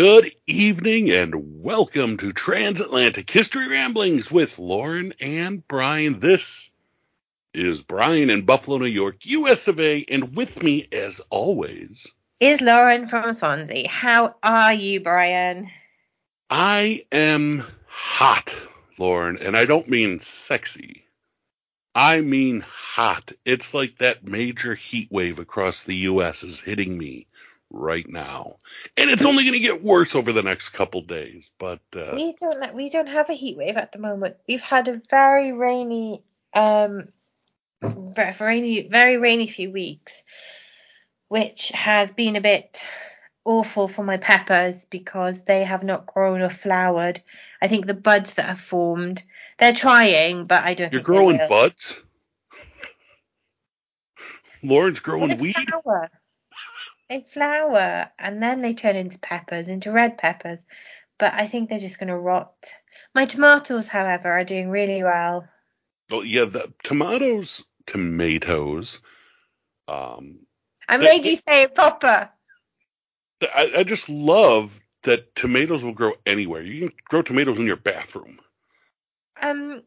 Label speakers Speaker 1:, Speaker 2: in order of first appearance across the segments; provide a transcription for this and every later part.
Speaker 1: Good evening and welcome to Transatlantic History Ramblings with Lauren and Brian. This is Brian in Buffalo, New York, US of A, and with me, as always,
Speaker 2: is Lauren from Swansea. How are you, Brian?
Speaker 1: I am hot, Lauren, and I don't mean sexy. I mean hot. It's like that major heat wave across the US is hitting me right now, and it's only going to get worse over the next couple days. But uh,
Speaker 2: we don't we don't have a heat wave at the moment. We've had a very rainy, um, very rainy, very rainy few weeks, which has been a bit awful for my peppers because they have not grown or flowered. I think the buds that have formed, they're trying, but I don't.
Speaker 1: You're growing buds. Lauren's growing weed.
Speaker 2: Flower. They flower and then they turn into peppers, into red peppers. But I think they're just going to rot. My tomatoes, however, are doing really well.
Speaker 1: Well, yeah, the tomatoes, tomatoes. Um,
Speaker 2: I made you say it proper.
Speaker 1: I, I just love that tomatoes will grow anywhere. You can grow tomatoes in your bathroom.
Speaker 2: Um,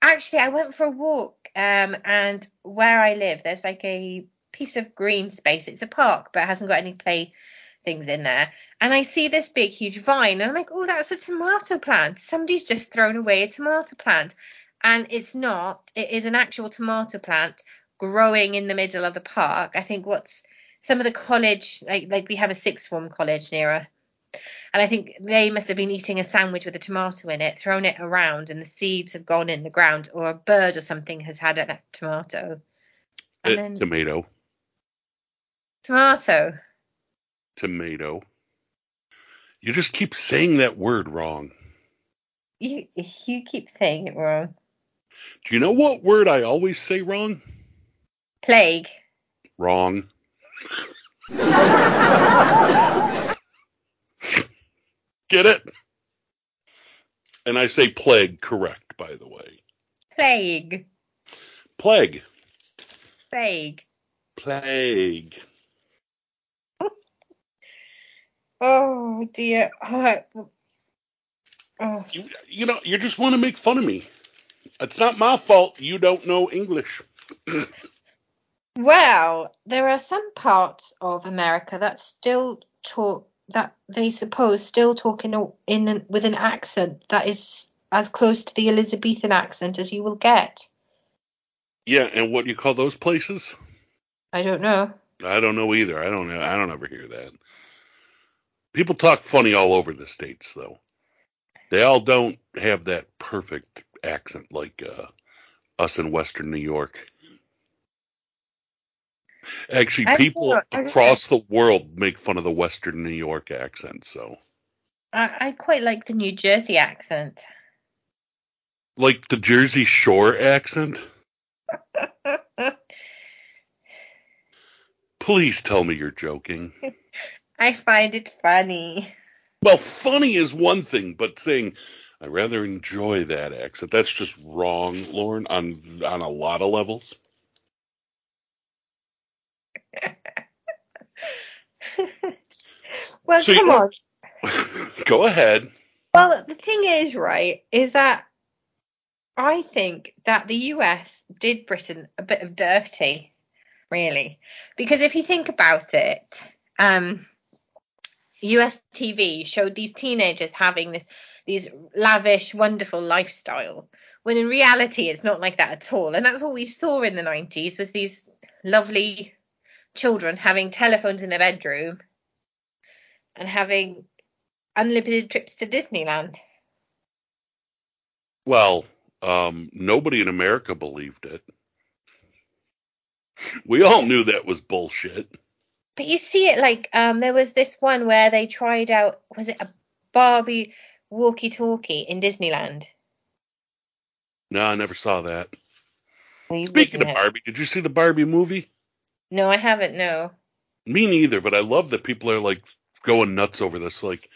Speaker 2: actually, I went for a walk. Um, and where I live, there's like a piece of green space. It's a park, but it hasn't got any play things in there. And I see this big, huge vine, and I'm like, oh, that's a tomato plant. Somebody's just thrown away a tomato plant. And it's not, it is an actual tomato plant growing in the middle of the park. I think what's some of the college, like, like we have a sixth form college near us. And I think they must have been eating a sandwich with a tomato in it, thrown it around, and the seeds have gone in the ground, or a bird or something has had a tomato.
Speaker 1: And then, tomato.
Speaker 2: Tomato.
Speaker 1: Tomato. You just keep saying that word wrong.
Speaker 2: You you keep saying it wrong.
Speaker 1: Do you know what word I always say wrong?
Speaker 2: Plague.
Speaker 1: Wrong. Get it? And I say plague correct, by the way.
Speaker 2: Plague.
Speaker 1: Plague.
Speaker 2: Plague.
Speaker 1: Plague.
Speaker 2: Oh dear. Oh.
Speaker 1: You, you know, you just want to make fun of me. It's not my fault you don't know English.
Speaker 2: well, there are some parts of America that still talk that they suppose still talk in, a, in an, with an accent that is as close to the Elizabethan accent as you will get.
Speaker 1: Yeah, and what do you call those places?
Speaker 2: I don't know.
Speaker 1: I don't know either. I don't know. I don't ever hear that. People talk funny all over the states, though. They all don't have that perfect accent like uh, us in Western New York. Actually, people across the world make fun of the Western New York accent. So
Speaker 2: I, I quite like the New Jersey accent.
Speaker 1: Like the Jersey Shore accent? Please tell me you're joking.
Speaker 2: I find it funny.
Speaker 1: Well, funny is one thing, but saying I rather enjoy that accent, that's just wrong, Lauren, on on a lot of levels.
Speaker 2: well, so come on.
Speaker 1: Go ahead.
Speaker 2: Well, the thing is, right, is that I think that the US did Britain a bit of dirty, really. Because if you think about it, um, US TV showed these teenagers having this these lavish, wonderful lifestyle, when in reality it's not like that at all. And that's what we saw in the 90s was these lovely children having telephones in their bedroom and having unlimited trips to Disneyland.
Speaker 1: Well, um, nobody in America believed it. We all knew that was bullshit.
Speaker 2: But you see it like um, there was this one where they tried out was it a Barbie walkie-talkie in Disneyland?
Speaker 1: No, I never saw that. Well, Speaking of Barbie, did you see the Barbie movie?
Speaker 2: No, I haven't. No.
Speaker 1: Me neither. But I love that people are like going nuts over this. Like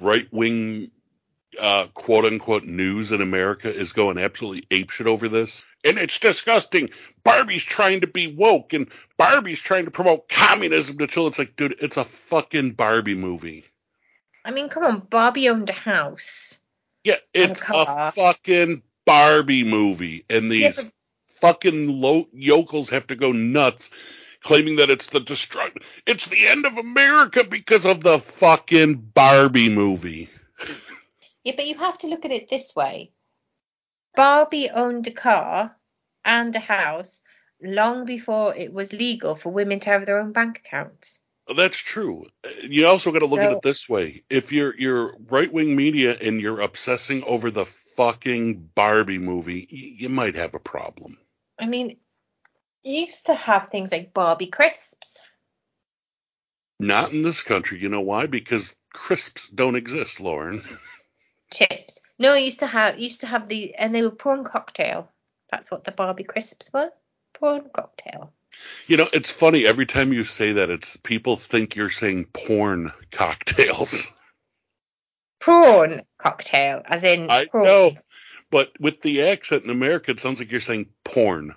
Speaker 1: right wing uh, quote unquote news in America is going absolutely apeshit over this. And it's disgusting. Barbie's trying to be woke and Barbie's trying to promote communism to children. It's like, dude, it's a fucking Barbie movie.
Speaker 2: I mean, come on, Barbie owned a house.
Speaker 1: Yeah, it's a fucking Barbie movie, and these yeah, but- fucking lo- yokels have to go nuts claiming that it's the destruct it's the end of America because of the fucking Barbie movie.
Speaker 2: yeah, but you have to look at it this way. Barbie owned a car and a house long before it was legal for women to have their own bank accounts.
Speaker 1: That's true. You also got to look so, at it this way. If you're you're right wing media and you're obsessing over the fucking Barbie movie, you might have a problem.
Speaker 2: I mean, you used to have things like Barbie crisps.
Speaker 1: Not in this country. You know why? Because crisps don't exist, Lauren.
Speaker 2: Chips. No, I used to have used to have the and they were prawn cocktail. That's what the Barbie crisps were. Prawn cocktail.
Speaker 1: You know, it's funny every time you say that. It's people think you're saying porn cocktails.
Speaker 2: Prawn cocktail, as in.
Speaker 1: I
Speaker 2: prawns.
Speaker 1: know, but with the accent in America, it sounds like you're saying porn.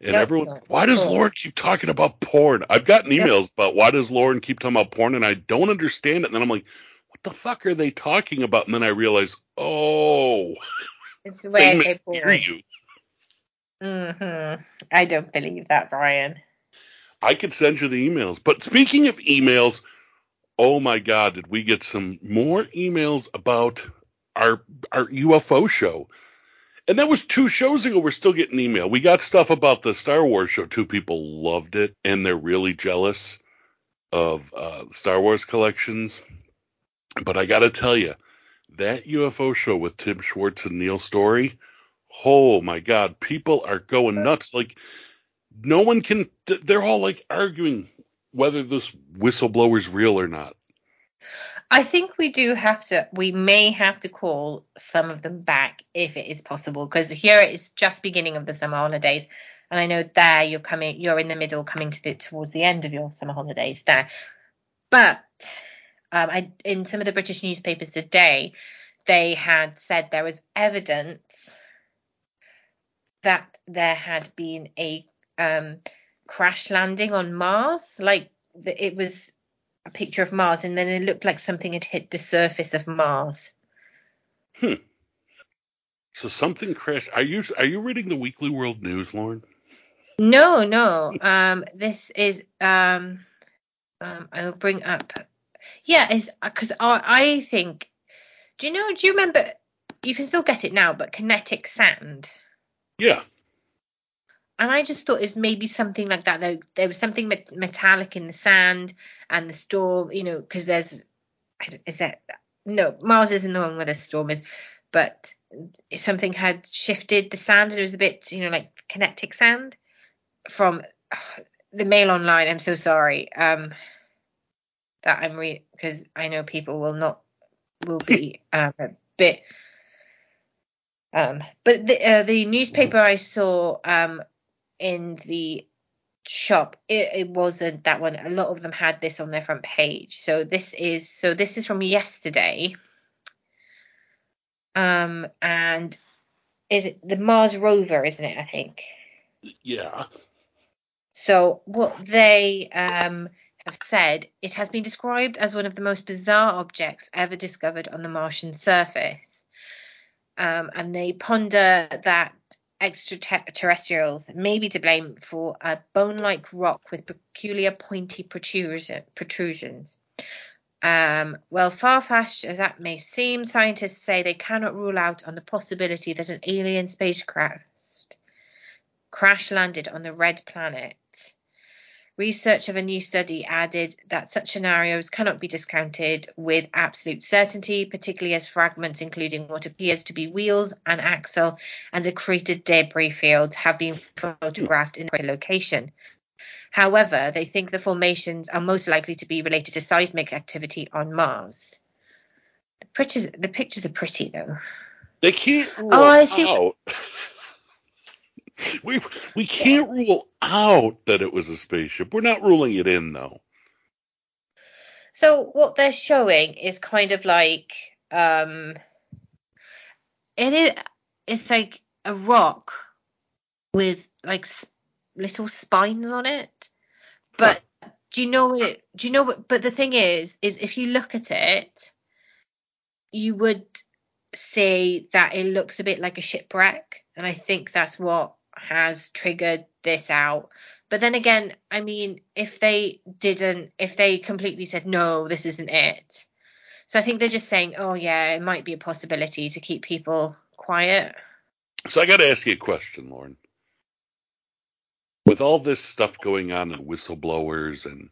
Speaker 1: And everyone's like, why does Lauren keep talking about porn? I've gotten emails about why does Lauren keep talking about porn, and I don't understand it. And then I'm like, what the fuck are they talking about? And then I realize, oh,
Speaker 2: it's the way I say porn. you. Mm-hmm. I don't believe that, Brian.
Speaker 1: I could send you the emails. But speaking of emails, oh my God, did we get some more emails about our our UFO show? And that was two shows ago. We're still getting email. We got stuff about the Star Wars show. Two people loved it, and they're really jealous of uh, Star Wars collections. But I got to tell you, that UFO show with Tim Schwartz and Neil Story, oh my God, people are going nuts. Like, no one can, they're all like arguing whether this whistleblower's real or not.
Speaker 2: I think we do have to, we may have to call some of them back if it is possible, because here it's just beginning of the summer holidays. And I know there you're coming, you're in the middle, coming to the, towards the end of your summer holidays there. But um, I, in some of the British newspapers today, they had said there was evidence that there had been a um, crash landing on Mars. Like it was a picture of Mars, and then it looked like something had hit the surface of Mars.
Speaker 1: Hmm. So something crashed. Are you are you reading the Weekly World News, Lauren?
Speaker 2: No, no. Um, this is um, um, I'll bring up. Yeah, is because I, I think. Do you know? Do you remember? You can still get it now, but kinetic sand.
Speaker 1: Yeah
Speaker 2: and I just thought it was maybe something like that. There, there was something metallic in the sand and the storm, you know, because there's, is that, no, Mars isn't the one where the storm is, but something had shifted the sand and it was a bit, you know, like kinetic sand from the mail online. I'm so sorry. Um, that I'm re because I know people will not will be um, a bit um, but the uh, the newspaper I saw um in the shop it, it wasn't that one. A lot of them had this on their front page. So this is so this is from yesterday. Um and is it the mars rover isn't it i think?
Speaker 1: Yeah.
Speaker 2: So what they um said it has been described as one of the most bizarre objects ever discovered on the martian surface um, and they ponder that extraterrestrials may be to blame for a bone-like rock with peculiar pointy protrusions. Um, well, far-fetched as that may seem, scientists say they cannot rule out on the possibility that an alien spacecraft crash landed on the red planet Research of a new study added that such scenarios cannot be discounted with absolute certainty, particularly as fragments, including what appears to be wheels, an axle, and a cratered debris field, have been photographed in a location. However, they think the formations are most likely to be related to seismic activity on Mars. The pictures, the pictures are pretty though.
Speaker 1: They can't rule oh, I see. out we we can't rule out that it was a spaceship. We're not ruling it in though.
Speaker 2: So what they're showing is kind of like um it is it's like a rock with like little spines on it. But huh. do you know it do you know what but the thing is is if you look at it you would say that it looks a bit like a shipwreck, and I think that's what has triggered this out. But then again, I mean, if they didn't, if they completely said no, this isn't it. So I think they're just saying, oh yeah, it might be a possibility to keep people quiet.
Speaker 1: So I got to ask you a question, Lauren. With all this stuff going on and whistleblowers and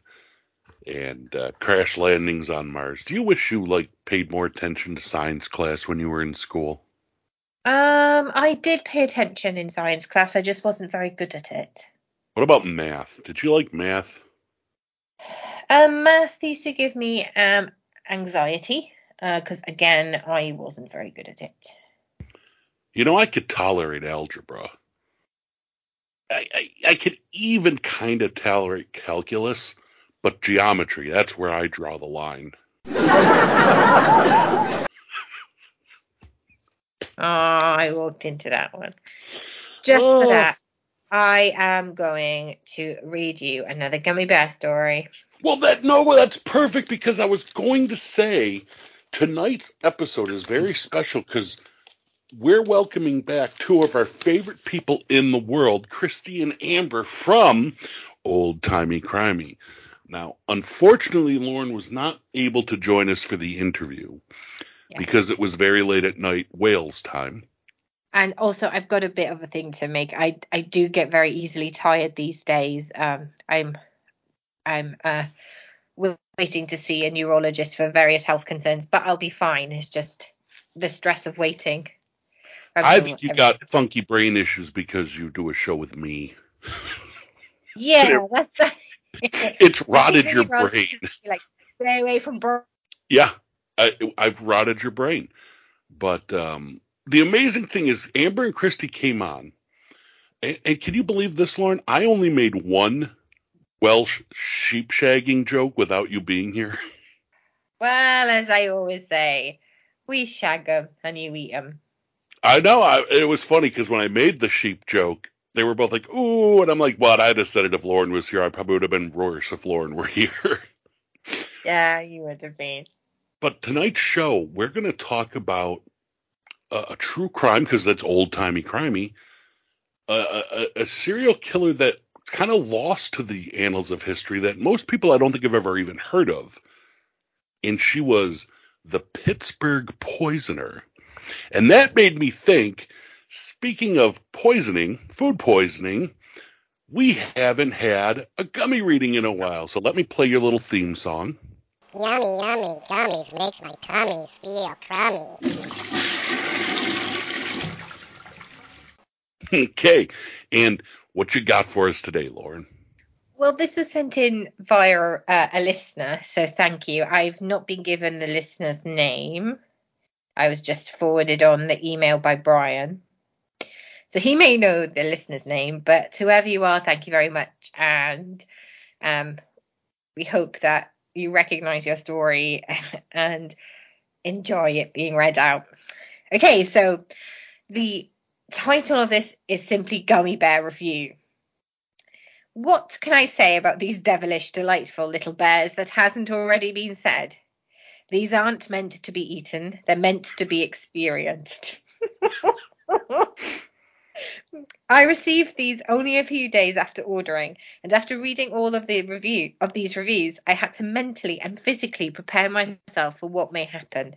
Speaker 1: and uh, crash landings on Mars, do you wish you like paid more attention to science class when you were in school?
Speaker 2: Um, I did pay attention in science class. I just wasn't very good at it.
Speaker 1: What about math? Did you like math?
Speaker 2: Um, math used to give me um anxiety because uh, again, I wasn't very good at it.
Speaker 1: You know, I could tolerate algebra. I, I, I could even kind of tolerate calculus, but geometry, that's where I draw the line.
Speaker 2: Oh, I walked into that one. Just oh. for that, I am going to read you another gummy bear story.
Speaker 1: Well, that no, that's perfect because I was going to say tonight's episode is very special because we're welcoming back two of our favorite people in the world, Kristy and Amber from Old Timey Crimey. Now, unfortunately, Lauren was not able to join us for the interview yeah. because it was very late at night, Wales time.
Speaker 2: And also, I've got a bit of a thing to make. I I do get very easily tired these days. Um, I'm I'm uh waiting to see a neurologist for various health concerns, but I'll be fine. It's just the stress of waiting.
Speaker 1: I think you got funky brain issues because you do a show with me.
Speaker 2: Yeah, that's the,
Speaker 1: it's rotted your brain.
Speaker 2: Like stay away from brain.
Speaker 1: Yeah, I, I've rotted your brain. But um, the amazing thing is, Amber and Kristy came on, and, and can you believe this, Lauren? I only made one Welsh sheep shagging joke without you being here.
Speaker 2: Well, as I always say, we shag them and you eat them.
Speaker 1: I know. I, it was funny because when I made the sheep joke, they were both like, "Ooh," and I'm like, "What?" I'd have said it if Lauren was here. I probably would have been worse if Lauren were here.
Speaker 2: yeah, you would have been.
Speaker 1: But tonight's show, we're going to talk about a, a true crime because that's old timey crimey. A, a, a serial killer that kind of lost to the annals of history that most people I don't think have ever even heard of. And she was the Pittsburgh poisoner. And that made me think, speaking of poisoning, food poisoning, we haven't had a gummy reading in a while. So let me play your little theme song.
Speaker 3: Yummy, yummy, gummies make my tummy feel crummy.
Speaker 1: okay, and what you got for us today, Lauren?
Speaker 2: Well, this was sent in via uh, a listener, so thank you. I've not been given the listener's name. I was just forwarded on the email by Brian. So he may know the listener's name, but whoever you are, thank you very much. And um, we hope that you recognize your story and enjoy it being read out. Okay, so the title of this is simply Gummy Bear Review. What can I say about these devilish, delightful little bears that hasn't already been said? These aren't meant to be eaten, they're meant to be experienced. I received these only a few days after ordering, and after reading all of the review of these reviews, I had to mentally and physically prepare myself for what may happen.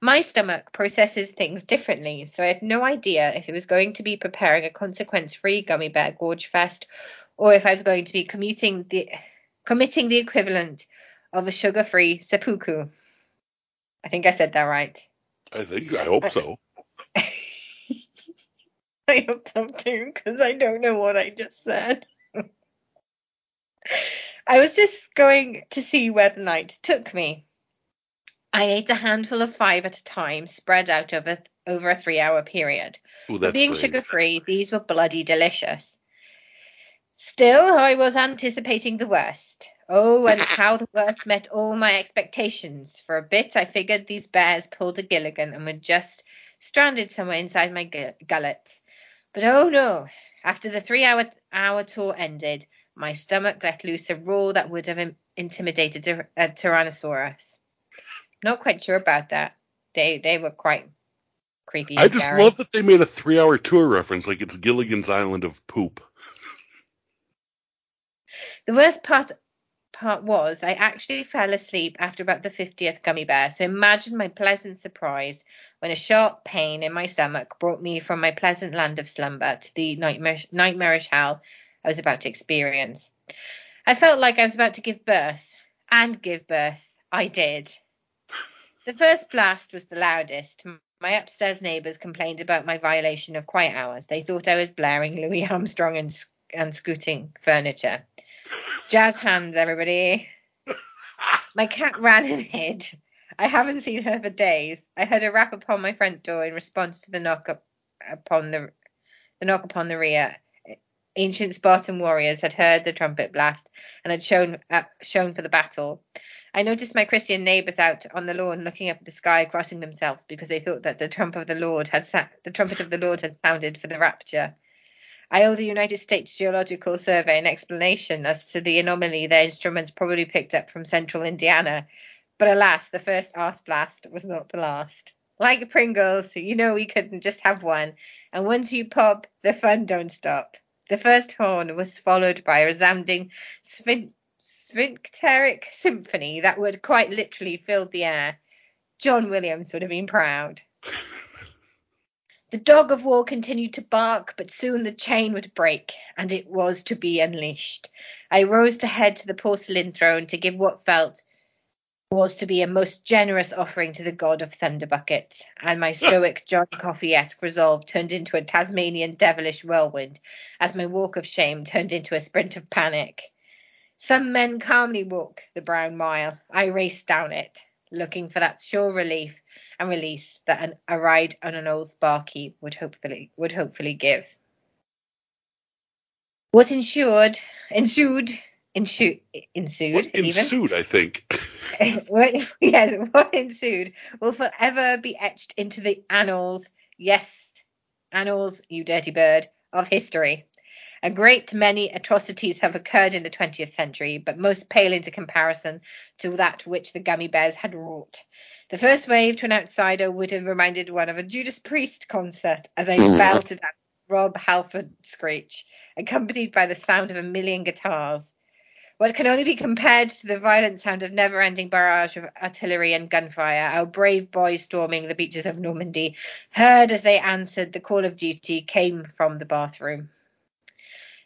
Speaker 2: My stomach processes things differently, so I had no idea if it was going to be preparing a consequence-free gummy bear gorge fest, or if I was going to be commuting the committing the equivalent of a sugar-free seppuku. I think I said that right.
Speaker 1: I think I hope so.
Speaker 2: I hope so too, because I don't know what I just said. I was just going to see where the night took me. I ate a handful of five at a time, spread out over over a three hour period.
Speaker 1: Ooh,
Speaker 2: being sugar free, these were bloody delicious. Still, I was anticipating the worst. Oh, and how the worst met all my expectations. For a bit, I figured these bears pulled a Gilligan and were just stranded somewhere inside my gullet. But oh no! After the three hour, hour tour ended, my stomach let loose a roar that would have intimidated a uh, Tyrannosaurus. Not quite sure about that. They they were quite creepy.
Speaker 1: I just love that they made a three-hour tour reference like it's Gilligan's Island of poop.
Speaker 2: The worst part part was I actually fell asleep after about the 50th gummy bear. So imagine my pleasant surprise when a sharp pain in my stomach brought me from my pleasant land of slumber to the nightmarish, nightmarish hell I was about to experience. I felt like I was about to give birth, and give birth I did. The first blast was the loudest. My upstairs neighbours complained about my violation of quiet hours. They thought I was blaring Louis Armstrong and, and scooting furniture. Jazz hands, everybody. My cat ran and hid. I haven't seen her for days. I heard a rap upon my front door in response to the knock up upon the the knock upon the rear. Ancient Spartan warriors had heard the trumpet blast and had shown uh, shown for the battle. I noticed my Christian neighbours out on the lawn looking up at the sky, crossing themselves because they thought that the trump of the Lord had sa- the trumpet of the Lord had sounded for the rapture. I owe the United States Geological Survey an explanation as to the anomaly their instruments probably picked up from central Indiana, but alas, the first arse blast was not the last. Like Pringles, you know we couldn't just have one, and once you pop, the fun don't stop. The first horn was followed by a resounding sphin- sphincteric symphony that would quite literally fill the air. John Williams would have been proud. The dog of war continued to bark, but soon the chain would break, and it was to be unleashed. I rose to head to the porcelain throne to give what felt was to be a most generous offering to the god of Thunderbucket, and my stoic John Coffey-esque resolve turned into a Tasmanian devilish whirlwind, as my walk of shame turned into a sprint of panic. Some men calmly walk the brown mile. I raced down it, looking for that sure relief and release that an, a ride on an old Sparky would hopefully would hopefully give. What ensued ensued ensued ensued
Speaker 1: What
Speaker 2: even
Speaker 1: ensued, I think.
Speaker 2: what, yes, what ensued will forever be etched into the annals, yes, annals, you dirty bird, of history. A great many atrocities have occurred in the 20th century, but most pale into comparison to that which the gummy bears had wrought. The first wave to an outsider would have reminded one of a Judas Priest concert as I belted out Rob Halford screech, accompanied by the sound of a million guitars. What can only be compared to the violent sound of never-ending barrage of artillery and gunfire, our brave boys storming the beaches of Normandy, heard as they answered the call of duty, came from the bathroom.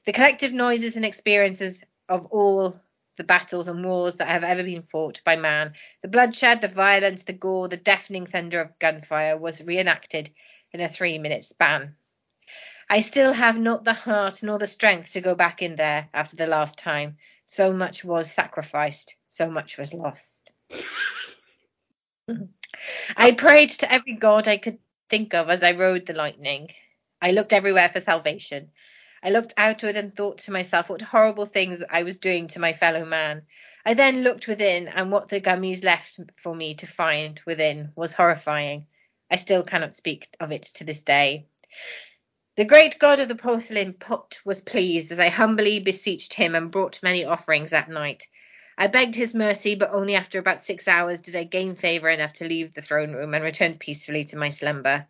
Speaker 2: The collective noises and experiences of all the battles and wars that have ever been fought by man, the bloodshed, the violence, the gore, the deafening thunder of gunfire was reenacted in a three-minute span. I still have not the heart nor the strength to go back in there after the last time. So much was sacrificed, so much was lost. I prayed to every god I could think of as I rode the lightning. I looked everywhere for salvation. I looked outward and thought to myself what horrible things I was doing to my fellow man. I then looked within, and what the gummies left for me to find within was horrifying. I still cannot speak of it to this day. The great god of the porcelain pot was pleased as I humbly beseeched him and brought many offerings that night. I begged his mercy, but only after about six hours did I gain favour enough to leave the throne room and return peacefully to my slumber.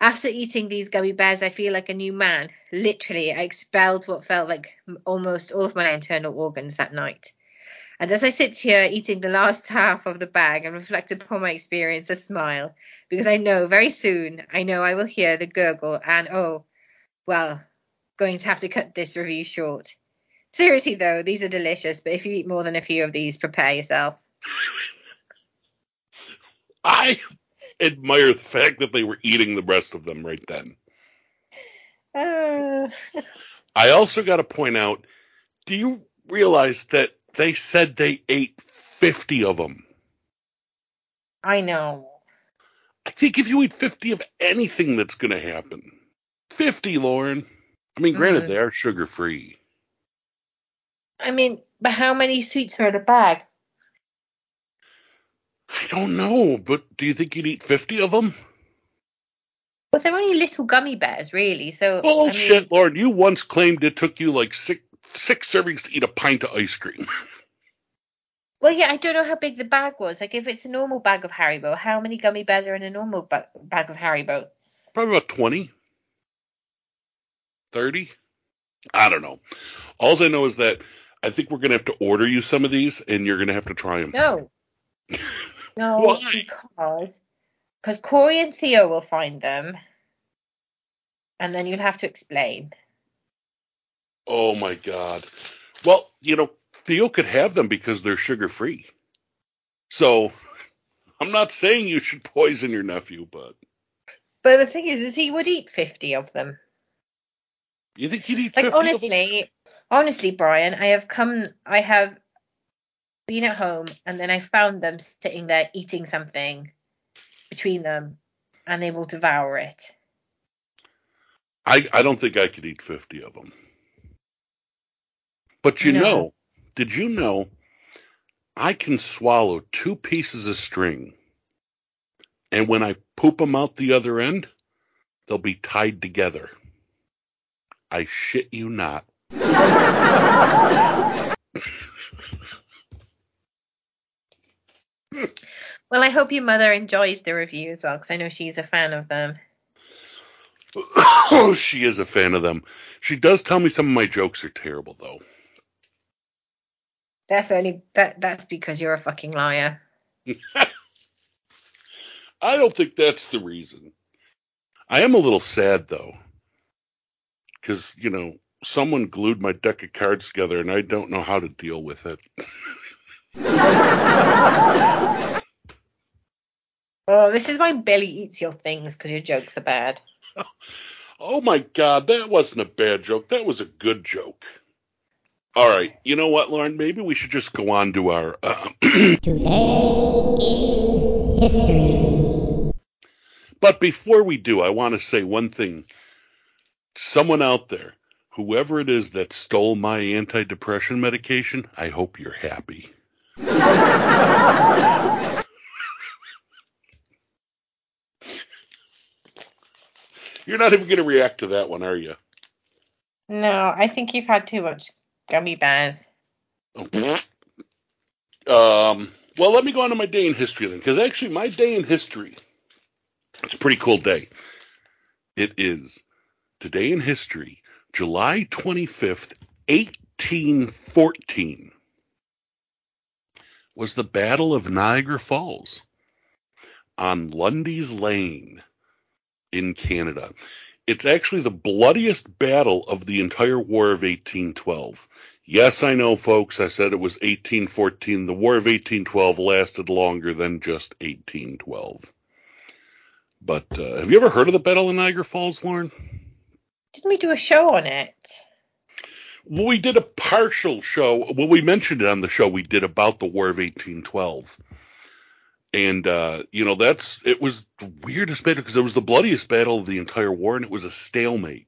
Speaker 2: After eating these gummy bears, I feel like a new man. Literally, I expelled what felt like almost all of my internal organs that night. And as I sit here eating the last half of the bag and reflect upon my experience, I smile because I know very soon, I know I will hear the gurgle and oh, well, going to have to cut this review short. Seriously though, these are delicious, but if you eat more than a few of these, prepare yourself.
Speaker 1: I admire the fact that they were eating the rest of them right then.
Speaker 2: Uh,
Speaker 1: I also got to point out do you realize that they said they ate 50 of them?
Speaker 2: I know.
Speaker 1: I think if you eat 50 of anything, that's going to happen. 50, Lauren. I mean, granted,
Speaker 2: Mhm.
Speaker 1: they are sugar free.
Speaker 2: I mean, but how many sweets are in a bag?
Speaker 1: I don't know, but do you think you'd eat 50 of them?
Speaker 2: Well, they're only little gummy bears, really. So oh, I
Speaker 1: Bullshit,
Speaker 2: mean,
Speaker 1: Lauren. You once claimed it took you like six, six servings to eat a pint of ice cream.
Speaker 2: Well, yeah, I don't know how big the bag was. Like, if it's a normal bag of Haribo, how many gummy bears are in a normal ba- bag of Haribo?
Speaker 1: Probably about 20, 30. I don't know. All I know is that I think we're going to have to order you some of these and you're going to have to try them.
Speaker 2: No. No,
Speaker 1: Why?
Speaker 2: because because Corey and Theo will find them, and then you'll have to explain.
Speaker 1: Oh my God. Well, you know, Theo could have them because they're sugar free. So I'm not saying you should poison your nephew, but
Speaker 2: But the thing is, is he would eat fifty of them.
Speaker 1: you think he'd eat
Speaker 2: Like
Speaker 1: 50 of them?
Speaker 2: honestly, honestly, Brian, I have come, I have been at home, and then I found them sitting there eating something between them, and they will devour it.
Speaker 1: I, I don't think I could eat 50 of them. But you
Speaker 2: No.
Speaker 1: know, did you know I can swallow two pieces of string and when I poop them out the other end, they'll be tied together. I shit you not.
Speaker 2: Well, I hope your mother enjoys the review as well, because I know she's a fan of them.
Speaker 1: oh, she is a fan of them. She does tell me some of my jokes are terrible though.
Speaker 2: That's only that. That's because you're a fucking liar.
Speaker 1: I don't think that's the reason. I am a little sad though, because you know someone glued my deck of cards together, and I don't know how to deal with it.
Speaker 2: Oh, this is why Billy eats your things because your jokes are bad.
Speaker 1: Oh my god, that wasn't a bad joke. That was a good joke. All right, you know what, Lauren? Maybe we should just go on to our. Uh,
Speaker 3: History.
Speaker 1: but before we do, I want to say one thing. Someone out there, whoever it is that stole my antidepressant medication, I hope you're happy. You're not even going to react to that one, are you?
Speaker 2: No, I think you've had too much gummy bears.
Speaker 1: Oh. Um, well, let me go on to my day in history then, because actually, my day in history, it's a pretty cool day. It is today in history, July 25th, 1814, was the Battle of Niagara Falls on Lundy's Lane in Canada. It's actually the bloodiest battle of the entire War of 1812. Yes, I know, folks. I said it was 1814. The War of 1812 lasted longer than just 1812. But uh, have you ever heard of the Battle of Niagara Falls, Lauren?
Speaker 2: Didn't we do a show on it?
Speaker 1: Well, we did a partial show. Well, we mentioned it on the show we did about the War of 1812. And, uh, you know, that's, it was the weirdest battle because it was the bloodiest battle of the entire war and it was a stalemate.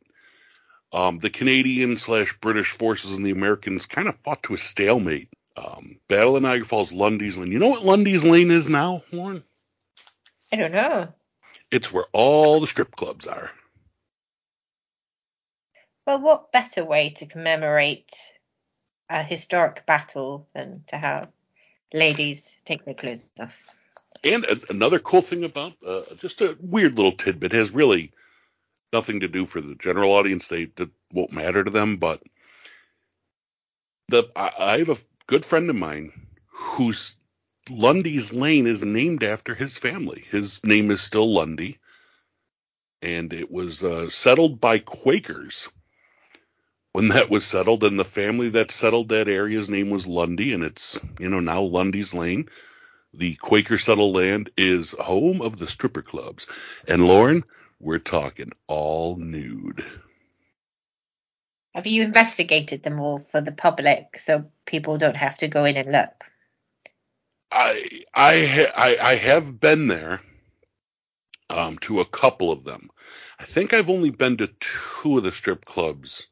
Speaker 1: Um, the Canadian slash British forces and the Americans kind of fought to a stalemate. Um, Battle of Niagara Falls, Lundy's Lane. You know what Lundy's Lane is now, Lauren?
Speaker 2: I don't know.
Speaker 1: It's where all the strip clubs are.
Speaker 2: Well, what better way to commemorate a historic battle than to have ladies take their clothes off?
Speaker 1: And another cool thing about uh, just a weird little tidbit has really nothing to do for the general audience. They that won't matter to them, but the I, I have a good friend of mine whose Lundy's Lane is named after his family. His name is still Lundy, and it was uh, settled by Quakers. When that was settled, and the family that settled that area's name was Lundy, and it's you know now Lundy's Lane. The Quaker settled land is home of the stripper clubs, and Lauren, we're talking all nude.
Speaker 2: Have you investigated them all for the public so people don't have to go in and look?
Speaker 1: I I ha- I, I have been there um, to a couple of them. I think I've only been to two of the strip clubs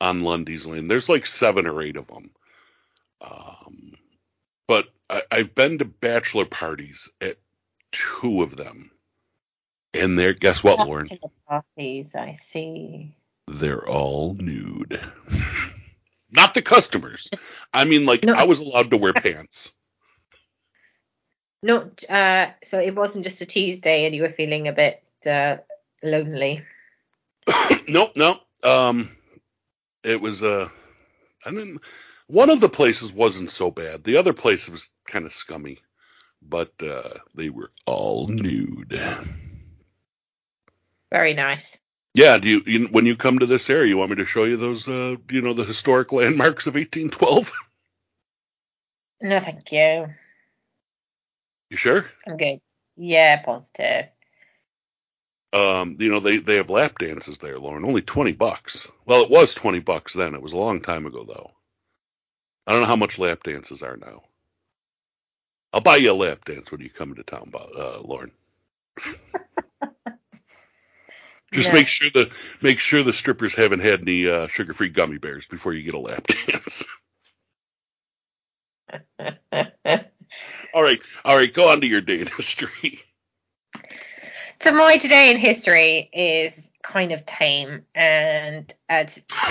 Speaker 1: on Lundy's Lane. There's like seven or eight of them. Um, but I, I've been to bachelor parties at two of them. And they're guess what, Lauren?
Speaker 2: Parties, I see.
Speaker 1: They're all nude. not the customers. I mean, like
Speaker 2: No.
Speaker 1: I was allowed to wear pants.
Speaker 2: Not uh, so it wasn't just a Tuesday and you were feeling a bit uh, lonely.
Speaker 1: nope, nope. Um, it was uh, I didn't. One of the places wasn't so bad. The other place was kind of scummy, but uh, they were all nude.
Speaker 2: Very nice.
Speaker 1: Yeah, do you, you when you come to this area, you want me to show you those, uh, you know, the historic landmarks of 1812?
Speaker 2: No, thank you.
Speaker 1: You sure?
Speaker 2: I'm good. Yeah, positive.
Speaker 1: Um, you know, they they have lap dances there, Lauren. Only 20 bucks. Well, it was 20 bucks then. It was a long time ago, though. I don't know how much lap dances are now. I'll buy you a lap dance when you come into town, uh, Lauren. Just
Speaker 2: No.
Speaker 1: make sure the make sure the strippers haven't had any uh, sugar-free gummy bears before you get a lap dance. all right, all right. Go on to your day in history.
Speaker 2: So my today in history is kind of tame, and uh,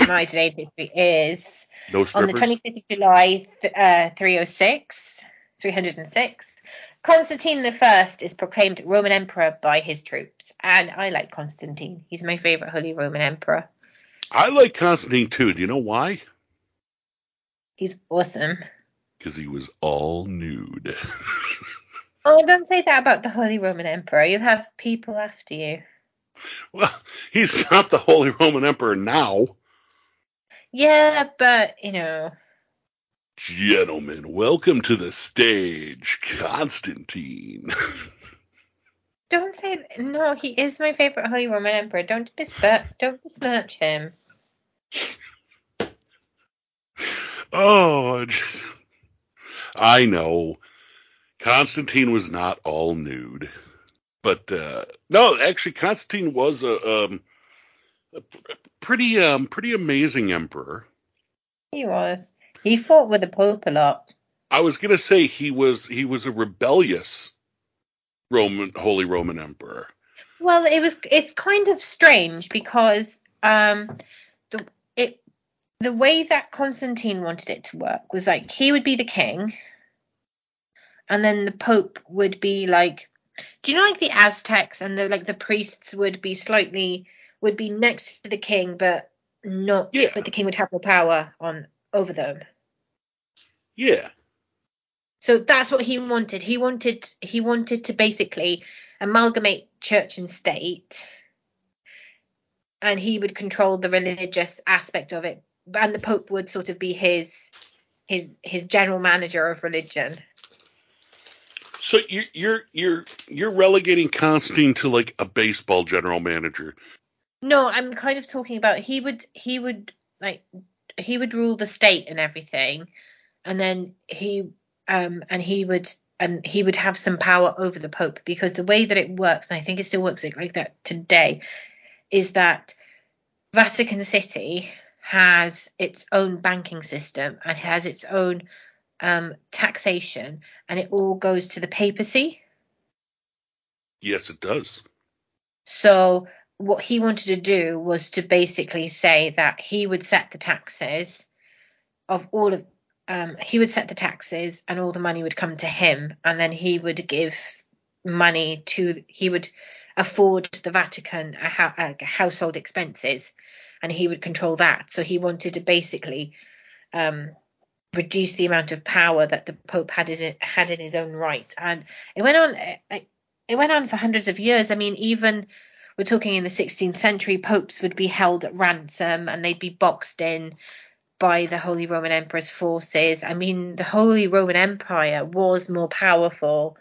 Speaker 2: my today in history is
Speaker 1: No
Speaker 2: on the 25th of July, th- uh, 306, 306. Constantine the First is proclaimed Roman Emperor by his troops, and I like Constantine. He's my favorite Holy Roman Emperor.
Speaker 1: I like Constantine too. Do you know why?
Speaker 2: He's awesome.
Speaker 1: Because he was all nude.
Speaker 2: Oh, don't say that about the Holy Roman Emperor. You'll have people after you.
Speaker 1: well, he's not the Holy Roman Emperor now.
Speaker 2: Yeah, but you know,
Speaker 1: Gentlemen, welcome to the stage, Constantine.
Speaker 2: don't say no. He is my favorite Holy Roman Emperor. Don't besmirch, don't besmirch him.
Speaker 1: oh, I just- I know. Constantine was not all nude, but uh, no, actually, Constantine was a, um, a pretty, um, pretty amazing emperor.
Speaker 2: He was. He fought with the Pope a lot.
Speaker 1: I was gonna say he was he was a rebellious Roman Holy Roman Emperor.
Speaker 2: Well, it was. It's kind of strange because um, the it the way that Constantine wanted it to work was like he would be the king, and then the Pope would be like, do you know like the Aztecs and the like the priests would be slightly would be next to the king, but not.
Speaker 1: Yeah.
Speaker 2: But the king would have more power on over them.
Speaker 1: Yeah,
Speaker 2: So that's what he wanted. He wanted he wanted to basically amalgamate church and state, and he would control the religious aspect of it, and the Pope would sort of be his his his general manager of religion.
Speaker 1: So you're you're you're you're relegating Constantine to like a baseball general manager.
Speaker 2: No, I'm kind of talking about he would he would like he would rule the state and everything, and then he um and he would and he would have some power over the Pope because the way that it works, and I think it still works like, like that today, is that Vatican City has its own banking system and has its own um, taxation, and it all goes to the papacy.
Speaker 1: Yes, it does.
Speaker 2: So what he wanted to do was to basically say that he would set the taxes of all of um, he would set the taxes and all the money would come to him and then he would give money to he would afford the Vatican a, a household expenses and he would control that so he wanted to basically um, reduce the amount of power that the Pope had his, had in his own right and it went on it, it went on for hundreds of years I mean even we're talking in the 16th century, popes would be held at ransom and they'd be boxed in by the Holy Roman Emperor's forces. I mean, the Holy Roman Empire was more powerful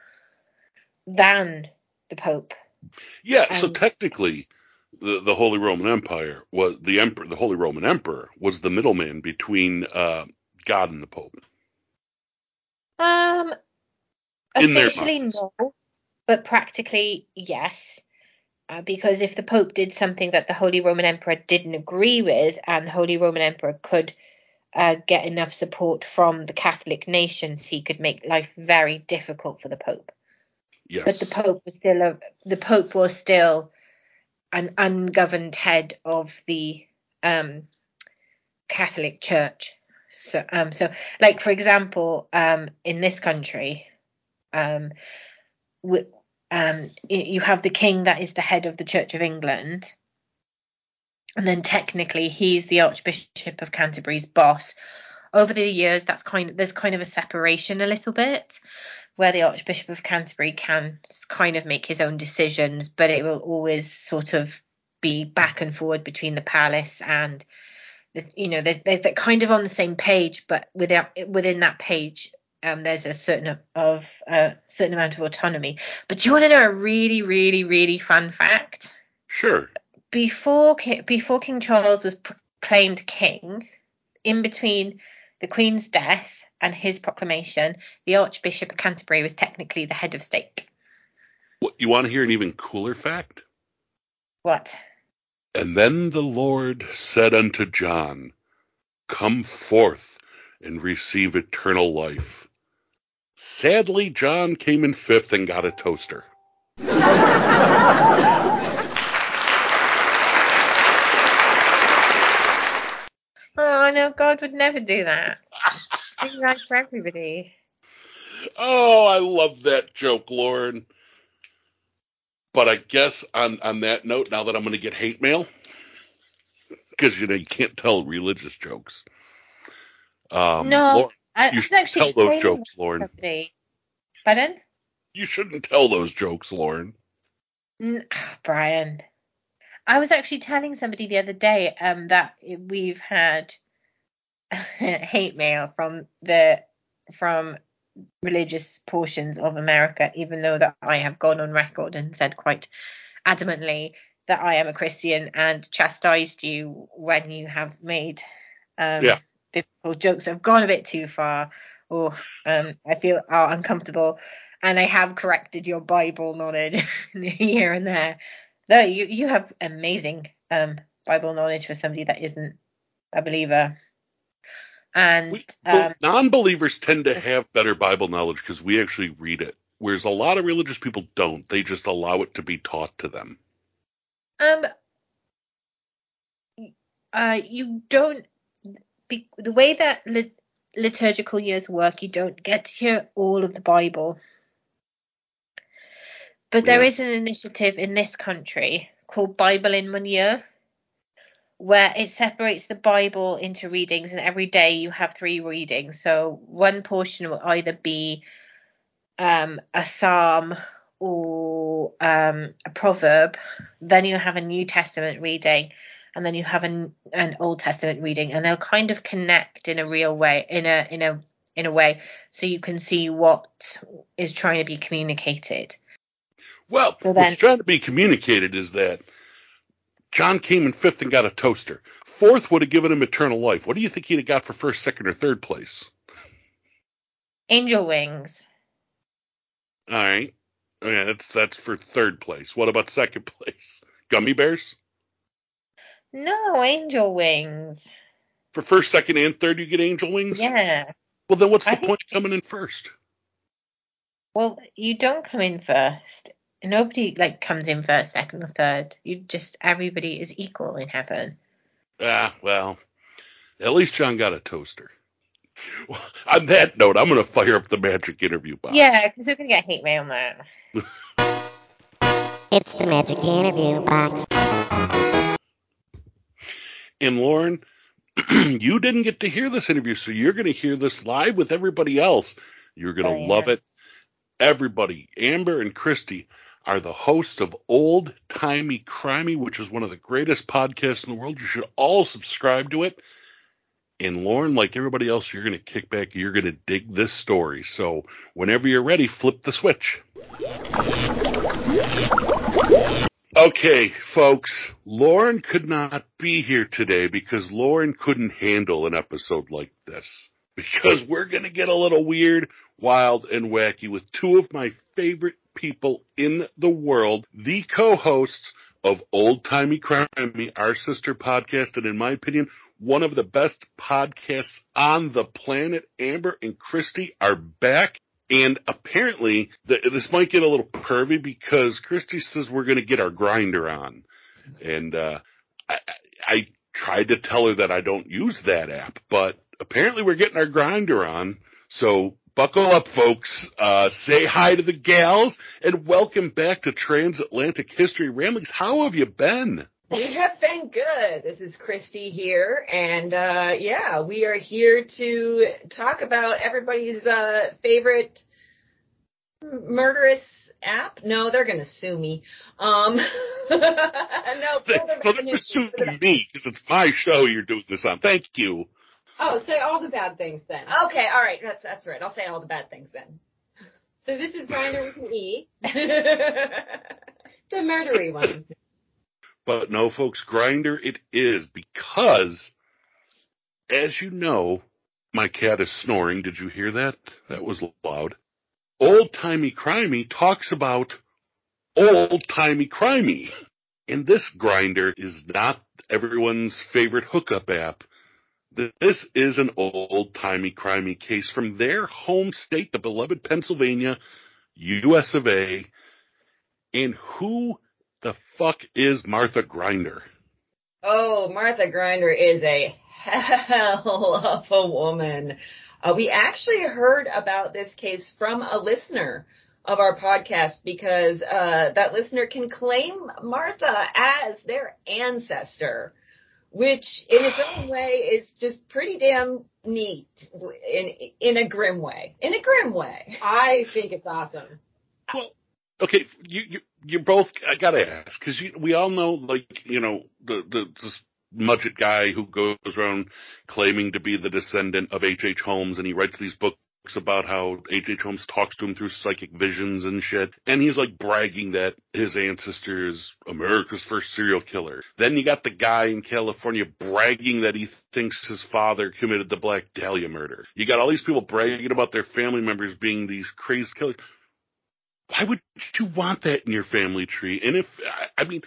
Speaker 2: than the Pope.
Speaker 1: Yeah, so technically, the the Holy Roman Empire was the emperor. The Holy Roman Emperor was the middleman between uh, God and the Pope.
Speaker 2: Um,
Speaker 1: In
Speaker 2: officially no, but practically yes. Uh, because if the Pope did something that the Holy Roman Emperor didn't agree with, and the Holy Roman Emperor could uh, get enough support from the Catholic nations, he could make life very difficult for the Pope.
Speaker 1: Yes.
Speaker 2: But the Pope was still a, the Pope was still an ungoverned head of the um, Catholic Church. So, um, so like for example, um, in this country, um, um, you have the king that is the head of the Church of England, and then technically he's the Archbishop of Canterbury's boss. Over the years, that's kind of there's kind of a separation a little bit, where the Archbishop of Canterbury can kind of make his own decisions, but it will always sort of be back and forward between the palace and you know they're, they're, kind of on the same page, but without within that page. Um, there's a certain of a certain amount of autonomy. But do you want to know a really, really, really fun fact?
Speaker 1: Sure.
Speaker 2: before before King Charles was proclaimed king, in between the Queen's death and his proclamation, the Archbishop of Canterbury was technically the head of state.
Speaker 1: What, you want to hear an even cooler fact?
Speaker 2: What?
Speaker 1: And then the Lord said unto John, Come forth and receive eternal life. Sadly, John came in fifth and got a toaster.
Speaker 2: Oh no, God would never do that. He's right for everybody.
Speaker 1: Oh, I love that joke, Lauren. But I guess on, on that note, now that I'm going to get hate mail, because you know you can't tell religious jokes. Um,
Speaker 2: no,
Speaker 1: Lauren,
Speaker 2: I
Speaker 1: you should
Speaker 2: actually
Speaker 1: tell those jokes, Lauren.
Speaker 2: Somebody. Pardon?
Speaker 1: You shouldn't tell those jokes, Lauren.
Speaker 2: N- Brian. I was actually telling somebody the other day um, that we've had hate mail from the from religious portions of America, even though that I have gone on record and said quite adamantly that I am a Christian and chastised you when you have made um,
Speaker 1: Yeah.
Speaker 2: biblical jokes that have gone a bit too far or um, I feel are uncomfortable. And I have corrected your Bible knowledge here and there. Though you, you have amazing um, Bible knowledge for somebody that isn't a believer. And
Speaker 1: We,
Speaker 2: um,
Speaker 1: non-believers tend to have better Bible knowledge because we actually read it, whereas a lot of religious people don't. They just allow it to be taught to them.
Speaker 2: Um, uh, you don't be, the way that lit, liturgical years work. You don't get to hear all of the Bible, but there
Speaker 1: Yeah.
Speaker 2: is an initiative in this country called Bible in One Year, where it separates the Bible into readings, and every day you have three readings. So one portion will either be um, a psalm or um, a proverb. Then you have a New Testament reading, and then you have an, an Old Testament reading, and they'll kind of connect in a real way, in a in a in a way, so you can see what is trying to be communicated.
Speaker 1: Well,
Speaker 2: So then-
Speaker 1: what's trying to be communicated is that John came in fifth and got a toaster. Fourth would have given him eternal life. What do you think he'd have got for first, second, or third place?
Speaker 2: Angel wings.
Speaker 1: All right. Okay, that's that's for third place. What about second place? Gummy bears?
Speaker 2: No, angel wings.
Speaker 1: For first, second, and third, you get angel wings?
Speaker 2: Yeah.
Speaker 1: Well, then what's
Speaker 2: I
Speaker 1: the
Speaker 2: think-
Speaker 1: point of coming in first?
Speaker 2: Well, you don't come in first. Nobody like comes in first, second, or third. You just everybody is equal in heaven.
Speaker 1: Ah, well, at least John got a toaster. Well, on that note, I'm going to fire up the magic interview box.
Speaker 2: Yeah, because we're gonna get hate mail now.
Speaker 3: It's the magic interview box.
Speaker 1: And Lauren, you didn't get to hear this interview, so you're going to hear this live with everybody else. You're going to
Speaker 2: Oh, yeah.
Speaker 1: love it. Everybody, Amber and Kristy, are the hosts of Old Timey Crimey, which is one of the greatest podcasts in the world. You should all subscribe to it. And Lauren, like everybody else, you're going to kick back. You're going to dig this story. So whenever you're ready, flip the switch. Okay, folks, Lauren could not be here today because Lauren couldn't handle an episode like this. Because we're going to get a little weird, wild, and wacky with two of my favorite people in the world, the co-hosts of Old Timey Crimey, our sister podcast, and in my opinion, one of the best podcasts on the planet. Amber and Kristy are back. And apparently, th- this might get a little pervy because Kristy says we're going to get our grinder on. And, uh, I I tried to tell her that I don't use that app, but apparently we're getting our grinder on. So buckle up, folks. Uh, say hi to the gals and welcome back to Transatlantic History Ramblings. How have you been?
Speaker 4: We have been good. This is Kristy here, and uh, yeah, we are here to talk about everybody's uh, favorite murderous app. No, they're going to sue me. Um, no,
Speaker 1: They, well, they're sue me because it's my show you're doing this on. Thank you.
Speaker 5: Oh, say all the bad things then.
Speaker 4: Okay, all right, that's that's right. I'll say all the bad things then.
Speaker 5: So this is Grinder with an E, the murdery one.
Speaker 1: But no, folks, Grinder it is because, as you know, my cat is snoring. Did you hear that? That was loud. Old Timey Crimey talks about old timey crimey. And this Grinder is not everyone's favorite hookup app. This is an old timey crimey case from their home state, the beloved Pennsylvania, US of A. And who the fuck is Martha Grinder?
Speaker 4: Oh, Martha Grinder is a hell of a woman. Uh, we actually heard about this case from a listener of our podcast because uh, that listener can claim Martha as their ancestor, which in its own way is just pretty damn neat in in a grim way. In a grim way.
Speaker 5: I think it's awesome.
Speaker 1: Well, okay, you you you both. I gotta ask because we all know, like you know, the the this Mudgett guy who goes around claiming to be the descendant of H. H. Holmes, and he writes these books about how H. Holmes talks to him through psychic visions and shit, and he's like bragging that his ancestor is America's first serial killer. Then you got the guy in California bragging that he thinks his father committed the Black Dahlia murder. You got all these people bragging about their family members being these crazy killers why would you want that in your family tree? And if, I mean,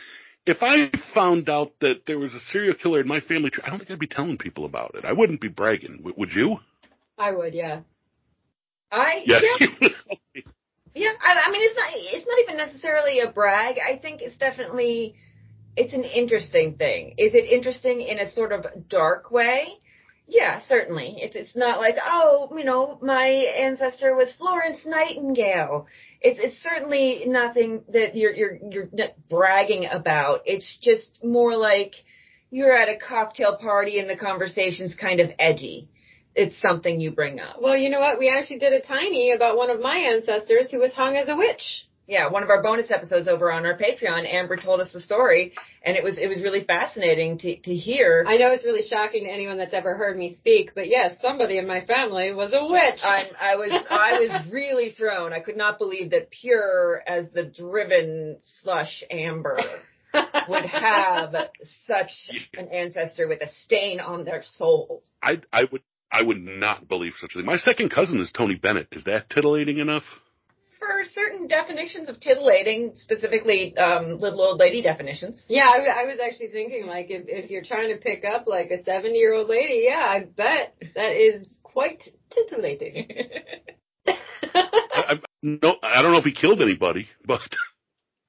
Speaker 1: if I found out that there was a serial killer in my family tree, I don't think I'd be telling people about it. I wouldn't be bragging. Would you?
Speaker 5: I would, yeah.
Speaker 4: I
Speaker 1: Yeah.
Speaker 4: yeah. Yeah, I, I mean, it's not, it's not even necessarily a brag. I think it's definitely, it's an interesting thing. Is it interesting in a sort of dark way? Yeah, certainly. It's, it's not like, oh, you know, my ancestor was Florence Nightingale. It's, it's certainly nothing that you're, you're, you're not bragging about. It's just more like you're at a cocktail party and the conversation's kind of edgy. It's something you bring up.
Speaker 5: Well, you know what? We actually did a tiny about one of my ancestors who was hung as a witch.
Speaker 4: yeah, one of our bonus episodes over on our Patreon, Amber told us the story, and it was it was really fascinating to to hear.
Speaker 5: I know it's really shocking to anyone that's ever heard me speak, but yes, somebody in my family was a witch.
Speaker 4: I, I was I was really thrown. I could not believe that pure as the driven slush Amber would have such an ancestor with a stain on their soul.
Speaker 1: I, I would, I would not believe such a thing. My second cousin is Tony Bennett. Is that titillating enough?
Speaker 4: For certain definitions of titillating, specifically um, little old lady definitions.
Speaker 5: yeah, I, I was actually thinking like if if you're trying to pick up like a 70 year old lady, yeah, I bet that is quite titillating.
Speaker 1: I, I, no, I don't know if he killed anybody, but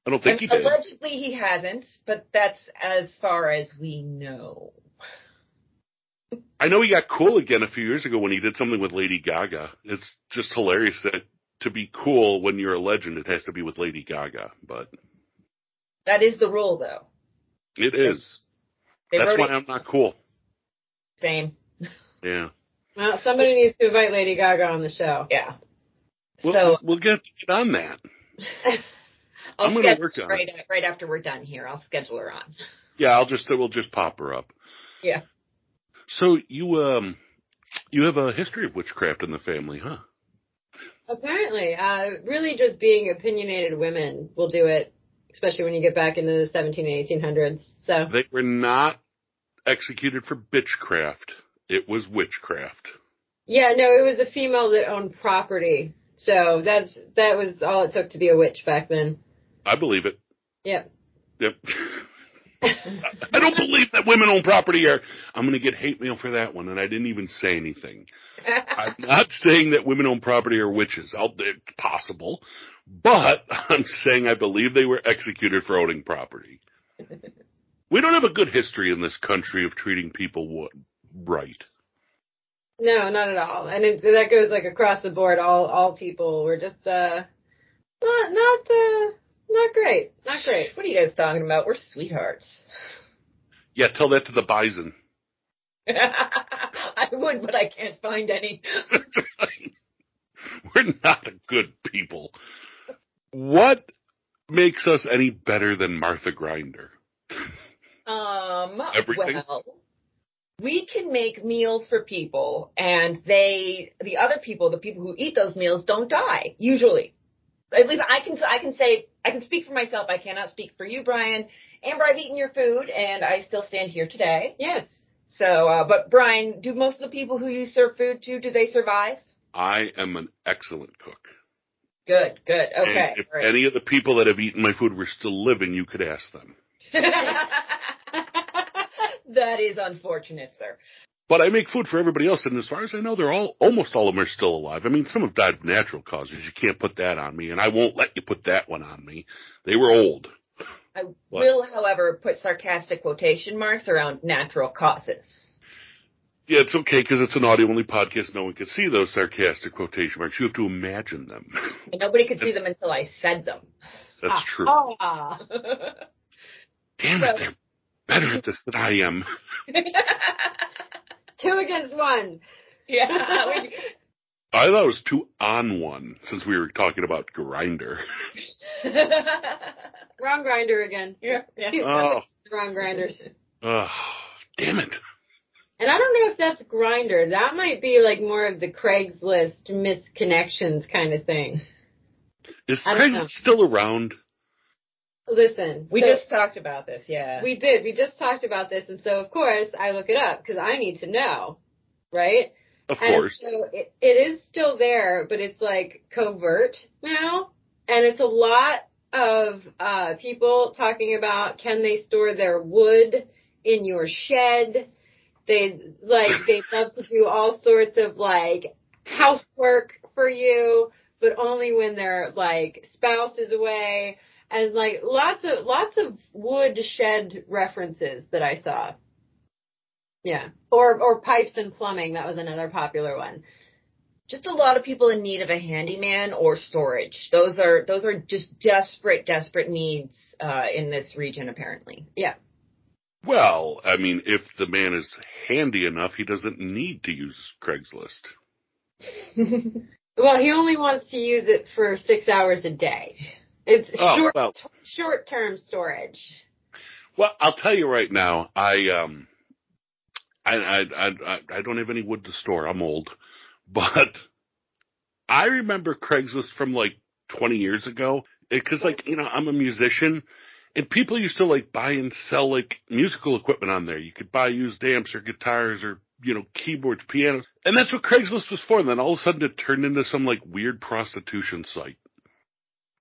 Speaker 1: I don't think he did.
Speaker 4: Allegedly, he hasn't, but that's as far as we know.
Speaker 1: I know he got cool again a few years ago when he did something with Lady Gaga. It's just hilarious that to be cool when you're a legend, it has to be with Lady Gaga, but
Speaker 4: That is the rule, though.
Speaker 1: it is.
Speaker 4: They
Speaker 1: That's why
Speaker 4: it
Speaker 1: I'm not cool.
Speaker 4: same.
Speaker 1: Yeah.
Speaker 5: well, somebody needs to invite Lady Gaga on the show.
Speaker 4: Yeah.
Speaker 1: We'll,
Speaker 4: so
Speaker 1: we'll get get on that.
Speaker 4: I'll
Speaker 1: I'm gonna work on
Speaker 4: right right after we're done here. I'll schedule her on.
Speaker 1: Yeah, I'll just we'll just pop her up.
Speaker 4: Yeah.
Speaker 1: So you um you have a history of witchcraft in the family, huh?
Speaker 5: Apparently, uh, really just being opinionated women will do it, especially when you get back into the 17 and 1800s. So,
Speaker 1: They were not executed for bitchcraft. It was witchcraft.
Speaker 5: yeah, no, it was a female that owned property. So that's, that was all it took to be a witch back then.
Speaker 1: I believe it.
Speaker 5: Yep.
Speaker 1: Yep. I don't believe that women own property are. I'm going to get hate mail for that one, and I didn't even say anything. I'm not saying that women own property are witches. I'll, it's possible, but I'm saying I believe they were executed for owning property. We don't have a good history in this country of treating people right.
Speaker 5: No, not at all. And it, that goes like across the board. All all people were just uh not not uh not great. Not great.
Speaker 4: What are you guys talking about? We're sweethearts.
Speaker 1: Yeah, tell that to the bison.
Speaker 4: I would, but I can't find any.
Speaker 1: We're not a good people. What makes us any better than Martha Grinder?
Speaker 4: Um,
Speaker 1: Everything?
Speaker 4: well, we can make meals for people and they, the other people, the people who eat those meals don't die, usually. At least I can, I can say, I can speak for myself. I cannot speak for you, Brian. Amber, I've eaten your food and I still stand here today.
Speaker 5: Yes.
Speaker 4: So, uh, but Brian, do most of the people who you serve food to, do they survive?
Speaker 1: I am an excellent cook.
Speaker 4: Good, good.
Speaker 1: And
Speaker 4: Okay.
Speaker 1: if
Speaker 4: all right.
Speaker 1: any of the people that have eaten my food were still living, you could ask them.
Speaker 4: that is unfortunate, sir.
Speaker 1: But I make food for everybody else, and as far as I know, they're all almost all of them are still alive. I mean, some have died of natural causes. You can't put that on me, and I won't let you put that one on me. They were old.
Speaker 4: I
Speaker 1: What?
Speaker 4: will, however, put sarcastic quotation marks around natural causes.
Speaker 1: Yeah, it's okay because it's an audio only podcast. No one can see those sarcastic quotation marks. You have to imagine them.
Speaker 4: And nobody could see them until I said them.
Speaker 1: That's true.
Speaker 5: Ah.
Speaker 1: Damn it, they're better at this than I am.
Speaker 5: Two against one.
Speaker 4: yeah. we-
Speaker 1: I thought it was two on one since we were talking about Grindr.
Speaker 5: Wrong grinder again.
Speaker 4: yeah. yeah.
Speaker 1: Oh,
Speaker 5: Wrong grinders.
Speaker 1: oh, damn it.
Speaker 5: And I don't know if that's Grindr. That might be like more of the Craigslist misconnections kind of thing.
Speaker 1: Is
Speaker 5: I don't
Speaker 1: Craig
Speaker 5: know.
Speaker 1: still around?
Speaker 5: Listen,
Speaker 4: We
Speaker 5: so-
Speaker 4: just talked about this, yeah.
Speaker 5: we did. We just talked about this, and so of course I look it up because I need to know, right?
Speaker 1: Of
Speaker 5: And
Speaker 1: course.
Speaker 5: so it, it is still there, but it's like covert now. And it's a lot of uh, people talking about can they store their wood in your shed? They like they love to do all sorts of like housework for you, but only when their like spouse is away. And like lots of lots of wood shed references that I saw. Yeah. Or or pipes and plumbing, that was another popular one.
Speaker 4: just a lot of people in need of a handyman or storage. Those are those are just desperate, desperate needs uh, in this region, apparently. Yeah.
Speaker 1: Well, I mean, if the man is handy enough, he doesn't need to use Craigslist.
Speaker 5: Well, he only wants to use it for six hours a day. It's
Speaker 1: Oh,
Speaker 5: short
Speaker 1: well.
Speaker 5: short term storage.
Speaker 1: Well, I'll tell you right now, I um, I I I I- I don't have any wood to store. I'm old, but I remember Craigslist from like 20 years ago because, like, you know, I'm a musician, and people used to like buy and sell like musical equipment on there. You could buy used amps or guitars or you know keyboards, pianos, and that's what Craigslist was for. And then all of a sudden, it turned into some like weird prostitution site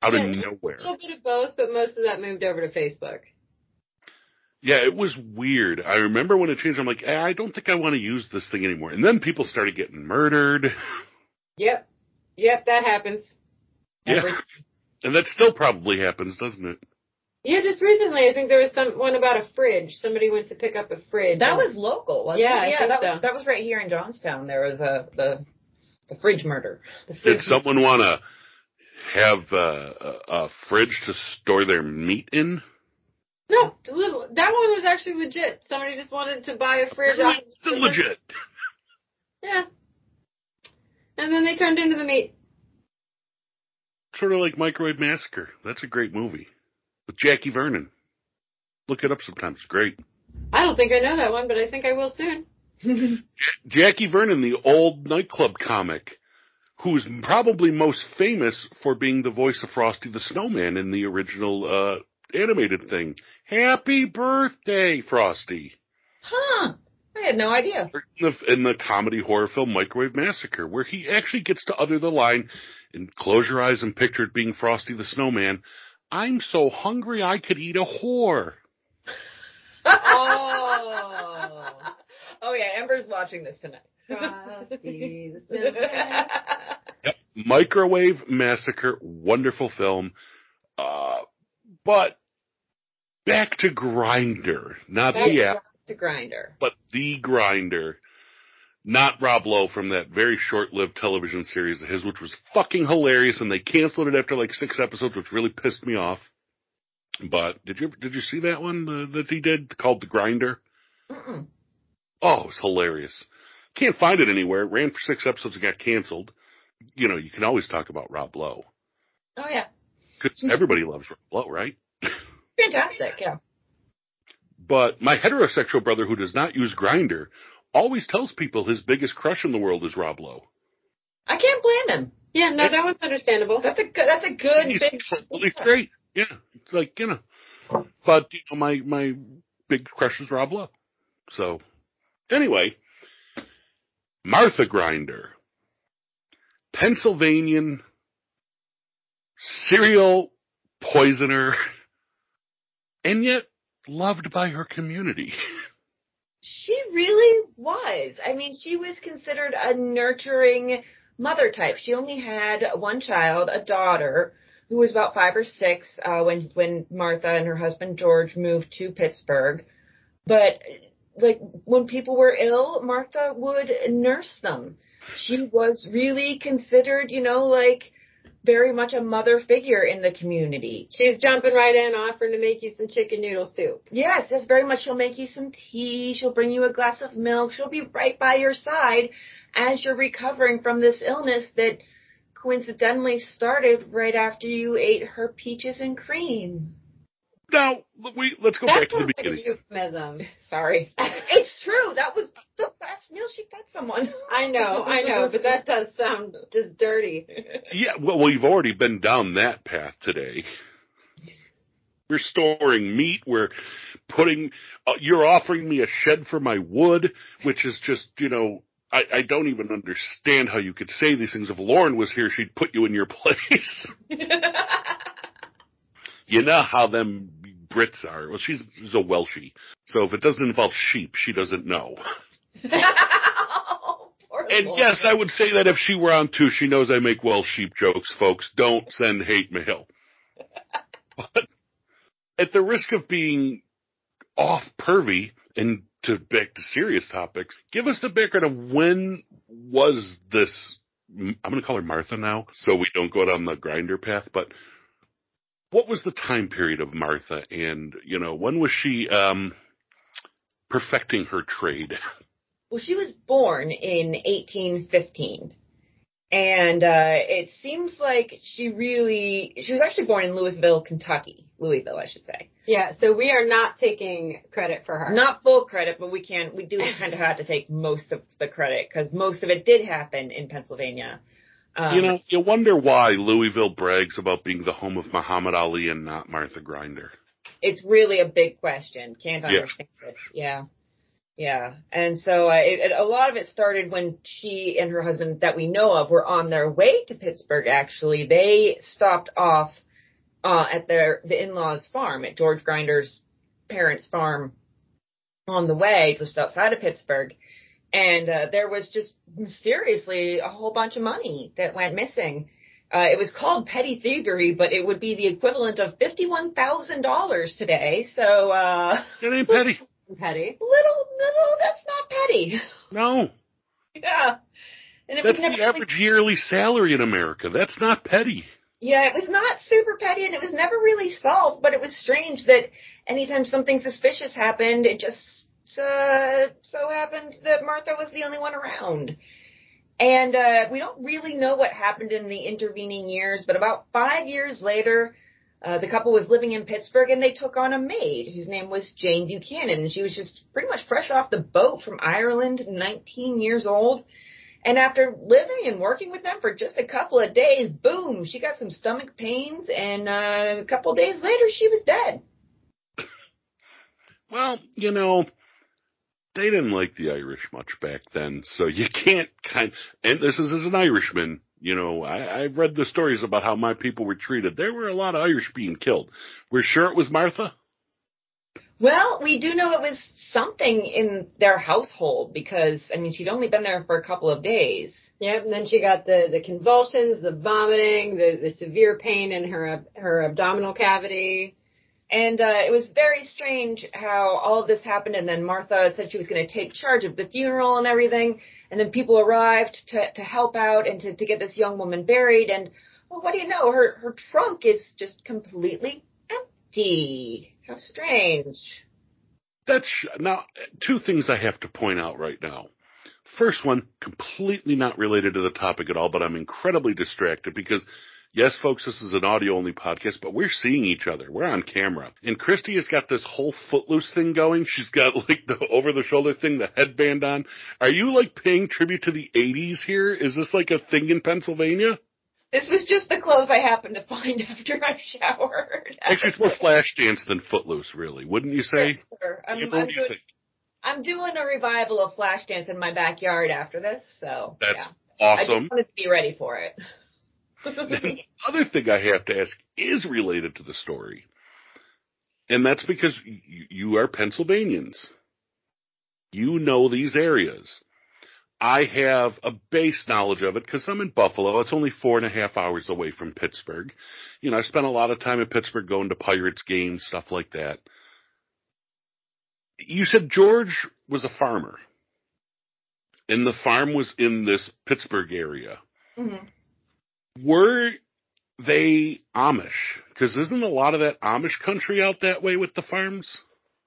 Speaker 1: out
Speaker 5: Yeah,
Speaker 1: of nowhere.
Speaker 5: A little bit of both, but most of that moved over to Facebook.
Speaker 1: Yeah, it was weird. I remember when it changed, I'm like, eh, I don't think I want to use this thing anymore. And then people started getting murdered.
Speaker 5: Yep. Yep, that happens.
Speaker 1: Yeah.
Speaker 4: Every-
Speaker 1: And that still probably happens, doesn't it?
Speaker 5: Yeah, just recently I think there was some one about a fridge. Somebody went to pick up a fridge.
Speaker 4: That was local, wasn't
Speaker 5: Yeah,
Speaker 4: it?
Speaker 5: I
Speaker 4: Yeah,
Speaker 5: think
Speaker 4: that
Speaker 5: so.
Speaker 4: was that was right here in Johnstown. There was a the the fridge murder. The
Speaker 1: Did
Speaker 4: fridge
Speaker 1: someone want to have uh, a, fridge to store their meat in?
Speaker 5: No, that one was actually legit. Somebody just wanted to buy a fridge.
Speaker 1: It's legit.
Speaker 5: Yeah. And then they turned into the meat.
Speaker 1: Sort of like Microwave Massacre. That's a great movie with Jackie Vernon. Look it up sometimes. It's great.
Speaker 5: I don't think I know that one, but I think I will soon.
Speaker 1: Jackie Vernon, the old nightclub comic, who's probably most famous for being the voice of Frosty the Snowman in the original uh, animated thing. Happy birthday, Frosty!
Speaker 4: Huh. I had no idea.
Speaker 1: In the, in the comedy horror film Microwave Massacre, where he actually gets to utter the line, and close your eyes and picture it being Frosty the Snowman. I'm so hungry I could eat a whore.
Speaker 5: Oh.
Speaker 4: oh yeah, Amber's watching this tonight.
Speaker 5: Frosty the Snowman.
Speaker 1: Microwave Massacre, wonderful film. Uh, but back to Grinder, not
Speaker 5: Back
Speaker 1: the app,
Speaker 4: the grinder.
Speaker 1: but the Grinder. Not Rob Lowe from that very short-lived television series of his, which was fucking hilarious, and they canceled it after like six episodes, which really pissed me off. But did you did you see that one that he did called The Grinder?
Speaker 4: Mm-mm.
Speaker 1: Oh, it was hilarious. Can't find it anywhere. It ran for six episodes and got canceled. You know, you can always talk about Rob Lowe
Speaker 4: Oh yeah,
Speaker 1: because mm-hmm. everybody loves Rob Lowe, right?
Speaker 4: fantastic. Yeah.
Speaker 1: But my heterosexual brother who does not use Grindr always tells people his biggest crush in the world is Rob Lowe.
Speaker 4: I can't blame him.
Speaker 5: Yeah, no, that one's understandable.
Speaker 4: That's a good. That's a good
Speaker 1: He's
Speaker 4: big.
Speaker 1: totally straight. Yeah. It's like, you know. But, you know, my, my big crush is Rob Lowe. So, anyway, Martha Grinder, Pennsylvanian serial poisoner, and yet loved by her community.
Speaker 4: She really was. I mean, she was considered a nurturing mother type. She only had one child, a daughter, who was about five or six uh, when when Martha and her husband George moved to Pittsburgh. But like when people were ill, Martha would nurse them. She was really considered, you know, like very much a mother figure in the community.
Speaker 5: She's jumping right in, offering to make you some chicken noodle soup.
Speaker 4: Yes, yes, very much. She'll make you some tea. She'll bring you a glass of milk. She'll be right by your side as you're recovering from this illness that coincidentally started right after you ate her peaches and cream.
Speaker 1: Now, we, let's go
Speaker 5: That
Speaker 1: back to the
Speaker 5: sounds like a
Speaker 1: beginning.
Speaker 5: euphemism.
Speaker 4: Sorry. it's true. That was the last meal she fed someone.
Speaker 5: I know, I know, but that does sound just dirty.
Speaker 1: Yeah, well, we've already been down that path today. We're storing meat. We're putting, uh, you're offering me a shed for my wood, which is just, you know, I, I don't even understand how you could say these things. If Lauren was here, she'd put you in your place. you know how them Brits are. Well, she's, she's a Welshie. So if it doesn't involve sheep, she doesn't know.
Speaker 4: Poor
Speaker 1: And
Speaker 4: Lauren.
Speaker 1: yes, I would say that if she were on too, she knows I make Welsh sheep jokes, folks. Don't send hate mail. But at the risk of being off pervy and to back to serious topics, give us the background of when was this, I'm going to call her Martha now, so we don't go down the grinder path, but what was the time period of Martha and, you know, when was she, um, perfecting her trade?
Speaker 4: Well, she was born in 1815. And uh, it seems like she really, she was actually born in Louisville, Kentucky. Louisville, I should say.
Speaker 5: Yeah, so we are not taking credit for her.
Speaker 4: Not full credit, but we can, we do kind of have to take most of the credit because most of it did happen in Pennsylvania. Um,
Speaker 1: You know, you wonder why Louisville brags about being the home of Muhammad Ali and not Martha Grinder.
Speaker 4: it's really a big question. Can't
Speaker 1: Yeah.
Speaker 4: understand it. Yeah. Yeah. And so uh, it, it, a lot of it started when she and her husband that we know of were on their way to Pittsburgh, actually. They stopped off uh, at their the in-laws farm at George Grinder's parents' farm on the way just outside of Pittsburgh. And uh, there was just mysteriously a whole bunch of money that went missing. Uh, it was called petty thievery, but it would be the equivalent of fifty-one thousand dollars today. So, uh,
Speaker 1: It ain't petty.
Speaker 5: Petty.
Speaker 4: little, little, that's not petty.
Speaker 1: No.
Speaker 4: Yeah.
Speaker 1: That's the
Speaker 4: really-
Speaker 1: average yearly salary in America. That's not petty.
Speaker 4: Yeah, it was not super petty and it was never really solved, but it was strange that anytime something suspicious happened, it just uh, so happened that Martha was the only one around. And uh, we don't really know what happened in the intervening years, but about five years later, uh, the couple was living in Pittsburgh and they took on a maid whose name was Jane Buchanan. And she was just pretty much fresh off the boat from Ireland, 19 years old. And after living and working with them for just a couple of days, boom, she got some stomach pains and uh, a couple of days later she was dead.
Speaker 1: Well, you know, they didn't like the Irish much back then, so you can't kind. And this is as an Irishman, you know, I, I've read the stories about how my people were treated. There were a lot of Irish being killed. We're sure it was Martha.
Speaker 4: Well, we do know it was something in their household because, I mean, she'd only been there for a couple of days.
Speaker 5: Yep, and then she got the, the convulsions, the vomiting, the, the severe pain in her her abdominal cavity.
Speaker 4: And uh, it was very strange how all of this happened. And then Martha said she was going to take charge of the funeral and everything. And then people arrived to, to help out and to, to get this young woman buried. And well, what do you know? Her her trunk is just completely empty. How strange.
Speaker 1: That's now two things I have to point out right now. First one, completely not related to the topic at all, but I'm incredibly distracted because yes, folks, this is an audio only podcast, but we're seeing each other. We're on camera. And Kristy has got this whole footloose thing going. She's got like the over the shoulder thing, the headband on. Are you like paying tribute to the 80s here? Is this like a thing in Pennsylvania?
Speaker 4: This was just the clothes I happened to find after I showered.
Speaker 1: Actually, it's more Flashdance than Footloose, really, wouldn't you say?
Speaker 4: Sure. I'm,
Speaker 1: Yeah,
Speaker 4: I'm
Speaker 1: you
Speaker 4: doing,
Speaker 1: think?
Speaker 4: I'm doing a revival of Flashdance in my backyard after this, so
Speaker 1: That's
Speaker 4: yeah. I just
Speaker 1: awesome.
Speaker 4: wanted to be ready for it.
Speaker 1: The other thing I have to ask is related to the story. And that's because you, are Pennsylvanians. You know these areas. I have a base knowledge of it because I'm in Buffalo. It's only four and a half hours away from Pittsburgh. You know, I spent a lot of time in Pittsburgh going to Pirates games, stuff like that. You said George was a farmer. And the farm was in this Pittsburgh area
Speaker 4: Mhm.
Speaker 1: Were they Amish? Because isn't a lot of that Amish country out that way with the farms?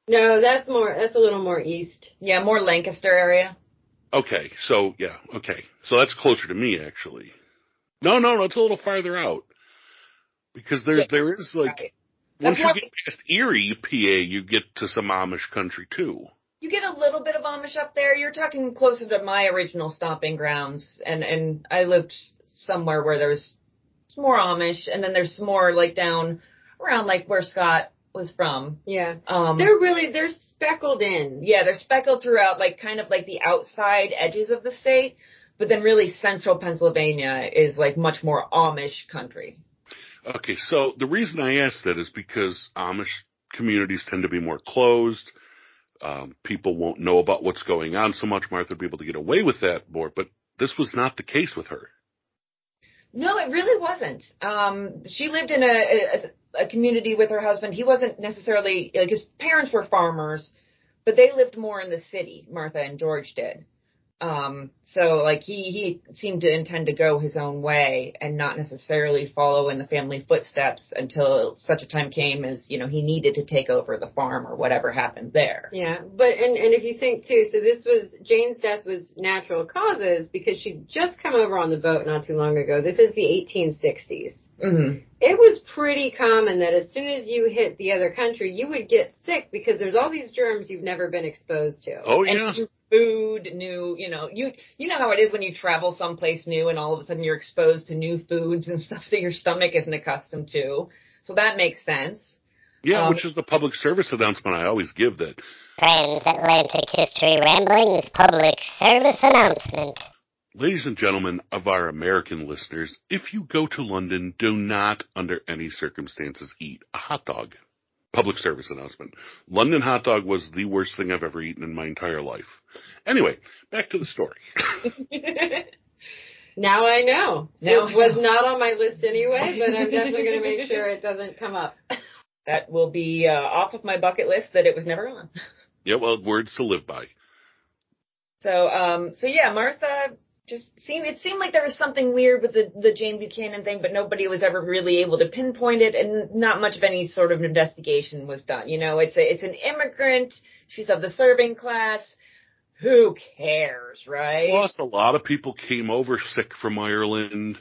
Speaker 5: No, that's more. That's a little more east.
Speaker 4: Yeah, more Lancaster area.
Speaker 1: Okay, so yeah, okay, so that's closer to me actually. No, no, no, it's a little farther out because there
Speaker 4: Yeah,
Speaker 1: there is like
Speaker 4: right.
Speaker 1: once
Speaker 4: That's
Speaker 1: you get past Erie, PA, you get to some Amish country too.
Speaker 4: You get a little bit of Amish up there. You're talking closer to my original stomping grounds, and and I lived somewhere where there's it's more Amish, and then there's some more like down around like where Scott was from.
Speaker 5: Yeah,
Speaker 4: Um,
Speaker 5: they're really they're speckled in.
Speaker 4: yeah, they're speckled throughout, like kind of like the outside edges of the state, but then really central Pennsylvania is like much more Amish country.
Speaker 1: Okay, so the reason I ask that is because Amish communities tend to be more closed. Um, people won't know about what's going on so much. Martha would be able to get away with that more, but this was not the case with her.
Speaker 4: No, it really wasn't. Um, she lived in a, a, a community with her husband. He wasn't necessarily like his parents were farmers, but they lived more in the city. Martha and George did. Um, so like he he seemed to intend to go his own way and not necessarily follow in the family footsteps until such a time came as you know he needed to take over the farm or whatever happened there.
Speaker 5: Yeah, but and and if you think too, so this was Jane's death was natural causes because she'd just come over on the boat not too long ago. This is the 1860s.
Speaker 4: Mm-hmm.
Speaker 5: It was pretty common that as soon as you hit the other country, you would get sick because there's all these germs you've never been exposed to.
Speaker 1: Oh
Speaker 4: and
Speaker 1: yeah,
Speaker 4: new food, new, you know, you you know how it is when you travel someplace new and all of a sudden you're exposed to new foods and stuff that your stomach isn't accustomed to. So that makes sense.
Speaker 1: yeah,
Speaker 4: um,
Speaker 1: which is the public service announcement I always give that
Speaker 3: Transatlantic History Ramblings Public Service Announcement.
Speaker 1: Ladies and gentlemen of our American listeners, if you go to London, do not under any circumstances eat a hot dog. Public service announcement. London hot dog was the worst thing I've ever eaten in my entire life. Anyway, back to the story.
Speaker 5: Now I know.
Speaker 4: Now
Speaker 5: it was not on my list anyway, but I'm definitely going to make sure it doesn't come up.
Speaker 4: that will be uh, off of my bucket list that it was never on.
Speaker 1: yeah, well, words to live by.
Speaker 4: So um so yeah, Martha just seemed it seemed like there was something weird with the the Jane Buchanan thing, but nobody was ever really able to pinpoint it, and not much of any sort of investigation was done. You know, it's a it's an immigrant. She's of the serving class. Who cares, right?
Speaker 1: Plus, a lot of people came over sick from Ireland.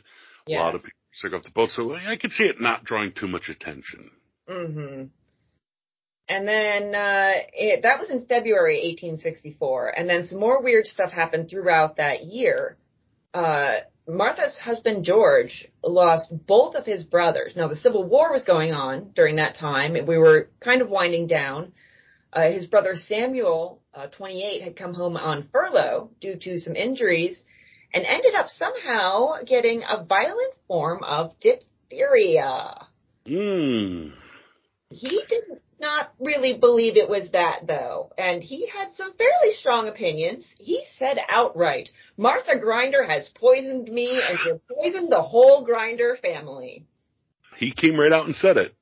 Speaker 1: A lot of people sick off the boat, so I could see it not drawing too much attention.
Speaker 4: hmm And then uh, it, that was in February 1864, and then some more weird stuff happened throughout that year. Uh, Martha's husband George lost both of his brothers. Now the Civil War was going on during that time. We were kind of winding down. Uh, his brother Samuel, uh, 28, had come home on furlough due to some injuries, and ended up somehow getting a violent form of diphtheria.
Speaker 1: Hmm.
Speaker 4: He did not really believe it was that though, and he had some fairly strong opinions. He said outright, Martha Grinder has poisoned me and will poisoned the whole Grinder family.
Speaker 1: He came right out and said it.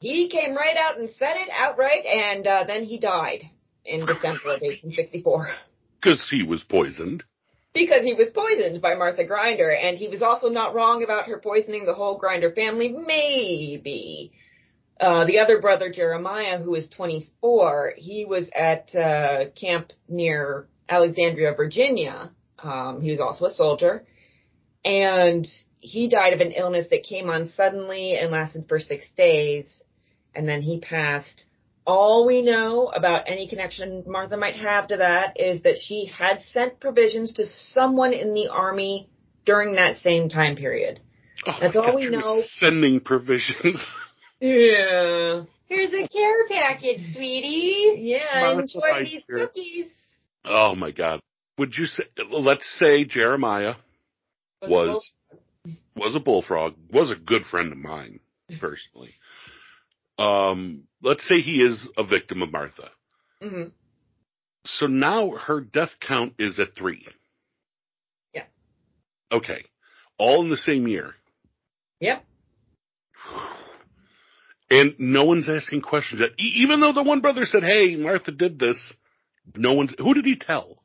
Speaker 4: He came right out and said it outright, and uh, then he died in December of 1864
Speaker 1: Because he was poisoned.
Speaker 4: because he was poisoned by Martha Grinder, and he was also not wrong about her poisoning the whole Grinder family. Maybe. Uh, the other brother, Jeremiah, who was 24, he was at uh, camp near Alexandria, Virginia. Um, he was also a soldier, and he died of an illness that came on suddenly and lasted for six days, and then he passed. All we know about any connection Martha might have to that is that she had sent provisions to someone in the army during that same time period.
Speaker 1: Oh
Speaker 4: That's all
Speaker 1: God,
Speaker 4: we know.
Speaker 1: Sending provisions.
Speaker 4: Yeah.
Speaker 5: Here's a care package, sweetie.
Speaker 4: Yeah,
Speaker 1: Martha
Speaker 4: enjoy these
Speaker 1: here.
Speaker 4: cookies.
Speaker 1: oh my God. Would you say? Let's say Jeremiah was was a bullfrog. Was a good friend of mine personally. Um, let's say he is a victim of Martha.
Speaker 4: Mm-hmm.
Speaker 1: So now her death count is at three.
Speaker 4: Yeah.
Speaker 1: Okay. All in the same year.
Speaker 4: Yep.
Speaker 1: And no one's asking questions. yet. E- even though the one brother said, "Hey, Martha did this," no one's. Who did he tell?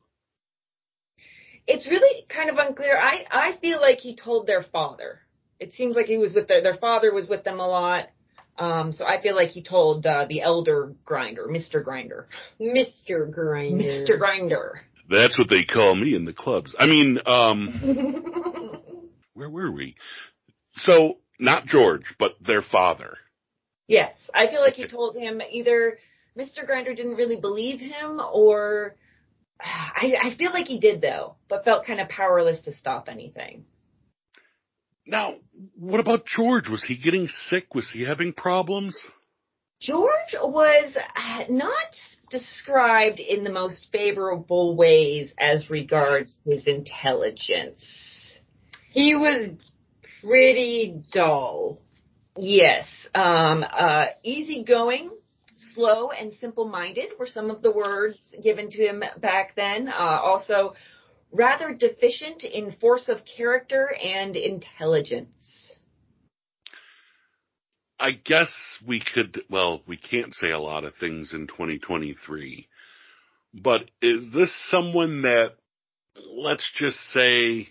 Speaker 4: It's really kind of unclear. I, I feel like he told their father. It seems like he was with their, their father was with them a lot. Um, so I feel like he told, uh, the elder grinder, Mr. Grinder.
Speaker 5: Mr. Grinder.
Speaker 4: Mr. Grinder.
Speaker 1: That's what they call me in the clubs. I mean, um, where were we? So not George, but their father.
Speaker 4: Yes, I feel like he told him either Mr. Grinder didn't really believe him or I, I feel like he did though, but felt kind of powerless to stop anything.
Speaker 1: Now, what about George? Was he getting sick? Was he having problems?
Speaker 4: George was uh, not described in the most favorable ways as regards his intelligence.
Speaker 5: He was pretty dull.
Speaker 4: Yes, um, uh, easygoing, slow, and simple-minded were some of the words given to him back then. Uh, also, rather deficient in force of character and intelligence.
Speaker 1: I guess we could, well, we can't say a lot of things in 2023, but is this someone that, let's just say,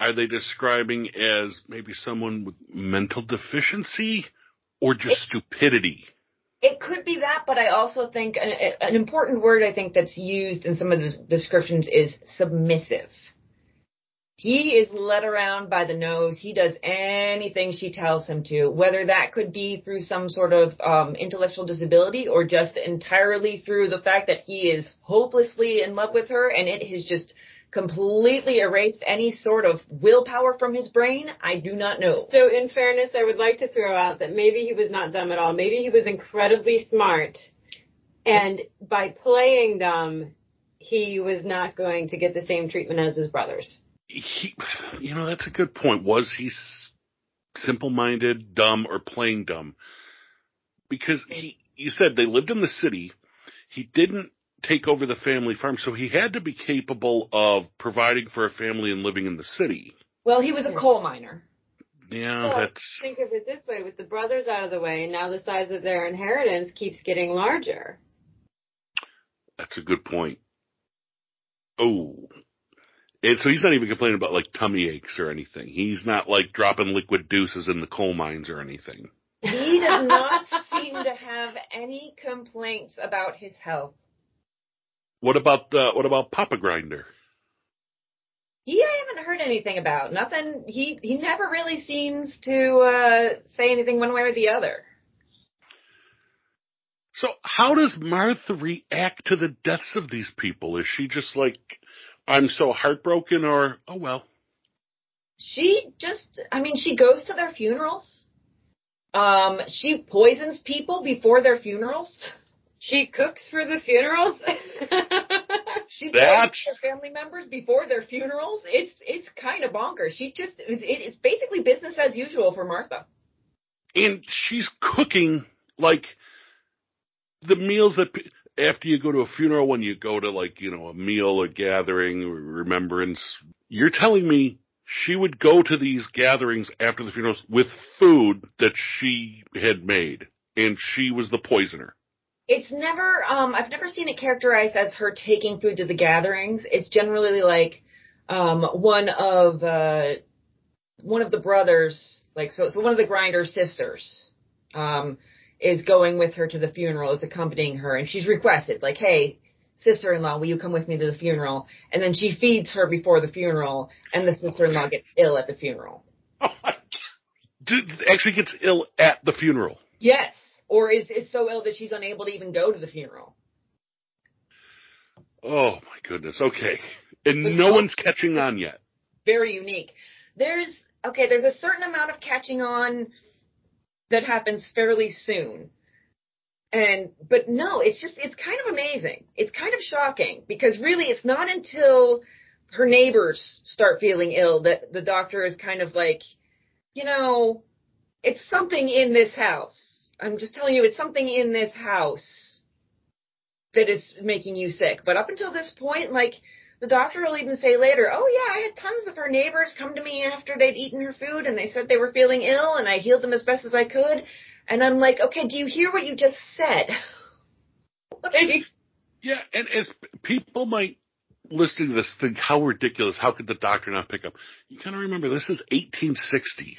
Speaker 1: are they describing as maybe someone with mental deficiency or just stupidity?
Speaker 4: It could be that, but I also think an, an important word I think that's used in some of the descriptions is submissive. He is led around by the nose. He does anything she tells him to, whether that could be through some sort of um, intellectual disability or just entirely through the fact that he is hopelessly in love with her and it has just completely erased any sort of willpower from his brain. I do not know.
Speaker 5: So in fairness, I would like to throw out that maybe he was not dumb at all. Maybe he was incredibly smart. And by playing dumb, he was not going to get the same treatment as his brothers.
Speaker 1: He, you know, that's a good point. Was he s- simple-minded, dumb, or playing dumb? Because he, you said they lived in the city. He didn't take over the family farm, so he had to be capable of providing for a family and living in the city.
Speaker 4: Well, he was a coal miner.
Speaker 1: Yeah,
Speaker 5: Well,
Speaker 1: that's
Speaker 5: Think of it this way, with the brothers out of the way, now the size of their inheritance keeps getting larger.
Speaker 1: that's a good point. Oh. And so he's not even complaining about like tummy aches or anything. He's not like dropping liquid deuces in the coal mines or anything.
Speaker 4: He does not seem to have any complaints about his health.
Speaker 1: What about uh, what about Papa Grinder?
Speaker 4: He I haven't heard anything about. Nothing. He he never really seems to uh, say anything one way or the other.
Speaker 1: So how does Martha react to the deaths of these people? Is she just like, I'm so heartbroken or, oh well.
Speaker 4: She just. I mean, she goes to their funerals. Um, she poisons people before their funerals.
Speaker 5: She cooks for the funerals?
Speaker 4: She poisons their family members before their funerals. It's it's kind of bonkers. She just it's basically business as usual for Martha.
Speaker 1: And she's cooking like the meals that after you go to a funeral, when you go to like, you know, a meal or gathering or remembrance, you're telling me she would go to these gatherings after the funerals with food that she had made, and she was the poisoner.
Speaker 4: It's never, um, I've never seen it characterized as her taking food to the gatherings. It's generally like, um, one of, uh, one of the brothers, like, so, so one of the Grinder sisters, um, is going with her to the funeral, is accompanying her, and she's requested, like, hey, sister-in-law, will you come with me to the funeral? And then she feeds her before the funeral, and the sister-in-law gets ill at the funeral.
Speaker 1: Oh my God. Dude, actually gets ill at the funeral.
Speaker 4: Yes. Or is, is so ill that she's unable to even go to the funeral.
Speaker 1: Oh my goodness. Okay. And
Speaker 4: But
Speaker 1: no one's catching on yet.
Speaker 4: Very unique. There's, okay, there's a certain amount of catching on that happens fairly soon. And, but no, it's just, it's kind of amazing. It's kind of shocking because really it's not until her neighbors start feeling ill that the doctor is kind of like, you know, it's something in this house. I'm just telling you, it's something in this house that is making you sick. But up until this point, like, the doctor will even say later, oh yeah, I had tons of her neighbors come to me after they'd eaten her food and they said they were feeling ill and I healed them as best as I could. And I'm like, okay, do you hear what you just said? like,
Speaker 1: Yeah, and as people might listening to this think how ridiculous, how could the doctor not pick up? You kind of remember this is 1860.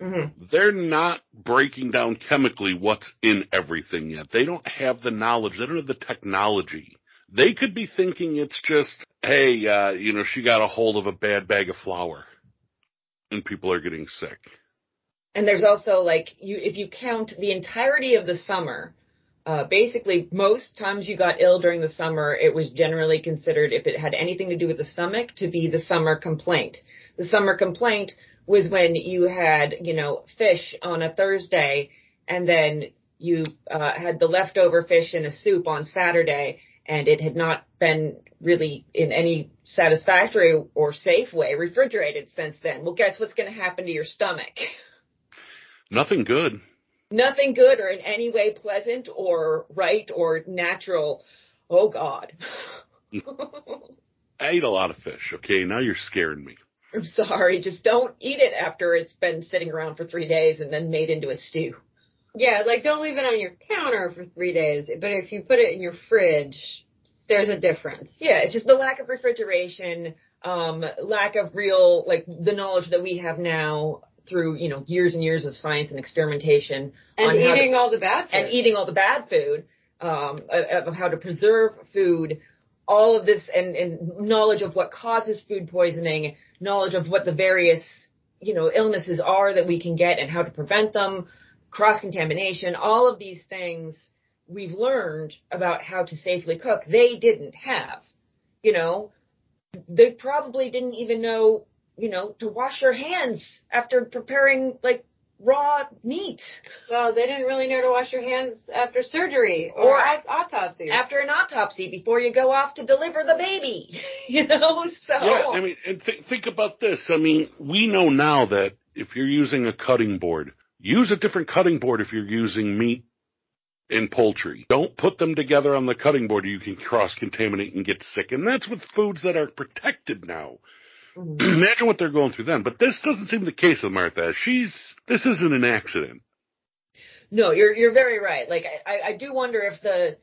Speaker 4: Mhm.
Speaker 1: They're not breaking down chemically what's in everything yet. They don't have the knowledge. They don't have the technology. They could be thinking it's just, hey, uh, you know, she got a hold of a bad bag of flour and people are getting sick.
Speaker 4: And there's also like you if you count the entirety of the summer, uh, basically most times you got ill during the summer, it was generally considered if it had anything to do with the stomach to be the summer complaint. The summer complaint was when you had, you know, fish on a Thursday and then you uh, had the leftover fish in a soup on Saturday and it had not been really in any satisfactory or safe way refrigerated since then. Well, guess what's going to happen to your stomach?
Speaker 1: Nothing good.
Speaker 4: nothing good or in any way pleasant or right or natural. Oh God.
Speaker 1: I ate a lot of fish. Okay, now you're scaring me.
Speaker 4: I'm sorry. Just don't eat it after it's been sitting around for three days and then made into a stew.
Speaker 5: Yeah, like don't leave it on your counter for three days. But if you put it in your fridge, there's a difference.
Speaker 4: Yeah, it's just the lack of refrigeration, um, lack of real, like the knowledge that we have now through, you know, years and years of science and experimentation
Speaker 5: And
Speaker 4: on how to-
Speaker 5: eating all the bad food.
Speaker 4: and eating all the bad food, um, of how to preserve food, all of this and, and knowledge of what causes food poisoning, knowledge of what the various, you know, illnesses are that we can get and how to prevent them, cross contamination, all of these things we've learned about how to safely cook. They didn't have, you know, they probably didn't even know, you know, to wash your hands after preparing like raw meat.
Speaker 5: Well, they didn't really know to wash your hands after surgery or,
Speaker 4: Or
Speaker 5: aut- autopsy.
Speaker 4: after an autopsy before you go off to deliver the baby. you know, so
Speaker 1: Yeah, I mean, and th- think about this. I mean, we know now that if you're using a cutting board, use a different cutting board if you're using meat and poultry. Don't put them together on the cutting board you can cross contaminate and get sick. And that's with foods that are protected now.
Speaker 4: Mhm.
Speaker 1: Imagine what they're going through then. But this doesn't seem the case with Martha. She's, this isn't an accident.
Speaker 4: no, you're you're very right. Like I, I- I do wonder if the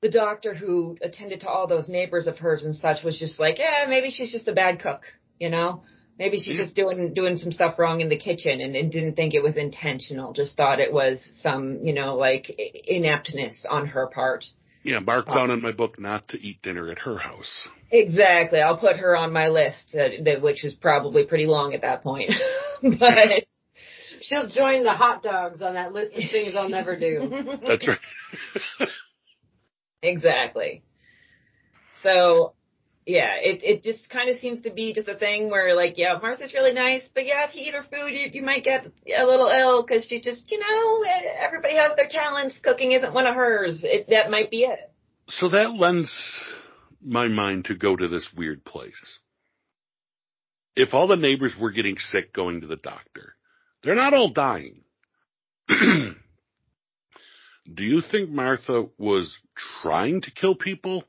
Speaker 4: the doctor who attended to all those neighbors of hers and such was just like, yeah, maybe she's just a bad cook, you know? Maybe she's
Speaker 1: Yeah.
Speaker 4: just doing doing some stuff wrong in the kitchen and, and didn't think it was intentional. Just thought it was some, you know, like ineptness on her part.
Speaker 1: Yeah, mark down in my book not to eat dinner at her house.
Speaker 4: Exactly. I'll put her on my list, uh, that, which was probably pretty long at that point. but
Speaker 5: She'll join the hot dogs on that list of things I'll never do.
Speaker 1: That's right.
Speaker 4: exactly. So, yeah, it it just kind of seems to be just a thing where like, yeah, Martha's really nice, but yeah, if you eat her food, you, you might get a little ill because she just, you know, everybody has their talents. Cooking isn't one of hers. It, that might be it.
Speaker 1: So that lends my mind to go to this weird place. If all the neighbors were getting sick going to the doctor, they're not all dying. Do you think Martha was trying to kill people?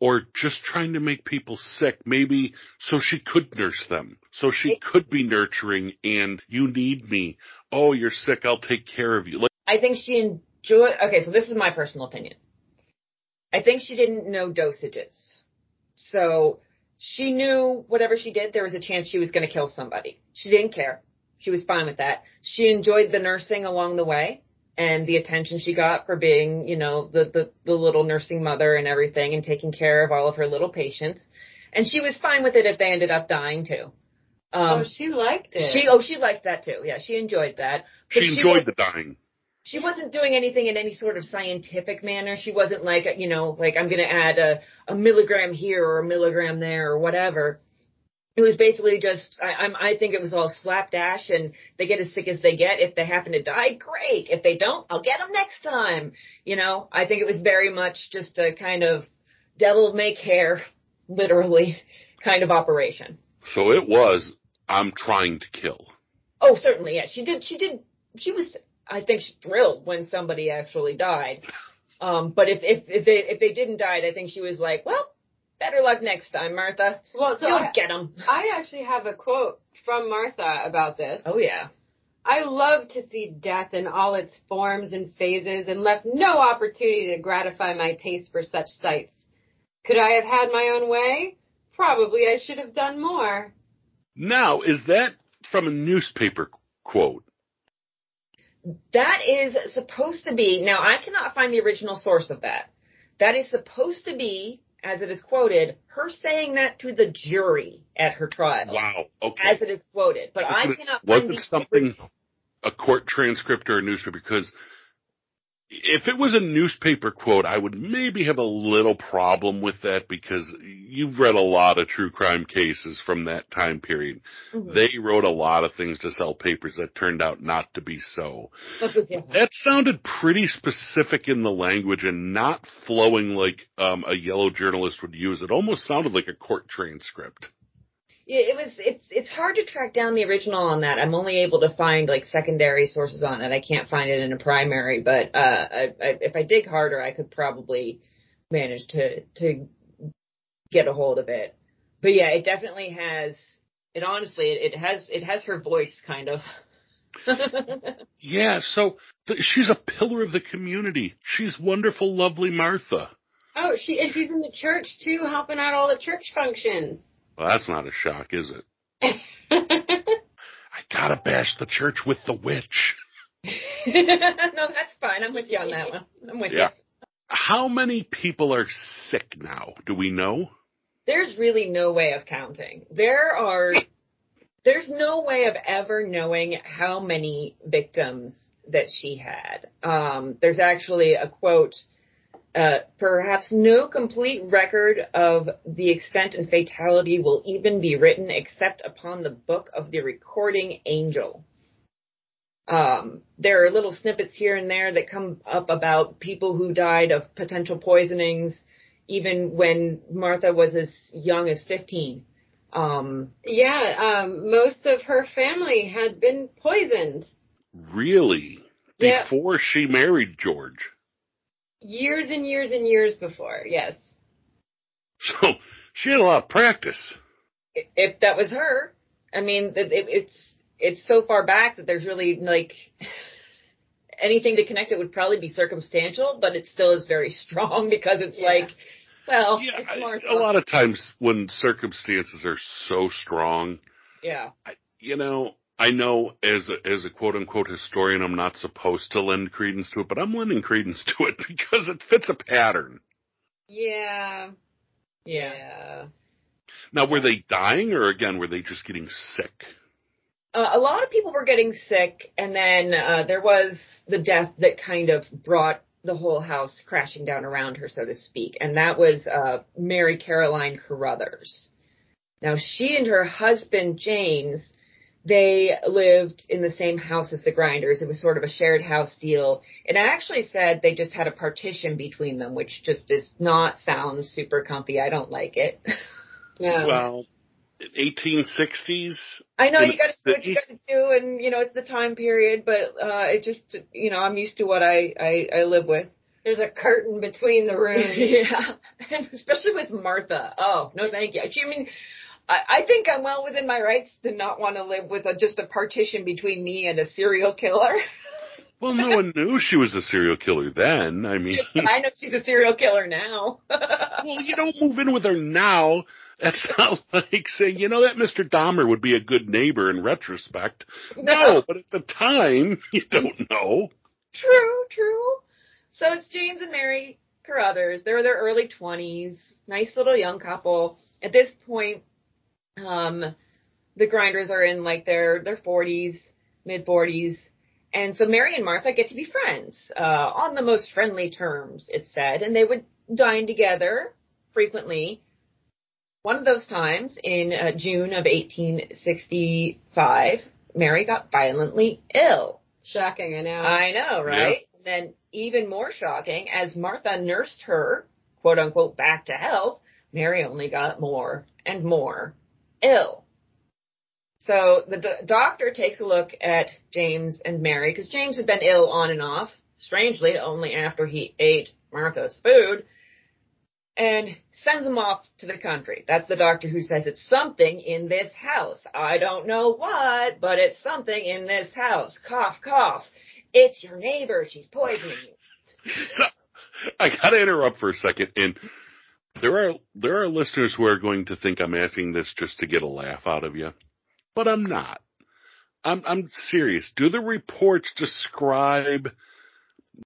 Speaker 1: Or just trying to make people sick, maybe so she could nurse them, so she could be nurturing and you need me. Oh, you're sick. I'll take care of you. Like,
Speaker 4: I think she enjoyed. Okay, so this is my personal opinion. I think she didn't know dosages, so she knew whatever she did, there was a chance she was going to kill somebody. She didn't care. She was fine with that. She enjoyed the nursing along the way and the attention she got for being, you know, the, the, the little nursing mother and everything and taking care of all of her little patients. And she was fine with it if they ended up dying too. Um,
Speaker 5: oh, she liked it.
Speaker 4: she, oh, she liked that too. Yeah, she enjoyed that. But
Speaker 1: she enjoyed
Speaker 4: was-
Speaker 1: the dying.
Speaker 4: she wasn't doing anything in any sort of scientific manner. She wasn't like, you know, like I'm going to add a, a milligram here or a milligram there or whatever. It was basically just, I, I'm, I think it was all slapdash and they get as sick as they get. If they happen to die, great. If they don't, I'll get them next time. You know, I think it was very much just a kind of devil make hair, literally, kind of operation.
Speaker 1: So it was, I'm trying to kill.
Speaker 4: Oh, certainly, yeah. She did. She did. She was. I think she thrilled when somebody actually died. Um, but if if if they if they didn't die, I think she was like, well, better luck next time, Martha.
Speaker 5: well, so
Speaker 4: You'll
Speaker 5: I,
Speaker 4: get them.
Speaker 5: I actually have a quote from Martha about this.
Speaker 4: Oh yeah.
Speaker 5: I love to see death in all its forms and phases and left no opportunity to gratify my taste for such sights. Could I have had my own way? Probably I should have done more.
Speaker 1: Now, is that from a newspaper quote?
Speaker 4: That is supposed to be. Now I cannot find the original source of that. That is supposed to be, as it is quoted, her saying that to the jury at her trial.
Speaker 1: Wow. Okay.
Speaker 4: As it is quoted, but I
Speaker 1: was,
Speaker 4: cannot
Speaker 1: was
Speaker 4: find
Speaker 1: it something a court transcript or a newspaper? Because if it was a newspaper quote, I would maybe have a little problem with that because you've read a lot of true crime cases from that time period.
Speaker 4: Mhm.
Speaker 1: They wrote a lot of things to sell papers that turned out not to be so.
Speaker 4: Yeah.
Speaker 1: That sounded pretty specific in the language and not flowing like um, a yellow journalist would use. It almost sounded like a court transcript.
Speaker 4: Yeah, it was. It's it's hard to track down the original on that. I'm only able to find like secondary sources on it. I can't find it in a primary, but uh, I, I, if I dig harder, I could probably manage to to get a hold of it. But yeah, it definitely has. It honestly, it, it has it has her voice kind of.
Speaker 1: Yeah, so th- she's a pillar of the community. She's wonderful, lovely Martha.
Speaker 5: Oh, she and she's in the church too, helping out all the church functions.
Speaker 1: Well, that's not a shock, is it? I gotta bash the church with the witch.
Speaker 4: no, that's fine. I'm with you on that one. I'm with
Speaker 1: Yeah.
Speaker 4: you.
Speaker 1: How many people are sick now? Do we know?
Speaker 4: there's really no way of counting. There are, there's no way of ever knowing how many victims that she had. Um, there's actually a quote, uh, perhaps no complete record of the extent and fatality will even be written except upon the book of the recording angel. Um, there are little snippets here and there that come up about people who died of potential poisonings, even when Martha was as young as 15. Um,
Speaker 5: yeah, um, most of her family had been poisoned
Speaker 1: Really?
Speaker 5: Yeah.
Speaker 1: Before she married George.
Speaker 5: Years and years and years before. Yes.
Speaker 1: So she had a lot of practice.
Speaker 4: if that was her, I mean, it, it, it's it's so far back that there's really like anything to connect it would probably be circumstantial, but it still is very strong because it's
Speaker 5: Yeah.
Speaker 4: like, well,
Speaker 1: Yeah,
Speaker 4: it's
Speaker 1: I-
Speaker 4: Martha.
Speaker 1: a lot of times when circumstances are so strong,
Speaker 4: yeah,
Speaker 1: you know, I know as a, as a quote unquote historian, I'm not supposed to lend credence to it, but I'm lending credence to it because it fits a pattern.
Speaker 5: Yeah.
Speaker 4: yeah.
Speaker 1: Now, were they dying or again, were they just getting sick?
Speaker 4: Uh, a lot of people were getting sick, and then uh, there was the death that kind of brought the whole house crashing down around her, so to speak, and that was uh, Mary Caroline Carruthers. Now, she and her husband James, they lived in the same house as the Grinders. It was sort of a shared house deal, and I actually said they just had a partition between them, which just does not sound super comfy. I don't like it.
Speaker 5: No.
Speaker 1: Well, 1860s.
Speaker 4: I know you got to do what you got to do, and you know it's the time period, but uh, it just you know I'm used to what I I, I live with.
Speaker 5: There's a curtain between the rooms.
Speaker 4: yeah, especially with Martha. Oh no, thank you. I mean, I, I think I'm well within my rights to not want to live with a, just a partition between me and a serial killer.
Speaker 1: Well, no one knew she was a serial killer then. I mean,
Speaker 4: I know she's a serial killer now.
Speaker 1: well, you don't move in with her now. That's not like saying, you know, that Mr. Dahmer would be a good neighbor in retrospect. No, but at the time, you don't know.
Speaker 4: True, true. So it's James and Mary Carruthers. They're in their early twenties. Nice little young couple. At this point, um, the grinders are in like their their forties, mid forties. And so Mary and Martha get to be friends, uh, on the most friendly terms, it's said, and they would dine together frequently. One of those times in uh, June of 1865, Mary got violently ill.
Speaker 5: Shocking, I know.
Speaker 4: I know, right? And then even more shocking, as Martha nursed her, quote unquote, back to health, Mary only got more and more ill. So the do- doctor takes a look at James and Mary, because James had been ill on and off, strangely, only after he ate Martha's food, and sends him off to the country. That's the doctor who says it's something in this house. I don't know what, but it's something in this house. Cough, cough. It's your neighbor. She's poisoning you.
Speaker 1: So, I gotta interrupt for a second, and there are there are listeners who are going to think I'm asking this just to get a laugh out of you, but I'm not. I'm I'm serious. Do the reports describe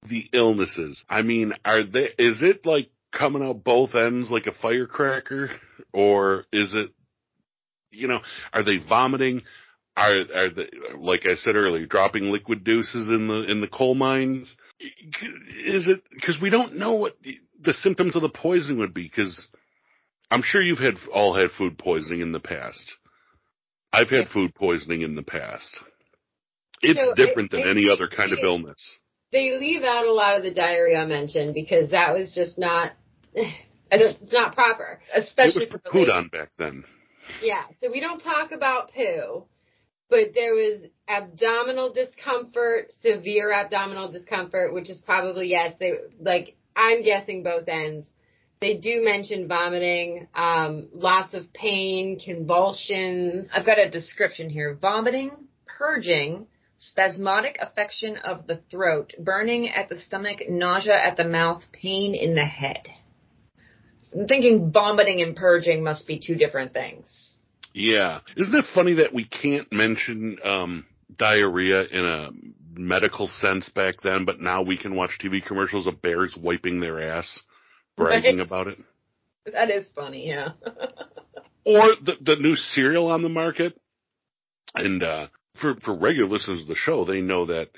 Speaker 1: the illnesses? I mean, are they? Is it like coming out both ends like a firecracker, or is it? You know, are they vomiting? Are are they like I said earlier, dropping liquid deuces in the in the coal mines? Is it because we don't know what the symptoms of the poisoning would be? Because I'm sure you've had all had food poisoning in the past. I've had food poisoning in the past. It's
Speaker 5: So,
Speaker 1: different
Speaker 5: I-
Speaker 1: than any other kind of illness.
Speaker 5: They leave out a lot of the diarrhea I mentioned because that was just not, it's not proper.
Speaker 1: It
Speaker 4: Especially
Speaker 1: was
Speaker 4: for the
Speaker 1: on back then.
Speaker 5: Yeah, so we don't talk about poo, but there was abdominal discomfort, severe abdominal discomfort, which is probably yes, they like I'm guessing both ends. They do mention vomiting, um, lots of pain, convulsions.
Speaker 4: I've got a description here. Vomiting, purging, spasmodic affection of the throat, burning at the stomach, nausea at the mouth, pain in the head. So I'm thinking vomiting and purging must be two different things.
Speaker 1: Yeah. Isn't it funny that we can't mention um, diarrhea in a medical sense back then, but now we can watch TV commercials of bears wiping their ass, bragging
Speaker 4: Right.
Speaker 1: about it?
Speaker 4: That is funny, yeah.
Speaker 1: Or the, the new cereal on the market. And uh, for, for regular listeners of the show, they know that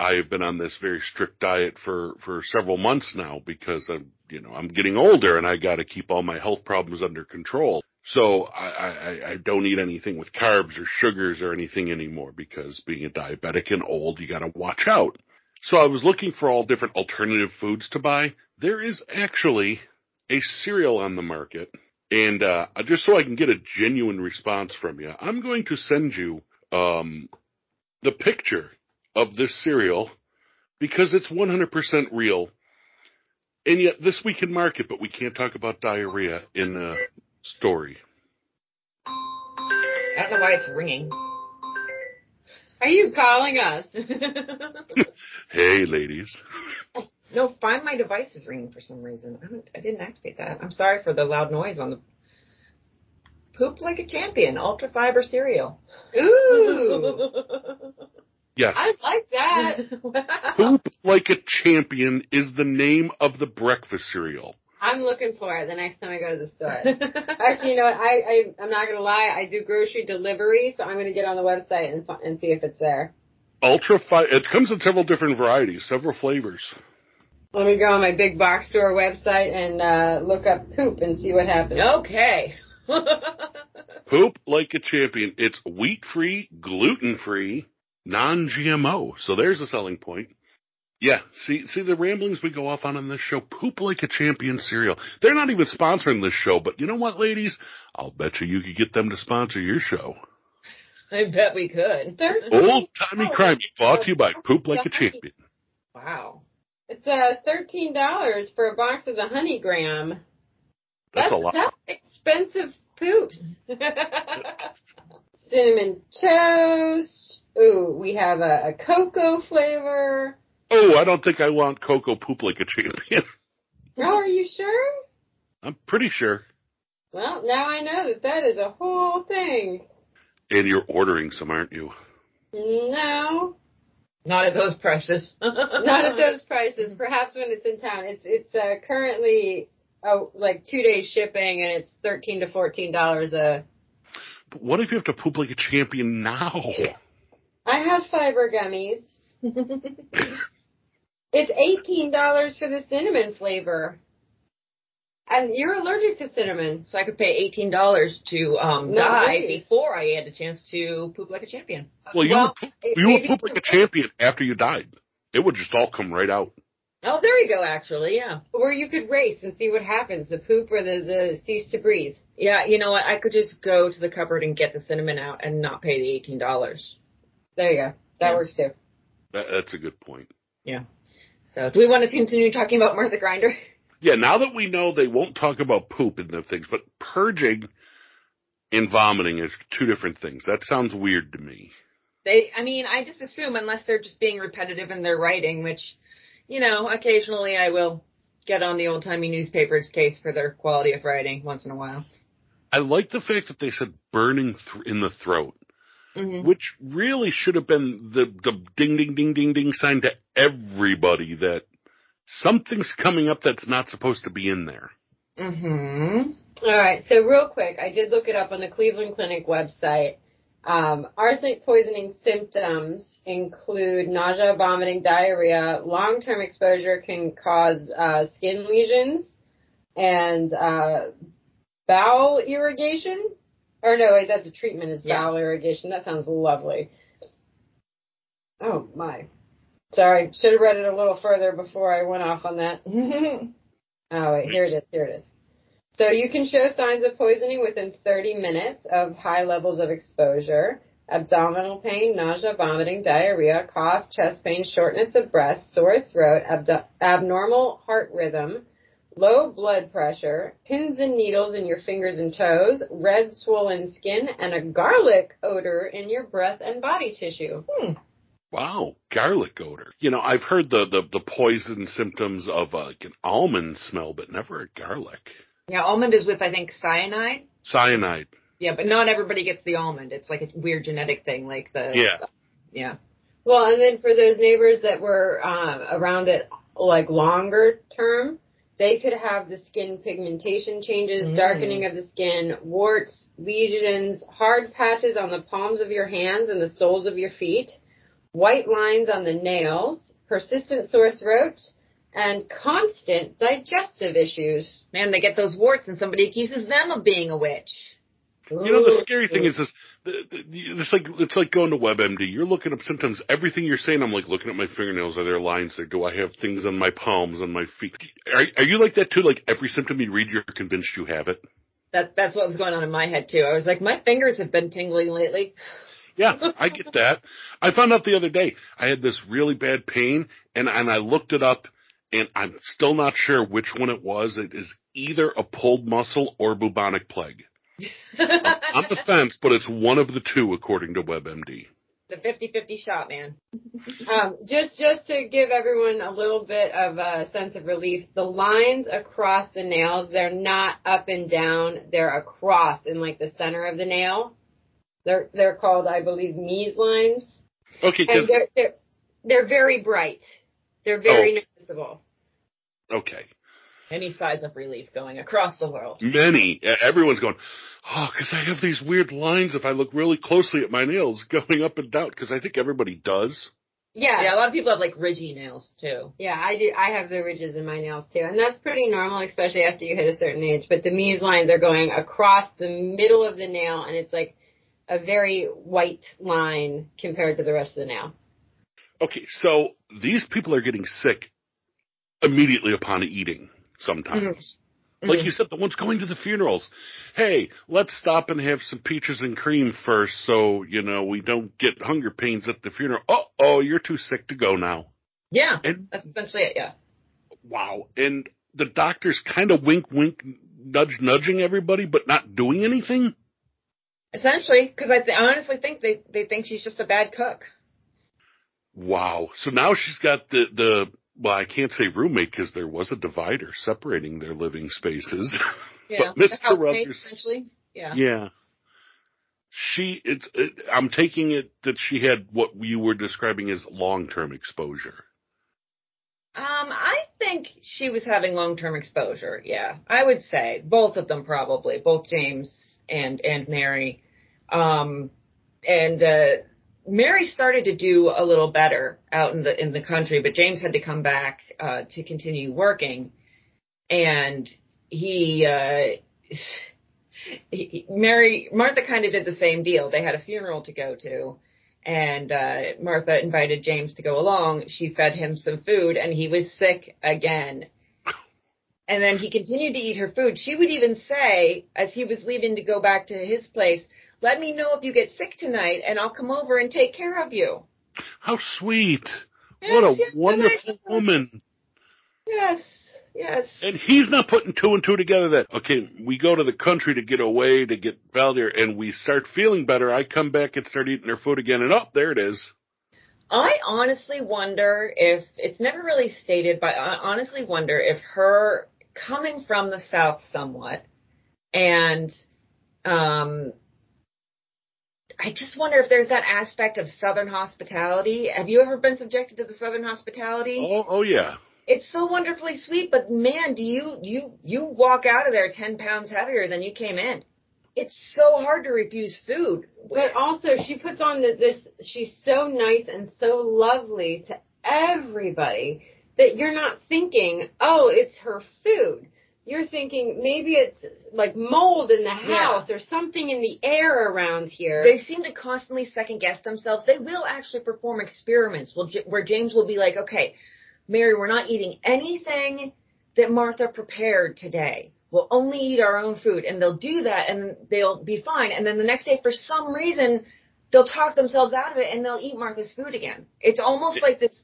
Speaker 1: I have been on this very strict diet for, for several months now because I'm, you know, I'm getting older and I got to keep all my health problems under control. So I, I, I don't eat anything with carbs or sugars or anything anymore because being a diabetic and old, you got to watch out. So I was looking for all different alternative foods to buy. There is actually a cereal on the market. And uh, just so I can get a genuine response from you, I'm going to send you um, the picture of this cereal because it's 100% real. And yet, this we can market, but we can't talk about diarrhea in a story.
Speaker 4: I don't know why it's ringing.
Speaker 5: Are you calling us?
Speaker 1: Hey, ladies.
Speaker 4: no, find my device is ringing for some reason. I, don't, I didn't activate that. I'm sorry for the loud noise on the poop like a champion ultra fiber cereal.
Speaker 5: Ooh,
Speaker 1: Yes.
Speaker 5: I like that.
Speaker 1: Poop Like a Champion is the name of the breakfast cereal.
Speaker 5: I'm looking for it the next time I go to the store. Actually, you know what? I, I I'm not gonna lie. I do grocery delivery, so I'm gonna get on the website and and see if it's there.
Speaker 1: Ultra fi- it comes in several different varieties, several flavors.
Speaker 5: Let me go on my big box store website and uh, look up poop and see what happens.
Speaker 4: okay.
Speaker 1: Poop Like a Champion. It's wheat free, gluten free, non GMO. So there's a selling point. Yeah, see, see the ramblings we go off on on this show. Poop Like a Champion cereal. They're not even sponsoring this show, but you know what, ladies? I'll bet you you could get them to sponsor your show.
Speaker 4: I bet we could.
Speaker 5: They're-
Speaker 1: Old timey
Speaker 5: Oh,
Speaker 1: crime brought to you by Poop Like a. Champion.
Speaker 4: Wow.
Speaker 5: It's uh thirteen dollars for a box of the Honey honeygram.
Speaker 1: That's a lot.
Speaker 5: That's expensive poops. Cinnamon toast. Ooh, we have a, a cocoa flavor.
Speaker 1: Oh, I don't think I want cocoa poop like a champion.
Speaker 5: Oh, are you sure?
Speaker 1: I'm pretty sure.
Speaker 5: Well, now I know that that is a whole thing.
Speaker 1: And you're ordering some, aren't you?
Speaker 5: No,
Speaker 4: Not at those prices.
Speaker 5: not at those prices. Perhaps when it's in town. It's it's uh, currently oh like two days shipping, and it's thirteen to fourteen dollars a.
Speaker 1: But what if you have to poop like a champion now?
Speaker 5: I have fiber gummies. It's eighteen dollars for the cinnamon flavor. And you're allergic to cinnamon.
Speaker 4: So I could pay eighteen dollars to um,
Speaker 5: No
Speaker 4: die
Speaker 5: worries.
Speaker 4: before I had a chance to poop like a champion.
Speaker 1: Well, you
Speaker 5: Well,
Speaker 1: would poop, you would poop like a champion after you died. It would just all come right out.
Speaker 4: Oh, there you go. Actually, yeah,
Speaker 5: Or you could race and see what happens, the poop or the, the cease to breathe.
Speaker 4: yeah. You know what? I could just go to the cupboard and get the cinnamon out and not pay the eighteen dollars.
Speaker 5: There you go. That
Speaker 4: Yeah.
Speaker 5: works too.
Speaker 1: That, that's a good point. Yeah.
Speaker 4: So, do we want to continue talking about Martha Grinder?
Speaker 1: Yeah, now that we know they won't talk about poop in the things, but purging and vomiting is two different things. That sounds weird to me.
Speaker 4: They, I mean, I just assume unless they're just being repetitive in their writing, which, you know, occasionally I will get on the old timey newspaper's case for their quality of writing once in a while.
Speaker 1: I like the fact that they said burning th- in the throat,
Speaker 4: Mm-hmm.
Speaker 1: which really should have been the, the ding, ding, ding, ding, ding sign to everybody that something's coming up that's not supposed to be in there.
Speaker 4: Mm-hmm.
Speaker 5: All right. So real quick, I did look it up on the Cleveland Clinic website. Um, arsenic poisoning symptoms include nausea, vomiting, diarrhea. Long-term exposure can cause uh, skin lesions and uh, bowel irrigation. Or no, wait, that's a treatment is
Speaker 4: Yeah.
Speaker 5: bowel irrigation. That sounds lovely. Oh my. Sorry, should have read it a little further before I went off on that. oh wait, here it is. Here it is. So you can show signs of poisoning within 30 minutes of high levels of exposure. Abdominal pain, nausea, vomiting, diarrhea, cough, chest pain, shortness of breath, sore throat, abdo- abnormal heart rhythm, low blood pressure, pins and needles in your fingers and toes, red swollen skin, and a garlic odor in your breath and body tissue.
Speaker 1: Wow, garlic odor. You know, I've heard the, the, the poison symptoms of uh, like an almond smell, but never a garlic.
Speaker 4: Yeah, almond is with I think cyanide.
Speaker 1: Cyanide.
Speaker 4: Yeah, but not everybody gets the almond. It's like a weird genetic thing, like the
Speaker 1: Yeah.
Speaker 4: yeah.
Speaker 5: Well, and then for those neighbors that were um, around it like longer term, they could have the skin pigmentation changes,
Speaker 4: Mm.
Speaker 5: darkening of the skin, warts, lesions, hard patches on the palms of your hands and the soles of your feet, white lines on the nails, persistent sore throat, and constant digestive issues.
Speaker 4: Man, they get those warts and somebody accuses them of being a witch.
Speaker 1: You know, the scary thing is this. It's like it's like going to WebMD. You're looking up symptoms. Everything you're saying, I'm like looking at my fingernails. Are there lines there? Do I have things on my palms, on my feet? Are, are you like that too? Like every symptom you read, you're convinced you have it.
Speaker 4: That that's what was going on in my head too. I was like, my fingers have been tingling lately.
Speaker 1: Yeah, I get that. I found out the other day I had this really bad pain, and and I looked it up, and I'm still not sure which one it was. It is either a pulled muscle or bubonic plague. On the fence, but it's one of the two according to WebMD.
Speaker 4: It's a 50-50 shot, man.
Speaker 5: Um, just just to give everyone a little bit of a sense of relief, the lines across the nails, they're not up and down, they're across in like the center of the nail. They're they're called, I believe, Mees lines.
Speaker 1: Okay,
Speaker 5: And they're, they're they're very bright. They're very
Speaker 1: Oh.
Speaker 5: noticeable.
Speaker 1: okay,
Speaker 4: Any size of relief going across the world.
Speaker 1: many everyone's going. Oh, because I have these weird lines if I look really closely at my nails going up and down. Because I think everybody does.
Speaker 5: Yeah.
Speaker 4: Yeah, a lot of people have like ridgy nails too.
Speaker 5: Yeah, I do. I have the ridges in my nails too, and that's pretty normal, especially after you hit a certain age. But the Mees lines are going across the middle of the nail, and it's like a very white line compared to the rest of the nail.
Speaker 1: Okay, so these people are getting sick immediately upon eating. Sometimes. Like
Speaker 4: Mhm.
Speaker 1: you said, the ones going to the funerals. Hey, let's stop and have some peaches and cream first so, you know, we don't get hunger pains at the funeral. Oh, oh, you're too sick to go now.
Speaker 4: Yeah,
Speaker 1: And
Speaker 4: that's essentially it. Yeah.
Speaker 1: wow. And the doctor's kind of wink, wink, nudge, nudging everybody, but not doing anything.
Speaker 4: Essentially, because I th- honestly think they they think she's just a bad cook.
Speaker 1: Wow. So now she's got the the well, I can't say roommate because there was a divider separating their living spaces.
Speaker 4: Yeah,
Speaker 1: But
Speaker 4: housemaid,
Speaker 1: Carruthers-
Speaker 4: essentially. Yeah.
Speaker 1: Yeah. She, it's, it, I'm taking it that she had what you were describing as long-term exposure.
Speaker 4: Um, I think she was having long-term exposure. Yeah, I would say both of them probably, both James and and Mary. Um, and uh, Mary started to do a little better out in the in the country, but James had to come back uh, to continue working, and he. Uh, he- Mary Martha kind of did the same deal. They had a funeral to go to, and uh, Martha invited James to go along. She fed him some food, and he was sick again. And then he continued to eat her food. She would even say, as he was leaving to go back to his place, "Let me know if you get sick tonight, and I'll come over and take care of you."
Speaker 1: How sweet. What a
Speaker 4: Yes, yes,
Speaker 1: wonderful
Speaker 4: yes.
Speaker 1: woman.
Speaker 4: Yes, yes.
Speaker 1: And he's not putting two and two together that, okay, we go to the country to get away, to get Valdir, and we start feeling better. I come back and start eating her food again, and oh, there it is.
Speaker 4: I honestly wonder if it's never really stated, but I honestly wonder if her coming from the South somewhat and um I just wonder if there's that aspect of Southern hospitality. Have you ever been subjected to the Southern hospitality?
Speaker 1: Oh, oh yeah.
Speaker 4: It's so wonderfully sweet, but man, do you you you walk out of there ten pounds heavier than you came in. It's so hard to refuse food.
Speaker 5: But also, she puts on the, this. She's so nice and so lovely to everybody that you're not thinking, oh, it's her food. You're thinking maybe it's like mold in the house or something in the air around here.
Speaker 4: They seem to constantly second guess themselves. They will actually perform experiments where where James will be like, okay, Mary, we're not eating anything that Martha prepared today. We'll only eat our own food. And they'll do that and they'll be fine. And then the next day, for some reason, they'll talk themselves out of it and they'll eat Martha's food again. It's almost like this,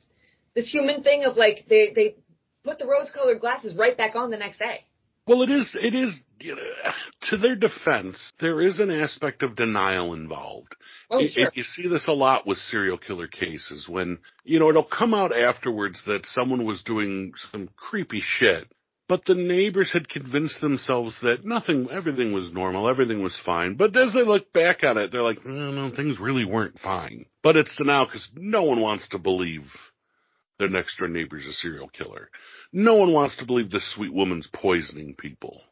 Speaker 4: this human thing of like, they, they put the rose colored glasses right back on the next day.
Speaker 1: Well, it is, it is, to their defense, there is an aspect of denial involved.
Speaker 4: Oh,
Speaker 1: You-
Speaker 4: sure.
Speaker 1: You see this a lot with serial killer cases when, you know, it'll come out afterwards that someone was doing some creepy shit, but the neighbors had convinced themselves that nothing, everything was normal, everything was fine. But as they look back on it, they're like, no, no, things really weren't fine. But it's denial because no one wants to believe their next door neighbor's a serial killer. No one wants to believe this sweet woman's poisoning people.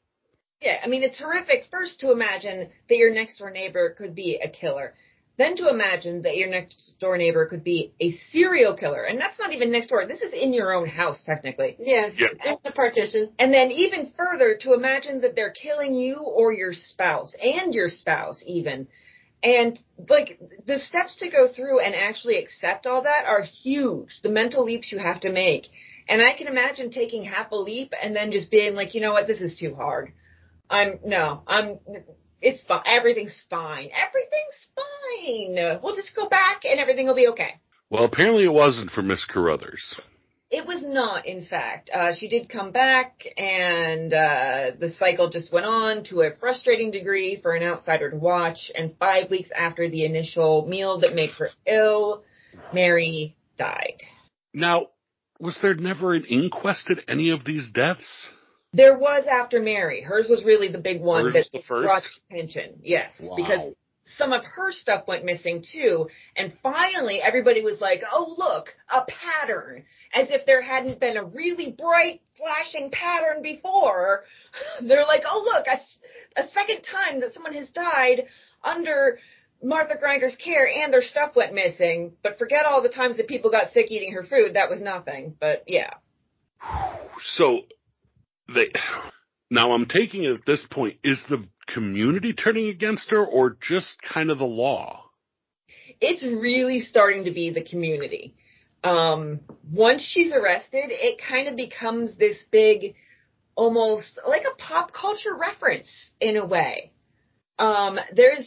Speaker 4: Yeah, I mean, it's horrific first to imagine that your next door neighbor could be a killer. Then to imagine that your next door neighbor could be a serial killer. And that's not even next door. This is in your own house, technically.
Speaker 5: yeah,
Speaker 1: Yeah.
Speaker 5: it's the partition.
Speaker 4: And then even further to imagine that they're killing you or your spouse and your spouse even. And like the steps to go through and actually accept all that are huge. The mental leaps you have to make. And I can imagine taking half a leap and then just being like, you know what, this is too hard. I'm no, I'm it's fine. Everything's fine. Everything's fine. We'll just go back and everything will be okay.
Speaker 1: Well, apparently it wasn't for Miss Carruthers.
Speaker 4: It was not, in fact. Uh, she did come back, and uh, the cycle just went on to a frustrating degree for an outsider to watch. And five weeks after the initial meal that made her ill, Mary died.
Speaker 1: Now, was there never an inquest at any of these deaths?
Speaker 4: There was after Mary. Hers was really the big one
Speaker 1: Hers
Speaker 4: that
Speaker 1: was the first?
Speaker 4: brought attention. Yes,
Speaker 1: Wow.
Speaker 4: because some of her stuff went missing too. And finally, everybody was like, "Oh, look, a pattern!" As if there hadn't been a really bright, flashing pattern before. They're like, "Oh, look, A second time that someone has died under." Martha Grinder's care and their stuff went missing, but forget all the times that people got sick eating her food. That was nothing. But yeah.
Speaker 1: So, they. Now I'm taking it at this point, is the community turning against her or just kind of the law?
Speaker 4: it's really starting to be the community. Um, once she's arrested, it kind of becomes this big, almost like a pop culture reference in a way. Um, there's,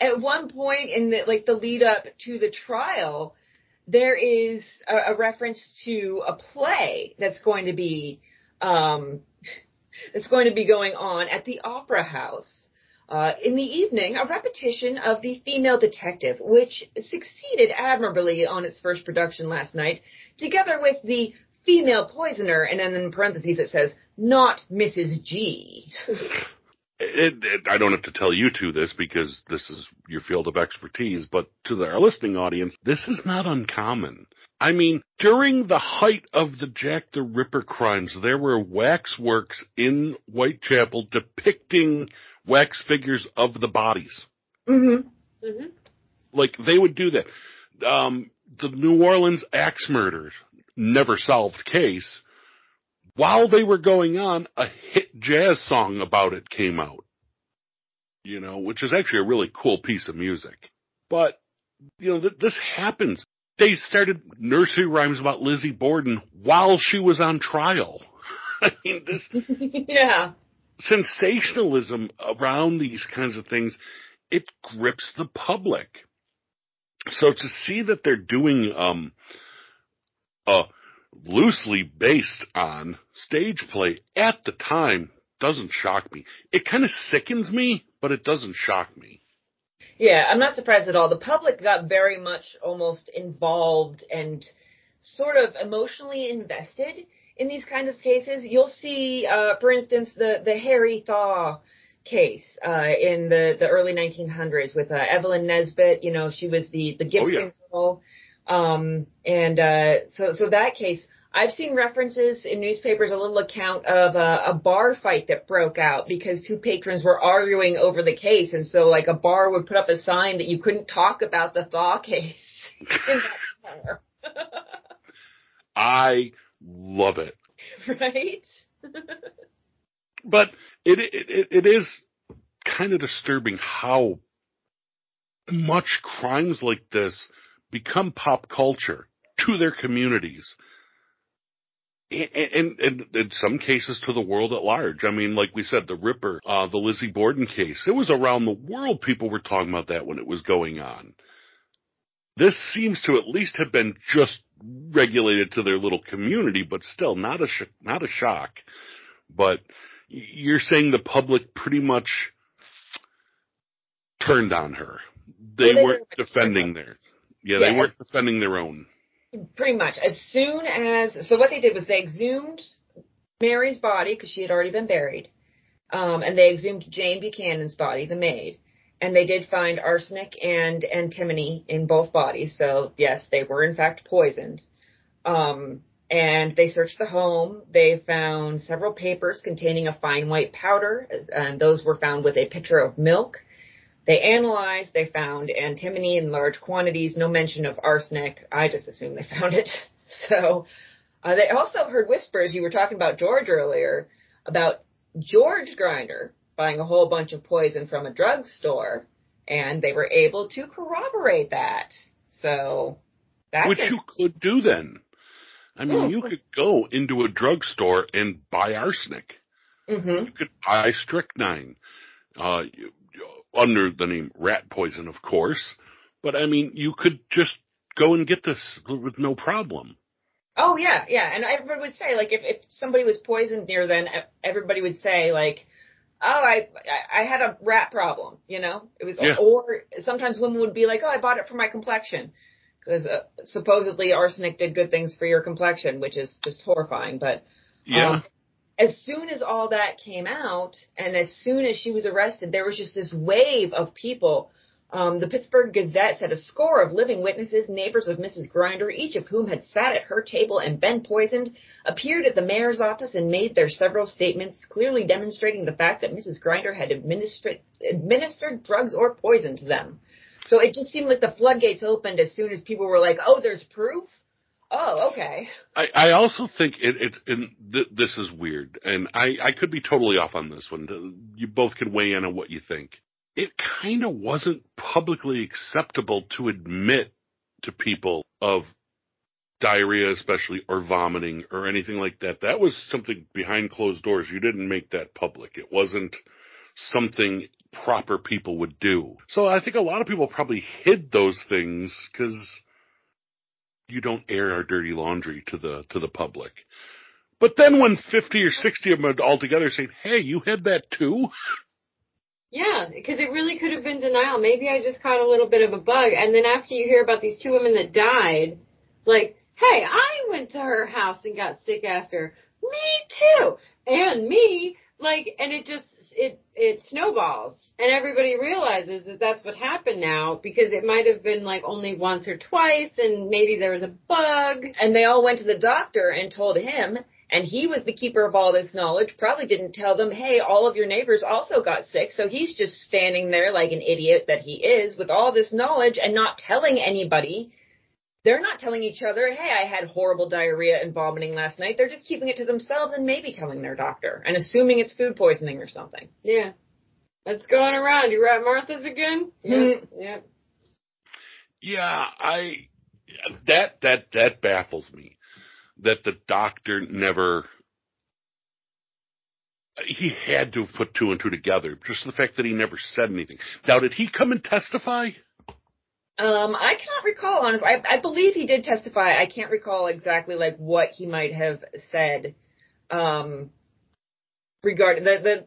Speaker 4: at one point in the, like the lead up to the trial, there is a, a reference to a play that's going to be um, that's going to be going on at the Opera House. Uh, in the evening, a repetition of The Female Detective, which succeeded admirably on its first production last night, together with The Female Poisoner, and then in parentheses it says, not Mrs. G.
Speaker 1: It, it, I don't have to tell you two this because this is your field of expertise, but to our listening audience, this is not uncommon. I mean, during the height of the Jack the Ripper crimes, there were waxworks in Whitechapel depicting wax figures of the bodies.
Speaker 4: Mm-hmm.
Speaker 5: hmm
Speaker 1: Like they would do that. Um, the New Orleans axe murders, never solved case. While they were going on, a hit jazz song about it came out. You know, which is actually a really cool piece of music. But, you know, th- this happens. They started nursery rhymes about Lizzie Borden while she was on trial. I mean, this,
Speaker 4: yeah.
Speaker 1: sensationalism around these kinds of things, it grips the public. So to see that they're doing um a loosely based on stage play at the time doesn't shock me. It kind of sickens me, but it doesn't shock me.
Speaker 4: Yeah, I'm not surprised at all. The public got very much almost involved and sort of emotionally invested in these kinds of cases. You'll see, uh, for instance, the, the Harry Thaw case, uh, in the, the early 1900s with, uh, Evelyn Nesbit. You know, she was the, the Gibson girl. Um, and, uh, so, so that case, I've seen references in newspapers, a little account of a, a bar fight that broke out because two patrons were arguing over the case. And so like a bar would put up a sign that you couldn't talk about the Thaw case in that bar.
Speaker 1: I love it.
Speaker 4: right?
Speaker 1: But it, it, it is kind of disturbing how much crimes like this become pop culture to their communities. And, and, in some cases to the world at large. I mean, like we said, the Ripper, uh, the Lizzie Borden case, it was around the world people were talking about that when it was going on. This seems to at least have been just regulated to their little community, but still not a, sh- not a shock. But you're saying the public pretty much turned on her. They,
Speaker 4: Well, they
Speaker 1: weren't
Speaker 4: were-
Speaker 1: defending their, yeah,
Speaker 4: Yeah.
Speaker 1: they weren't defending their own.
Speaker 4: Pretty much. As soon as, so what they did was they exhumed Mary's body because she had already been buried. Um, and they exhumed Jane Buchanan's body, the maid. And they did find arsenic and antimony in both bodies. So yes, they were in fact poisoned. Um, and they searched the home. They found several papers containing a fine white powder, and those were found with a pitcher of milk. They analyzed, they found antimony in large quantities, no mention of arsenic. I just assumed they found it. So, uh, they also heard whispers, you were talking about George earlier, about George Grinder buying a whole bunch of poison from a drugstore, and they were able to corroborate that. So, that's
Speaker 1: Which you could do then. I mean,
Speaker 4: Oh.
Speaker 1: you could go into a drugstore and buy arsenic.
Speaker 4: hmm
Speaker 1: You could buy strychnine, uh, under the name rat poison, of course. But I mean, you could just go and get this with no problem.
Speaker 4: Oh yeah, yeah, and everybody would say like if if somebody was poisoned near then everybody would say like, oh I I had a rat problem, you know. It was
Speaker 1: Yeah.
Speaker 4: or sometimes women would be like, oh I bought it for my complexion because uh, supposedly arsenic did good things for your complexion, which is just horrifying. But
Speaker 1: Yeah.
Speaker 4: Um, as soon as all that came out, and as soon as she was arrested, there was just this wave of people. Um, the Pittsburgh Gazette said a score of living witnesses, neighbors of Mrs. Grinder, each of whom had sat at her table and been poisoned, appeared at the mayor's office and made their several statements, clearly demonstrating the fact that Mrs. Grinder had administered, administered drugs or poison to them. So it just seemed like the floodgates opened as soon as people were like, "Oh, there's proof." Oh, okay.
Speaker 1: I, I also think it, it and th- this is weird, and I, I could be totally off on this one. You both can weigh in on what you think. It kind of wasn't publicly acceptable to admit to people of diarrhea, especially, or vomiting, or anything like that. That was something behind closed doors. You didn't make that public. It wasn't something proper people would do. So I think a lot of people probably hid those things because you don't air our dirty laundry to the to the public. But then when 50 or 60 of them all together saying, hey, you had that too?
Speaker 5: Yeah, because it really could have been denial. Maybe I just caught a little bit of a bug. And then after you hear about these two women that died, like, hey, I went to her house and got sick after. Me too. And me. Like, and it just, it, it snowballs. And everybody realizes that that's what happened now because it might have been like only once or twice and maybe there was a bug.
Speaker 4: And they all went to the doctor and told him, and he was the keeper of all this knowledge, probably didn't tell them, hey, all of your neighbors also got sick. So he's just standing there like an idiot that he is with all this knowledge and not telling anybody. They're not telling each other, hey, I had horrible diarrhea and vomiting last night. They're just keeping it to themselves and maybe telling their doctor and assuming it's food poisoning or something.
Speaker 5: Yeah. That's going around. You were at Martha's again? Yeah. Mm-hmm. yeah.
Speaker 1: Yeah, I that that that baffles me that the doctor never he had to have put two and two together. Just the fact that he never said anything. Now, did he come and testify?
Speaker 4: Um, I cannot recall honestly. I, I believe he did testify. I can't recall exactly like what he might have said. Um, regarding the the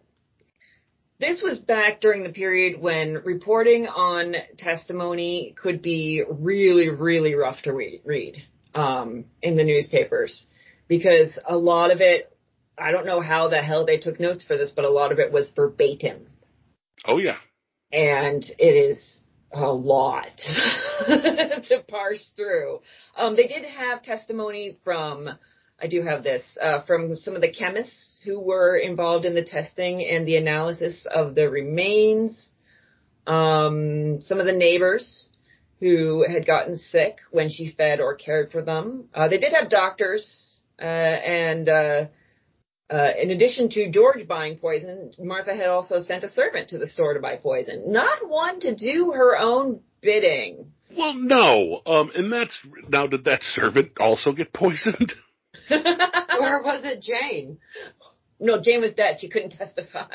Speaker 4: this was back during the period when reporting on testimony could be really, really rough to read, read um, in the newspapers because a lot of it, I don't know how the hell they took notes for this, but a lot of it was verbatim.
Speaker 1: Oh yeah.
Speaker 4: And it is a lot to parse through. Um, they did have testimony from, I do have this, uh, from some of the chemists who were involved in the testing and the analysis of the remains. Um, some of the neighbors who had gotten sick when she fed or cared for them. Uh, they did have doctors, uh, and, uh, in addition to George buying poison, Martha had also sent a servant to the store to buy poison. Not one to do her own bidding.
Speaker 1: Well, no. Um, and that's now. Did that servant also get poisoned?
Speaker 5: or was it Jane?
Speaker 4: No, Jane was dead. She couldn't testify.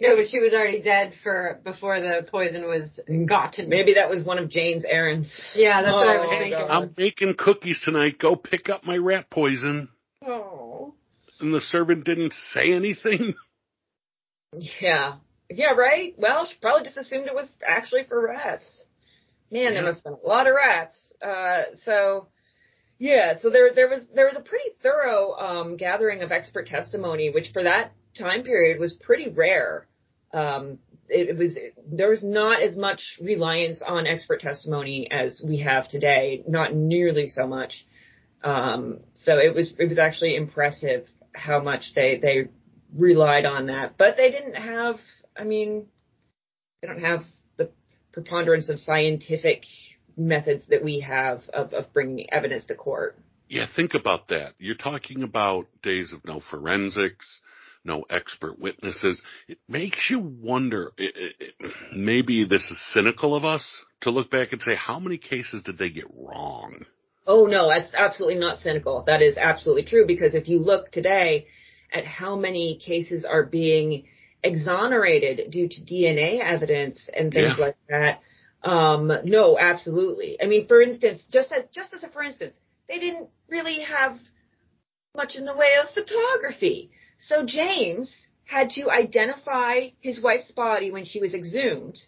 Speaker 5: no, but she was already dead for before the poison was gotten.
Speaker 4: Maybe that was one of Jane's errands.
Speaker 5: Yeah, that's oh, what I was
Speaker 4: Oh,
Speaker 5: thinking.
Speaker 1: I'm making cookies tonight. Go pick up my rat poison.
Speaker 4: Oh.
Speaker 1: And the servant didn't say anything.
Speaker 4: Yeah. Yeah, right? Well, she probably just assumed it was actually for rats. Man, there must have been a lot of rats. Uh, so, yeah, so there, there was, there was a pretty thorough, um, gathering of expert testimony, which for that time period was pretty rare. Um, it, it was, there was not as much reliance on expert testimony as we have today, not nearly so much. Um, so it was, it was actually impressive how much they, they relied on that, but they didn't have, I mean, they don't have the preponderance of scientific methods that we have of, of bringing evidence to court.
Speaker 1: Yeah, think about that. You're talking about days of no forensics, no expert witnesses. It makes you wonder. It, it, maybe this is cynical of us to look back and say, how many cases did they get wrong?
Speaker 4: Oh no, that's absolutely not cynical. That is absolutely true because if you look today at how many cases are being exonerated due to DNA evidence and things
Speaker 1: Yeah.
Speaker 4: like that, um, no, absolutely. I mean, for instance, just as just as a for instance, they didn't really have much in the way of photography. So James had to identify his wife's body when she was exhumed,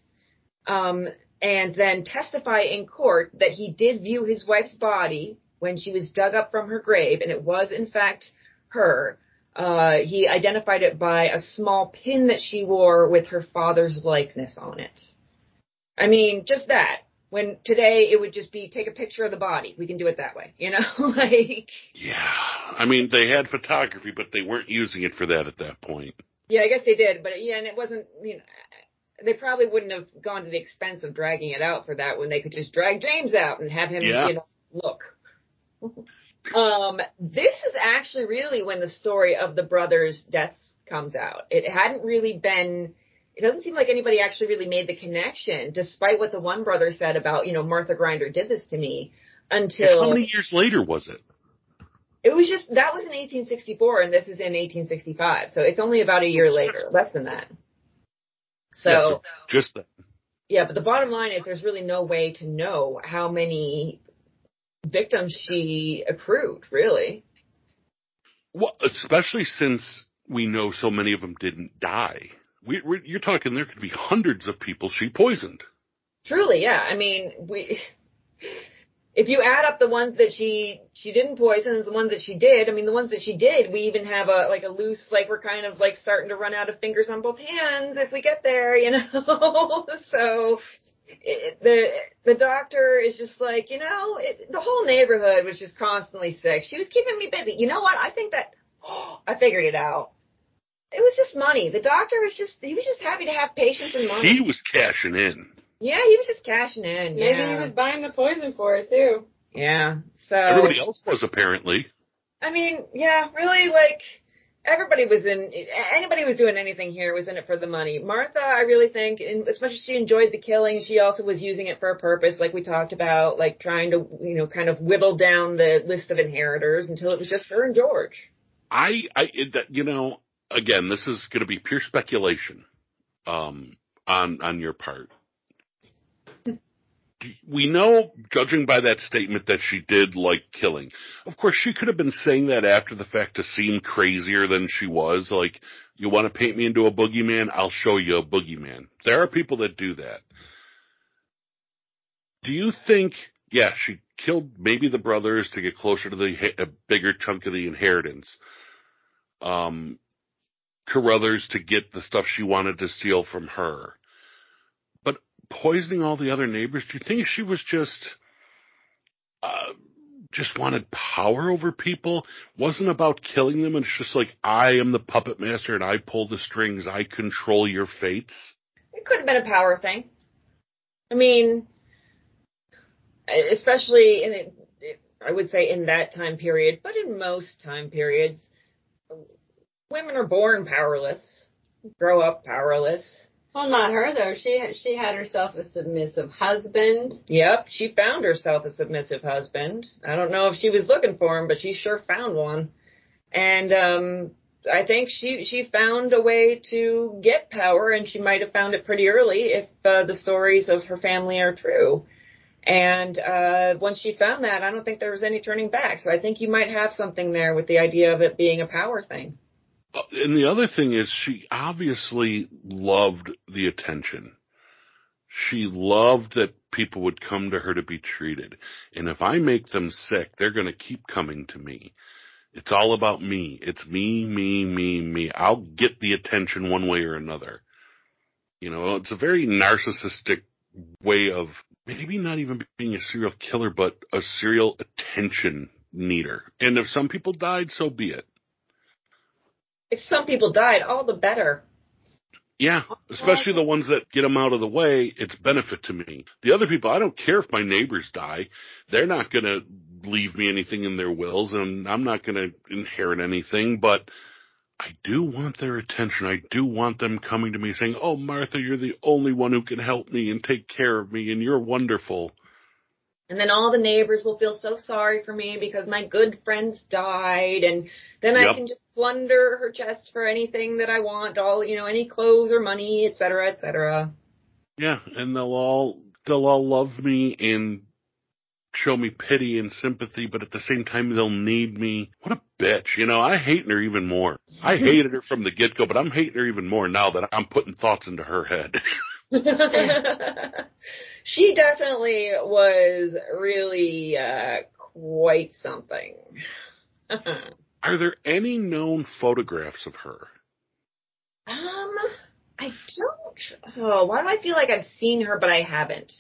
Speaker 4: um, and then testify in court that he did view his wife's body when she was dug up from her grave, and it was in fact her. Uh, he identified it by a small pin that she wore with her father's likeness on it. I mean, just that. When today it would just be take a picture of the body. We can do it that way, you know? like,
Speaker 1: Yeah. I mean, they had photography, but they weren't using it for that at that point.
Speaker 4: yeah, I guess they did, but yeah, and it wasn't, you know, they probably wouldn't have gone to the expense of dragging it out for that when they could just drag James out and have him,
Speaker 1: Yeah.
Speaker 4: you know, look. um, this is actually really when the story of the brothers' deaths comes out. It hadn't really been, it doesn't seem like anybody actually really made the connection, despite what the one brother said about, you know, Martha Grinder did this to me until
Speaker 1: How many years later was it?
Speaker 4: it was just, that was in 1864 and this is in 1865. So it's only about a year later, less than that. So,
Speaker 1: Yeah, so just that.
Speaker 4: yeah, but the bottom line is there's really no way to know how many victims she accrued, really.
Speaker 1: Well, especially since we know so many of them didn't die. We, we're, you're talking there could be hundreds of people she poisoned.
Speaker 4: Truly, yeah. I mean, we. If you add up the ones that she she didn't poison and the ones that she did, I mean, the ones that she did, we even have a like a loose like we're kind of like starting to run out of fingers on both hands if we get there, you know. so it, the the doctor is just like, you know, it, the whole neighborhood was just constantly sick. She was keeping me busy. You know what? I think that oh, I figured it out. It was just money. The doctor was just he was just happy to have patients and money.
Speaker 1: He was cashing in.
Speaker 4: Yeah, he was just cashing in.
Speaker 5: Maybe
Speaker 4: yeah.
Speaker 5: he was buying the poison for it too.
Speaker 4: Yeah. So
Speaker 1: Everybody else was apparently.
Speaker 4: I mean, yeah, really, like everybody was in. Anybody was doing anything here was in it for the money. Martha, I really think, and as much as she enjoyed the killing, she also was using it for a purpose, like we talked about, like trying to, you know, kind of whittle down the list of inheritors until it was just her and George.
Speaker 1: I, I, that- you know, again, this is going to be pure speculation, um, on on your part. We know, judging by that statement, that she did like killing. Of course, she could have been saying that after the fact to seem crazier than she was. Like, you want to paint me into a boogeyman? I'll show you a boogeyman. There are people that do that. Do you think, yeah, she killed maybe the brothers to get closer to the a bigger chunk of the inheritance? Um, Carruthers to get the stuff she wanted to steal from her. Poisoning all the other neighbors, do you think she was just, uh, just wanted power over people? Wasn't about killing them. And it's just like, I am the puppet master and I pull the strings. I control your fates.
Speaker 4: It could have been a power thing. I mean, especially in it, I would say in that time period, but in most time periods, women are born powerless, grow up powerless.
Speaker 5: Well, not her though. She she had herself a submissive husband.
Speaker 4: Yep, she found herself a submissive husband. I don't know if she was looking for him, but she sure found one. And um I think she she found a way to get power, and she might have found it pretty early if uh, the stories of her family are true. And uh once she found that, I don't think there was any turning back. So I think you might have something there with the idea of it being a power thing.
Speaker 1: Uh, And the other thing is she obviously loved the attention. She loved that people would come to her to be treated. And if I make them sick, they're going to keep coming to me. It's all about me. It's me, me, me, me. I'll get the attention one way or another. You know, it's a very narcissistic way of maybe not even being a serial killer, but a serial attention needer. And if some people died, so be it.
Speaker 4: If some people died, all the better.
Speaker 1: Yeah, especially the ones that get them out of the way. It's benefit to me. The other people, I don't care if my neighbors die. They're not going to leave me anything in their wills, and I'm not going to inherit anything. But I do want their attention. I do want them coming to me saying, "Oh, Martha, you're the only one who can help me and take care of me, and you're wonderful."
Speaker 4: And then all the neighbors will feel so sorry for me because my good friends died. And then I can just plunder her chest for anything that I want, all, you know, any clothes or money, et cetera, et cetera.
Speaker 1: Yeah, and they'll all they'll all love me and show me pity and sympathy, but at the same time they'll need me. What a bitch. You know, I hate her even more. I hated her from the get go, but I'm hating her even more now that I'm putting thoughts into her head.
Speaker 4: she definitely was really uh, quite something.
Speaker 1: Are there any known photographs of her?
Speaker 4: um, I don't. Oh, why do I feel like I've seen her, but I haven't?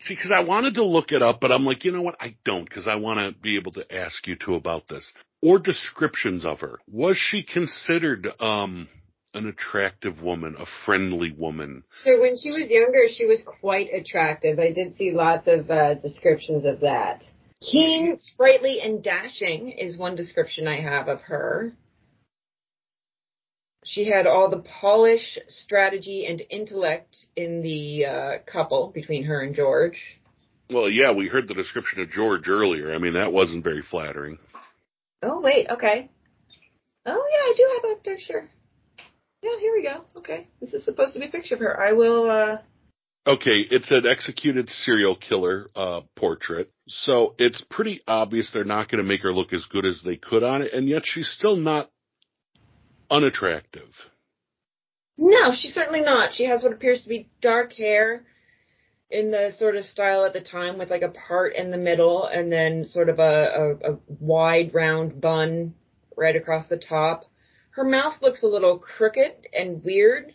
Speaker 1: See, because I wanted to look it up, but I'm like, you know what? I don't, because I want to be able to ask you two about this. Or descriptions of her. Was she considered um an attractive woman, a friendly woman?
Speaker 5: So when she was younger, she was quite attractive. I did see lots of uh, descriptions of that.
Speaker 4: Keen, sprightly, and dashing is one description I have of her. She had all the polish, strategy, and intellect in the uh, couple between her and George.
Speaker 1: Well, yeah, we heard the description of George earlier. I mean, that wasn't very flattering.
Speaker 4: Oh, wait, okay. Oh, yeah, I do have a picture. Yeah, here we go. Okay. This is supposed to be a picture of her. I will, uh,
Speaker 1: Okay, it's an executed serial killer uh, portrait. So it's pretty obvious they're not going to make her look as good as they could on it, and yet she's still not unattractive.
Speaker 4: No, she's certainly not. She has what appears to be dark hair in the sort of style at the time with like a part in the middle and then sort of a, a, a wide round bun right across the top. Her mouth looks a little crooked and weird.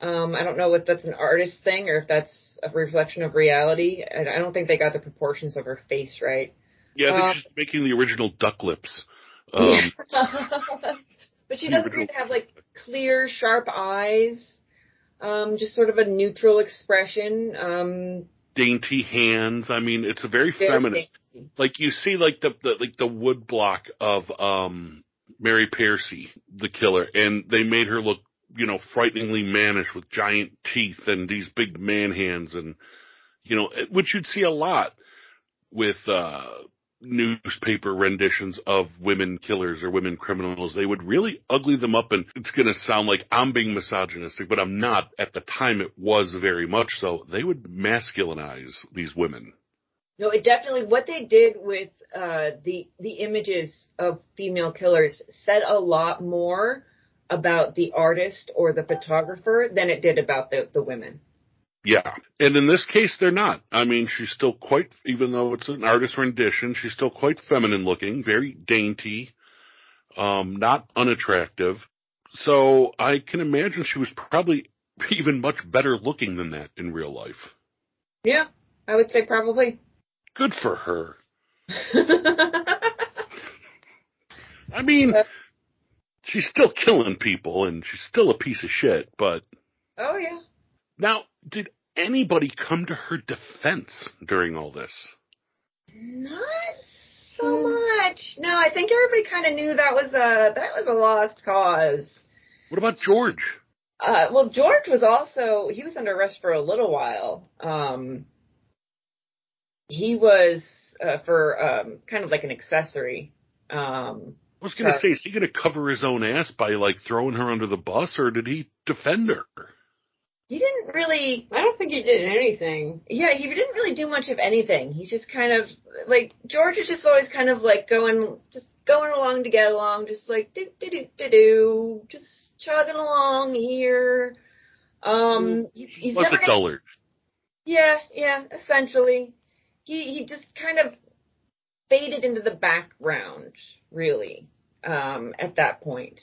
Speaker 4: Um, I don't know if that's an artist thing or if that's a reflection of reality. I, I don't think they got the proportions of her face right.
Speaker 1: Yeah, I think
Speaker 4: Um,
Speaker 1: she's making the original duck lips. Um,
Speaker 4: but she does appear to have like clear, sharp eyes. Um, just sort of a neutral expression. Um,
Speaker 1: dainty hands. I mean, it's a very
Speaker 4: very
Speaker 1: feminine.
Speaker 4: dainty.
Speaker 1: Like you see, like the, the like the wood block of um Mary Pearcey, the killer, and they made her look, you know, frighteningly mannish with giant teeth and these big man hands, and you know, which you'd see a lot with uh newspaper renditions of women killers or women criminals. They would really ugly them up, and it's going to sound like I'm being misogynistic, but I'm not. At the time, it was very much so. They would masculinize these women.
Speaker 4: No, it definitely what they did with uh, the the images of female killers said a lot more about the artist or the photographer than it did about the the women.
Speaker 1: Yeah. And in this case, they're not. I mean, she's still quite, even though it's an artist rendition, she's still quite feminine looking, very dainty, um, not unattractive. So I can imagine she was probably even much better looking than that in real life.
Speaker 4: Yeah, I would say probably.
Speaker 1: Good for her. I mean, she's still killing people and she's still a piece of shit, but
Speaker 4: oh yeah.
Speaker 1: now, did anybody come to her defense during all this?
Speaker 4: Not so much. No, I think everybody kind of knew that was a that was a lost cause.
Speaker 1: What about George?
Speaker 4: Uh, well, George was also he was under arrest for a little while. Um, he was uh, for um, kind of like an accessory. Um,
Speaker 1: I was going to say, is he going to cover his own ass by like throwing her under the bus, or did he defend her?
Speaker 4: he didn't really,
Speaker 5: I don't think he did anything.
Speaker 4: yeah, he didn't really do much of anything. He's just kind of like George is just always kind of like going, just going along to get along, just like do do do do do, just chugging along here. Um, he, he's never
Speaker 1: a dullard?
Speaker 4: Yeah, yeah, essentially. He he just kind of faded into the background, really, um, at that point.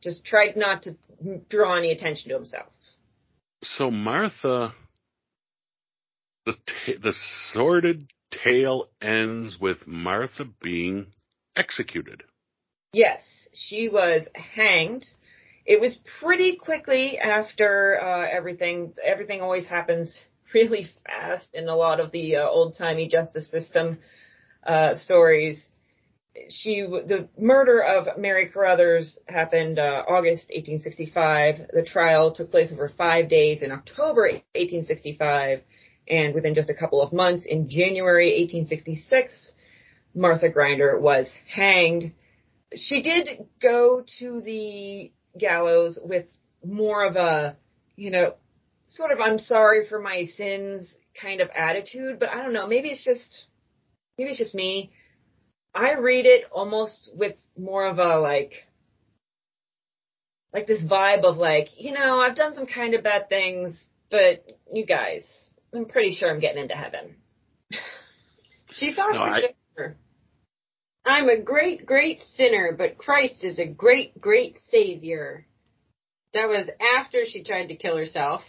Speaker 4: Just tried not to draw any attention to himself.
Speaker 1: So Martha, the ta- the sordid tale ends with Martha being executed.
Speaker 4: Yes, she was hanged. It was pretty quickly after uh, everything. Everything always happens really fast in a lot of the uh, old timey justice system uh, stories. She, the murder of Mary Carruthers happened uh, August 1865. The trial took place over five days in October 1865, and within just a couple of months, in January 1866, Martha Grinder was hanged she did go to the gallows with more of a, you know, sort of I'm sorry for my sins kind of attitude, but I don't know, maybe it's just maybe it's just me. I read it almost with more of a like like this vibe of like, you know, I've done some kind of bad things, but you guys, I'm pretty sure I'm getting into heaven.
Speaker 5: She thought
Speaker 1: No,
Speaker 5: for
Speaker 1: I-
Speaker 5: sure. I'm a great, great sinner, but Christ is a great, great savior. That was after she tried to kill herself.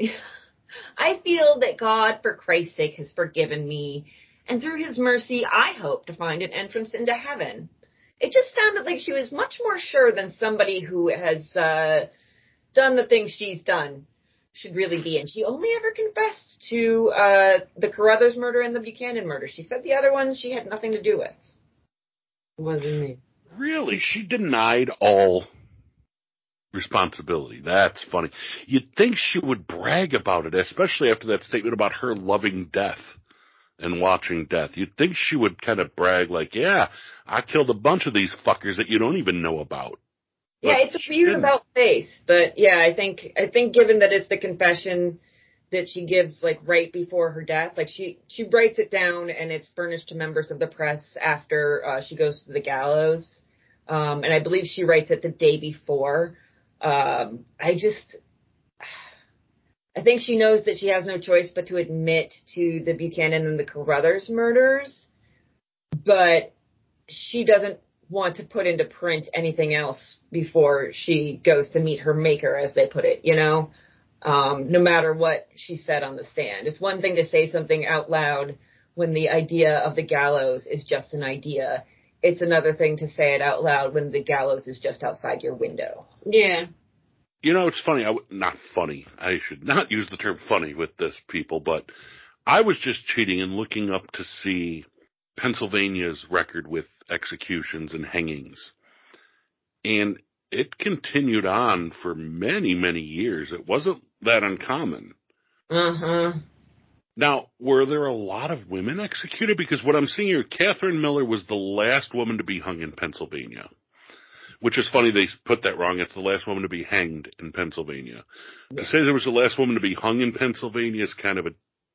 Speaker 4: I feel that God, for Christ's sake, has forgiven me, and through his mercy, I hope to find an entrance into heaven. It just sounded like she was much more sure than somebody who has uh, done the things she's done should really be. And she only ever confessed to uh, the Carruthers murder and the Buchanan murder. She said the other ones she had nothing to do with.
Speaker 5: It Wasn't me.
Speaker 1: Really, she denied all responsibility. That's funny. You'd think she would brag about it, especially after that statement about her loving death and watching death. You'd think she would kind of brag like, yeah, I killed a bunch of these fuckers that you don't even know about.
Speaker 4: Yeah, it's a weird about face, but yeah, I think I think given that it's the confession, that she gives like right before her death. Like she she writes it down and it's furnished to members of the press after uh, she goes to the gallows. Um, and I believe she writes it the day before. Um, I just I think she knows that she has no choice but to admit to the Buchanan and the Carruthers murders, but she doesn't want to put into print anything else before she goes to meet her maker, as they put it, you know? Um, no matter what she said on the stand. It's one thing to say something out loud when the idea of the gallows is just an idea. It's another thing to say it out loud when the gallows is just outside your window.
Speaker 5: Yeah.
Speaker 1: You know, it's funny. I w- not funny. I should not use the term funny with this people, but I was just cheating and looking up to see Pennsylvania's record with executions and hangings. And it continued on for many, many years. It wasn't that uncommon.
Speaker 4: Uh huh.
Speaker 1: Now, were there a lot of women executed? Because what I'm seeing here, Catherine Miller was the last woman to be hung in Pennsylvania. Which is funny, they put that wrong. It's the last woman to be hanged in Pennsylvania. To say there was the last woman to be hung in Pennsylvania is kind of a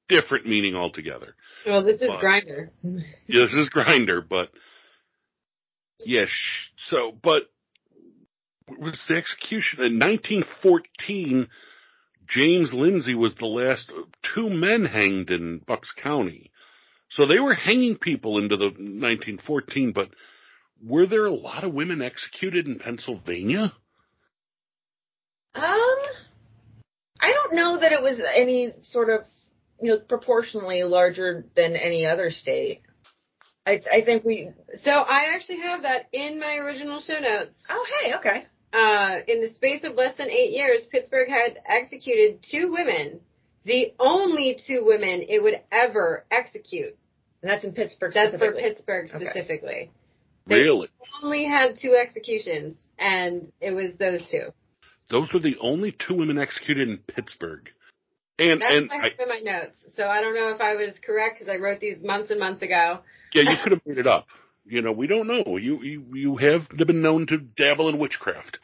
Speaker 1: different meaning altogether.
Speaker 5: Well, this is
Speaker 1: But-
Speaker 5: Grinder.
Speaker 1: Yeah, this is Grinder, but yeah, sh- so, but was the execution in 1914? James Lindsay was the last two men hanged in Bucks County. So they were hanging people into the 1914, but were there a lot of women executed in Pennsylvania?
Speaker 4: Um, I don't know that it was any sort of, you know, proportionally larger than any other state. I, I think we.
Speaker 5: So I actually have that in my original show notes.
Speaker 4: Oh, hey, okay.
Speaker 5: Uh, in the space of less than eight years, Pittsburgh had executed two women, the only two women it would ever execute.
Speaker 4: And that's in Pittsburgh.
Speaker 5: That's for
Speaker 4: specifically.
Speaker 5: Pittsburgh
Speaker 4: Okay.
Speaker 5: specifically. They-
Speaker 1: Really?
Speaker 5: Only had two executions, and it was those two.
Speaker 1: Those were the only two women executed in Pittsburgh. And,
Speaker 5: That's
Speaker 1: and
Speaker 5: what I
Speaker 1: I,
Speaker 5: have in my notes. So I don't know if I was correct because I wrote these months and months ago.
Speaker 1: Yeah, you could have made it up. You know, we don't know. You you you have been known to dabble in witchcraft,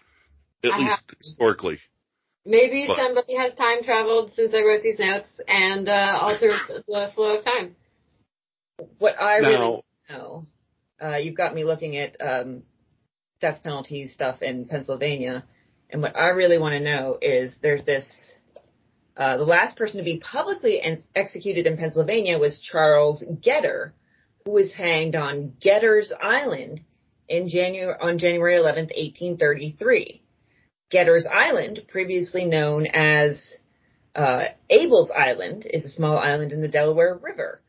Speaker 1: at
Speaker 5: I
Speaker 1: least
Speaker 5: have.
Speaker 1: historically.
Speaker 5: Maybe
Speaker 1: But-
Speaker 5: somebody has time traveled since I wrote these notes and uh, altered the flow of time.
Speaker 4: What I
Speaker 1: Now-
Speaker 4: really know, uh, you've got me looking at um, death penalty stuff in Pennsylvania, and what I really want to know is there's this. Uh, the last person to be publicly en- executed in Pennsylvania was Charles Getter, who was hanged on Getter's Island in January on January 11th, 1833. Getter's Island, previously known as uh, Abel's Island, is a small island in the Delaware River.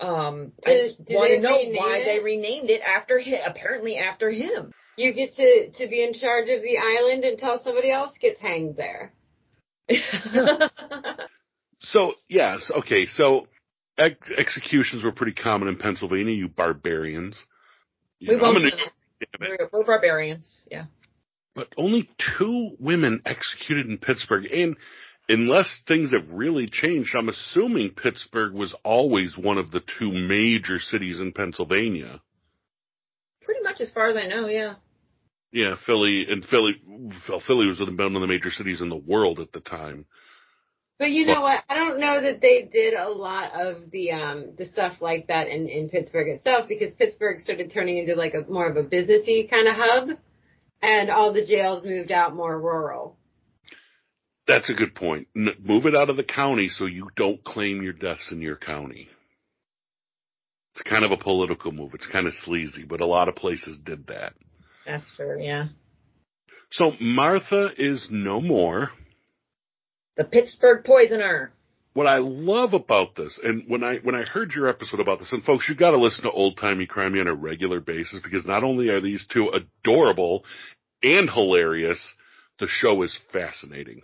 Speaker 4: Um, I just want to know why
Speaker 5: it?
Speaker 4: they renamed it after him. Apparently, after him.
Speaker 5: You get to, to be in charge of the island until somebody else gets hanged there.
Speaker 1: So yes, okay. So ex- executions were pretty common in Pennsylvania. You barbarians. You
Speaker 4: we
Speaker 1: know, both,
Speaker 4: we're, we're barbarians. Yeah.
Speaker 1: but only two women executed in Pittsburgh, and unless things have really changed, I'm assuming Pittsburgh was always one of the two major cities in Pennsylvania.
Speaker 4: Pretty much as far as I know. Yeah.
Speaker 1: Yeah, Philly and Philly. Philly was one of the major cities in the world at the time.
Speaker 5: But you know what? I don't know that they did a lot of the um the stuff like that in in Pittsburgh itself because Pittsburgh started turning into like a more of a businessy kind of hub, and all the jails moved out more rural.
Speaker 1: That's a good point. N- move it out of the county so you don't claim your deaths in your county. It's kind of a political move. It's kind of sleazy, but a lot of places did that.
Speaker 4: That's true. Yeah.
Speaker 1: So Martha is no more.
Speaker 4: The Pittsburgh poisoner.
Speaker 1: What I love about this, and when I when I heard your episode about this, and folks, you got to listen to Old Timey Crimey on a regular basis because not only are these two adorable and hilarious, the show is fascinating.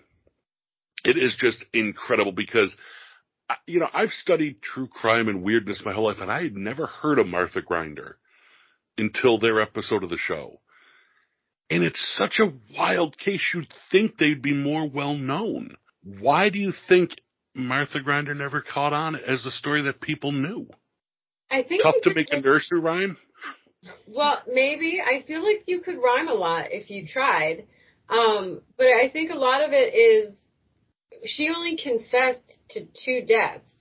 Speaker 1: It is just incredible because, you know, I've studied true crime and weirdness my whole life, and I had never heard of Martha Grinder until their episode of the show. And it's such a wild case, you'd think they'd be more well known. Why do you think Martha Grinder never caught on as a story that people knew?
Speaker 5: I think
Speaker 1: Tough to make a nursery rhyme?
Speaker 5: Well, maybe. I feel like you could rhyme a lot if you tried. Um, but I think a lot of it is she only confessed to two deaths.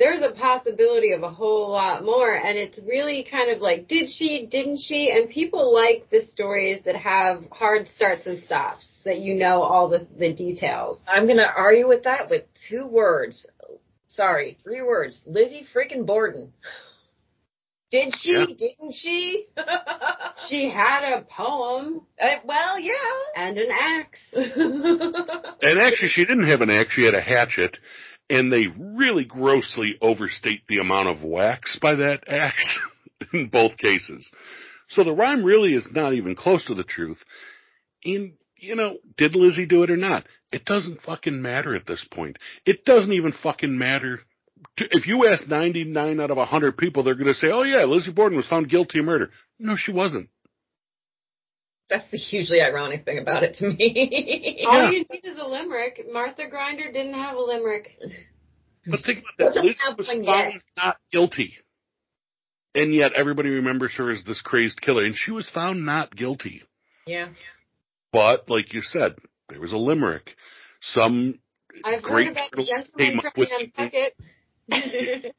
Speaker 5: There's a possibility of a whole lot more, and it's really kind of like, did she, didn't she? And people like the stories that have hard starts and stops, that you know all the, the details.
Speaker 4: I'm gonna argue with that with two words. Sorry, three words. Lizzie freaking Borden.
Speaker 5: Did she?
Speaker 1: Yeah.
Speaker 5: Didn't she? She had a poem
Speaker 4: Uh, well, yeah.
Speaker 5: and an axe.
Speaker 1: And actually, she didn't have an axe; she had a hatchet, and they really grossly overstate the amount of whacks by that axe in both cases. So the rhyme really is not even close to the truth. And you know, did Lizzie do it or not? It doesn't fucking matter at this point. It doesn't even fucking matter. to- If you ask 99 out of 100 people, they're going to say, oh yeah, Lizzie Borden was found guilty of murder. No, she wasn't.
Speaker 4: That's the hugely ironic thing about it to me.
Speaker 5: All you need is a limerick. Martha Grinder didn't have a limerick.
Speaker 1: But think about that.
Speaker 4: Doesn't
Speaker 1: was found
Speaker 4: yet.
Speaker 1: not guilty. And yet everybody remembers her as this crazed killer. And she was found not guilty.
Speaker 4: yeah.
Speaker 1: But, like you said, there was a limerick. Some
Speaker 5: I've
Speaker 1: Great
Speaker 5: heard about
Speaker 1: journalists
Speaker 5: gentlemen
Speaker 1: came up
Speaker 5: trying
Speaker 1: with-
Speaker 5: to untuck it.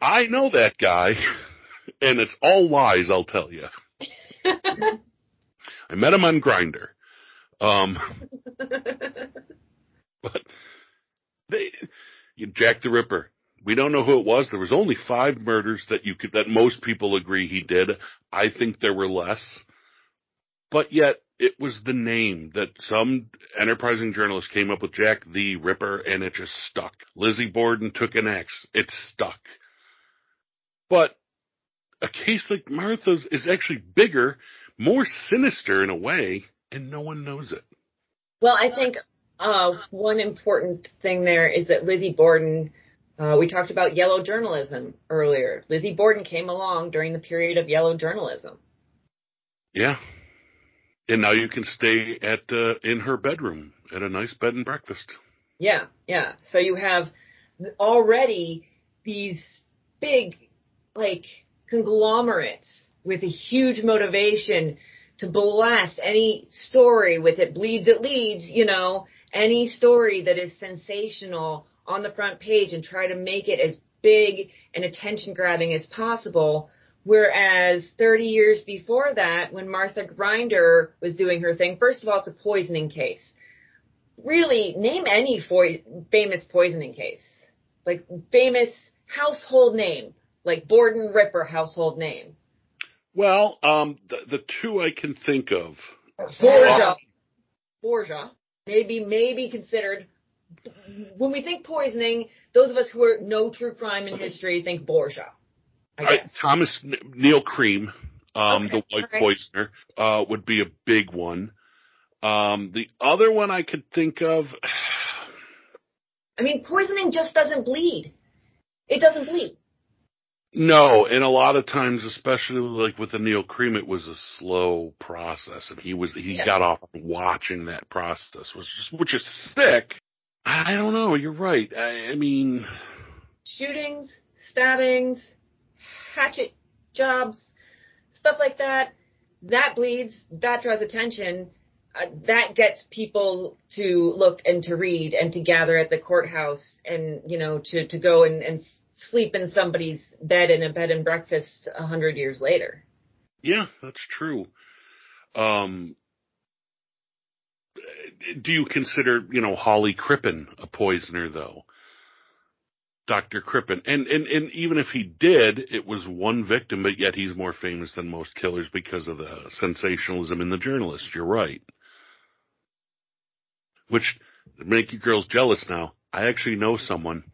Speaker 1: I know that guy, and it's all lies, I'll tell you. I met him on Grinder. Um, but they, you, Jack the Ripper. We don't know who it was. There was only five murders that you could, that most people agree he did. I think there were less, but yet it was the name that some enterprising journalist came up with Jack the Ripper and it just stuck. Lizzie Borden took an X. It stuck. But a case like Martha's is actually bigger, more sinister in a way, and no one knows it.
Speaker 4: Well, I think uh, one important thing there is that Lizzie Borden. Uh, we talked about yellow journalism earlier. Lizzie Borden came along during the period of yellow journalism.
Speaker 1: Yeah. And now you can stay at uh, in her bedroom at a nice bed and breakfast.
Speaker 4: Yeah, yeah. So you have already these big, like, conglomerates with a huge motivation to blast any story with it. Bleeds, it leads, you know, any story that is sensational on the front page and try to make it as big and attention grabbing as possible. Whereas 30 years before that, when Martha Grinder was doing her thing, first of all, it's a poisoning case. Really name any famous poisoning case, like famous household name, like Borden Ripper household name.
Speaker 1: Well, um, the, the two I can think of.
Speaker 4: Borgia. Borgia. Maybe, maybe considered, when we think poisoning, those of us who are know true crime in history think Borgia. I
Speaker 1: I. Thomas N- Neill Cream, um,
Speaker 4: Okay,
Speaker 1: the
Speaker 4: right.
Speaker 1: poisoner, uh, would be a big one. Um, the other one I could think of,
Speaker 4: I mean, poisoning just doesn't bleed. It doesn't bleed.
Speaker 1: No, and a lot of times, especially like with the Neill Cream, it was a slow process, and he was he
Speaker 4: Yeah.
Speaker 1: got off watching that process, which is which is sick. I don't know. You're right. I, I mean,
Speaker 4: shootings, stabbings, hatchet jobs, stuff like that. That bleeds. That draws attention. Uh, that gets people to look and to read and to gather at the courthouse and you know to to go and, and sleep in somebody's bed in a bed and breakfast a hundred years later.
Speaker 1: yeah, that's true. Um, do you consider, you know, Hawley Crippen a poisoner though? Dr. Crippen. And, and, and even if he did, it was one victim, but yet he's more famous than most killers because of the sensationalism in the journalists. You're right. Which make you girls jealous now. I actually know someone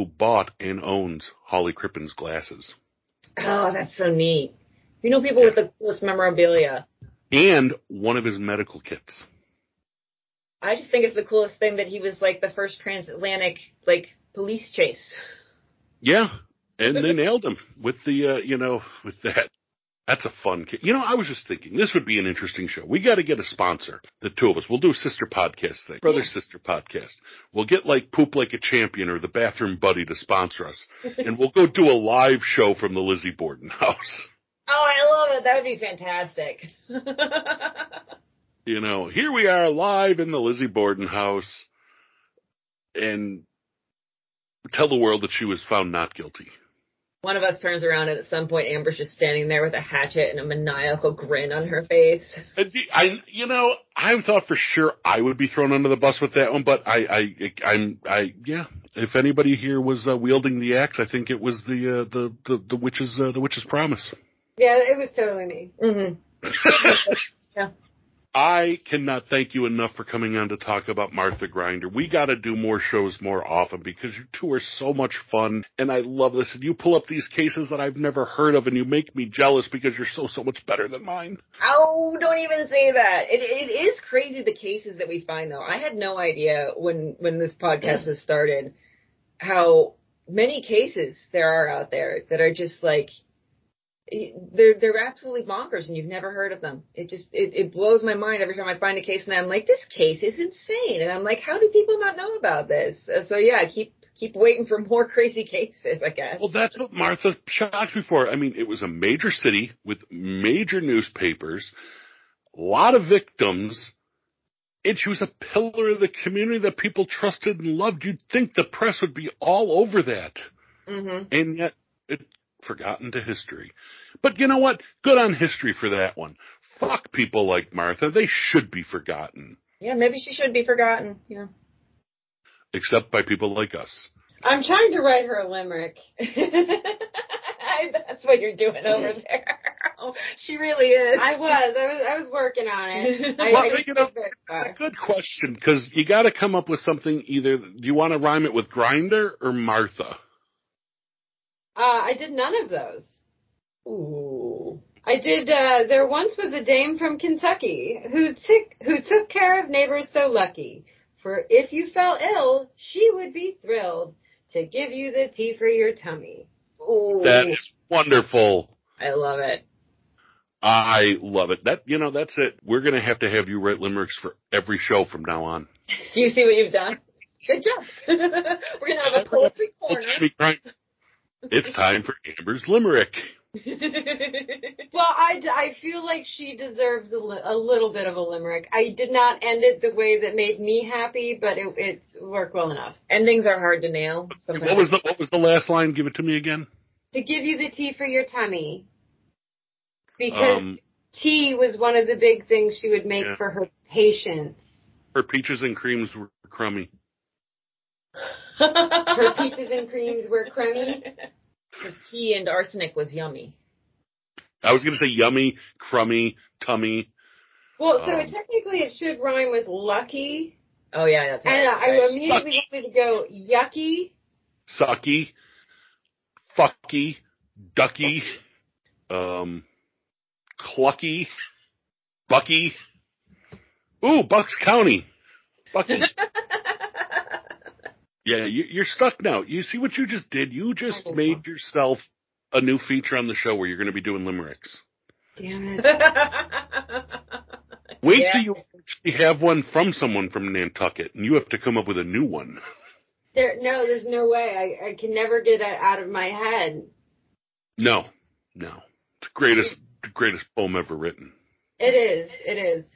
Speaker 1: who bought and owns Hawley Crippen's glasses.
Speaker 4: Oh, that's so neat. You know people with the coolest memorabilia.
Speaker 1: And one of his medical kits.
Speaker 4: I just think it's the coolest thing that he was like the first transatlantic like police chase.
Speaker 1: Yeah, and they nailed him with the, uh, you know, with that. That's a fun kid. You know, I was just thinking this would be an interesting show. We got to get a sponsor. The two of us. We'll do a sister podcast thing, brother sister podcast. We'll get like Poop Like a Champion or the Bathroom Buddy to sponsor us, and we'll go do a live show from the Lizzie Borden house.
Speaker 4: Oh, I love it. That would be fantastic.
Speaker 1: You know, here we are live in the Lizzie Borden house. and tell the world that she was found not guilty.
Speaker 4: One of us turns around and at some point Amber's just standing there with a hatchet and a maniacal grin on her face.
Speaker 1: I, you know, I thought for sure I would be thrown under the bus with that one, but I, I, I'm, I, yeah. If anybody here was uh, wielding the axe, I think it was the, uh, the, the, the witch's, uh, the witch's promise.
Speaker 5: Yeah, it was totally me.
Speaker 4: Mm-hmm.
Speaker 1: I cannot thank you enough for coming on to talk about Martha Grinder. We got to do more shows more often because you two are so much fun, and I love this. And you pull up these cases that I've never heard of, and you make me jealous because you're so so much better than mine.
Speaker 4: Oh, don't even say that. It it is crazy the cases that we find though. I had no idea when when this podcast was started how many cases there are out there that are just like they're they're absolutely bonkers and you've never heard of them. It just it, it blows my mind every time I find a case and I'm like, this case is insane. And I'm like, how do people not know about this? Uh, So yeah, keep keep waiting for more crazy cases, I guess.
Speaker 1: Well, that's what Martha shocked me for. I mean, it was a major city with major newspapers, a lot of victims, and she was a pillar of the community that people trusted and loved. You'd think the press would be all over that.
Speaker 4: hmm
Speaker 1: and yet it's forgotten to history. But you know what? Good on history for that one. Fuck people like Martha. They should be forgotten.
Speaker 4: Yeah, maybe she should be forgotten. Yeah.
Speaker 1: Except by people like us.
Speaker 5: I'm trying to write her a limerick.
Speaker 4: That's what you're doing over there. she really is.
Speaker 5: I was, I was, I was working on it. I,
Speaker 1: Well,
Speaker 5: I didn't
Speaker 1: you know,
Speaker 5: get very.
Speaker 1: Good question, because you got to come up with something. Either do you want to rhyme it with Grinder or Martha?
Speaker 5: Uh, I did none of those.
Speaker 4: Ooh.
Speaker 5: I did. Uh, there once was a dame from Kentucky who took who took care of neighbors so lucky. For if you fell ill, she would be thrilled to give you the tea for your tummy.
Speaker 4: Ooh.
Speaker 1: That is wonderful.
Speaker 4: I love it.
Speaker 1: I love it. That you know, that's it. We're gonna have to have you write limericks for every show from now on.
Speaker 4: You see what you've done? Good job. We're gonna have a poetry corner.
Speaker 1: It's time for Amber's limerick.
Speaker 5: Well, I, I feel like she deserves a, li- a little bit of a limerick. I did not end it the way that made me happy, but it, it worked well enough.
Speaker 4: Endings are hard to nail. Sometimes.
Speaker 1: What was the what was the last line? Give it to me again.
Speaker 5: To give you the tea for your tummy. Because
Speaker 1: Um,
Speaker 5: tea was one of the big things she would make
Speaker 1: Yeah.
Speaker 5: for her patients.
Speaker 1: her peaches and creams were crummy.
Speaker 5: Her peaches and creams were crummy.
Speaker 4: The tea and arsenic was yummy.
Speaker 1: I was gonna say yummy, crummy, tummy.
Speaker 5: Well, so
Speaker 1: Um,
Speaker 5: it, technically it should rhyme with lucky.
Speaker 4: Oh yeah, that's right.
Speaker 5: And I
Speaker 4: Right.
Speaker 5: immediately wanted to go yucky.
Speaker 1: sucky, fucky, ducky, um, clucky, Bucky. Ooh, Bucks County. Bucky. yeah, you, you're stuck now. You see what you just did? You just
Speaker 5: know.
Speaker 1: made yourself a new feature on the show where you're going to be doing limericks.
Speaker 5: Damn it.
Speaker 1: Wait
Speaker 4: Yeah.
Speaker 1: till you actually have one from someone from Nantucket, and you have to come up with a new one.
Speaker 5: There, no, there's no way. I, I can never get it out of my head.
Speaker 1: No, no. It's the greatest, the greatest poem ever written.
Speaker 5: It is. It is.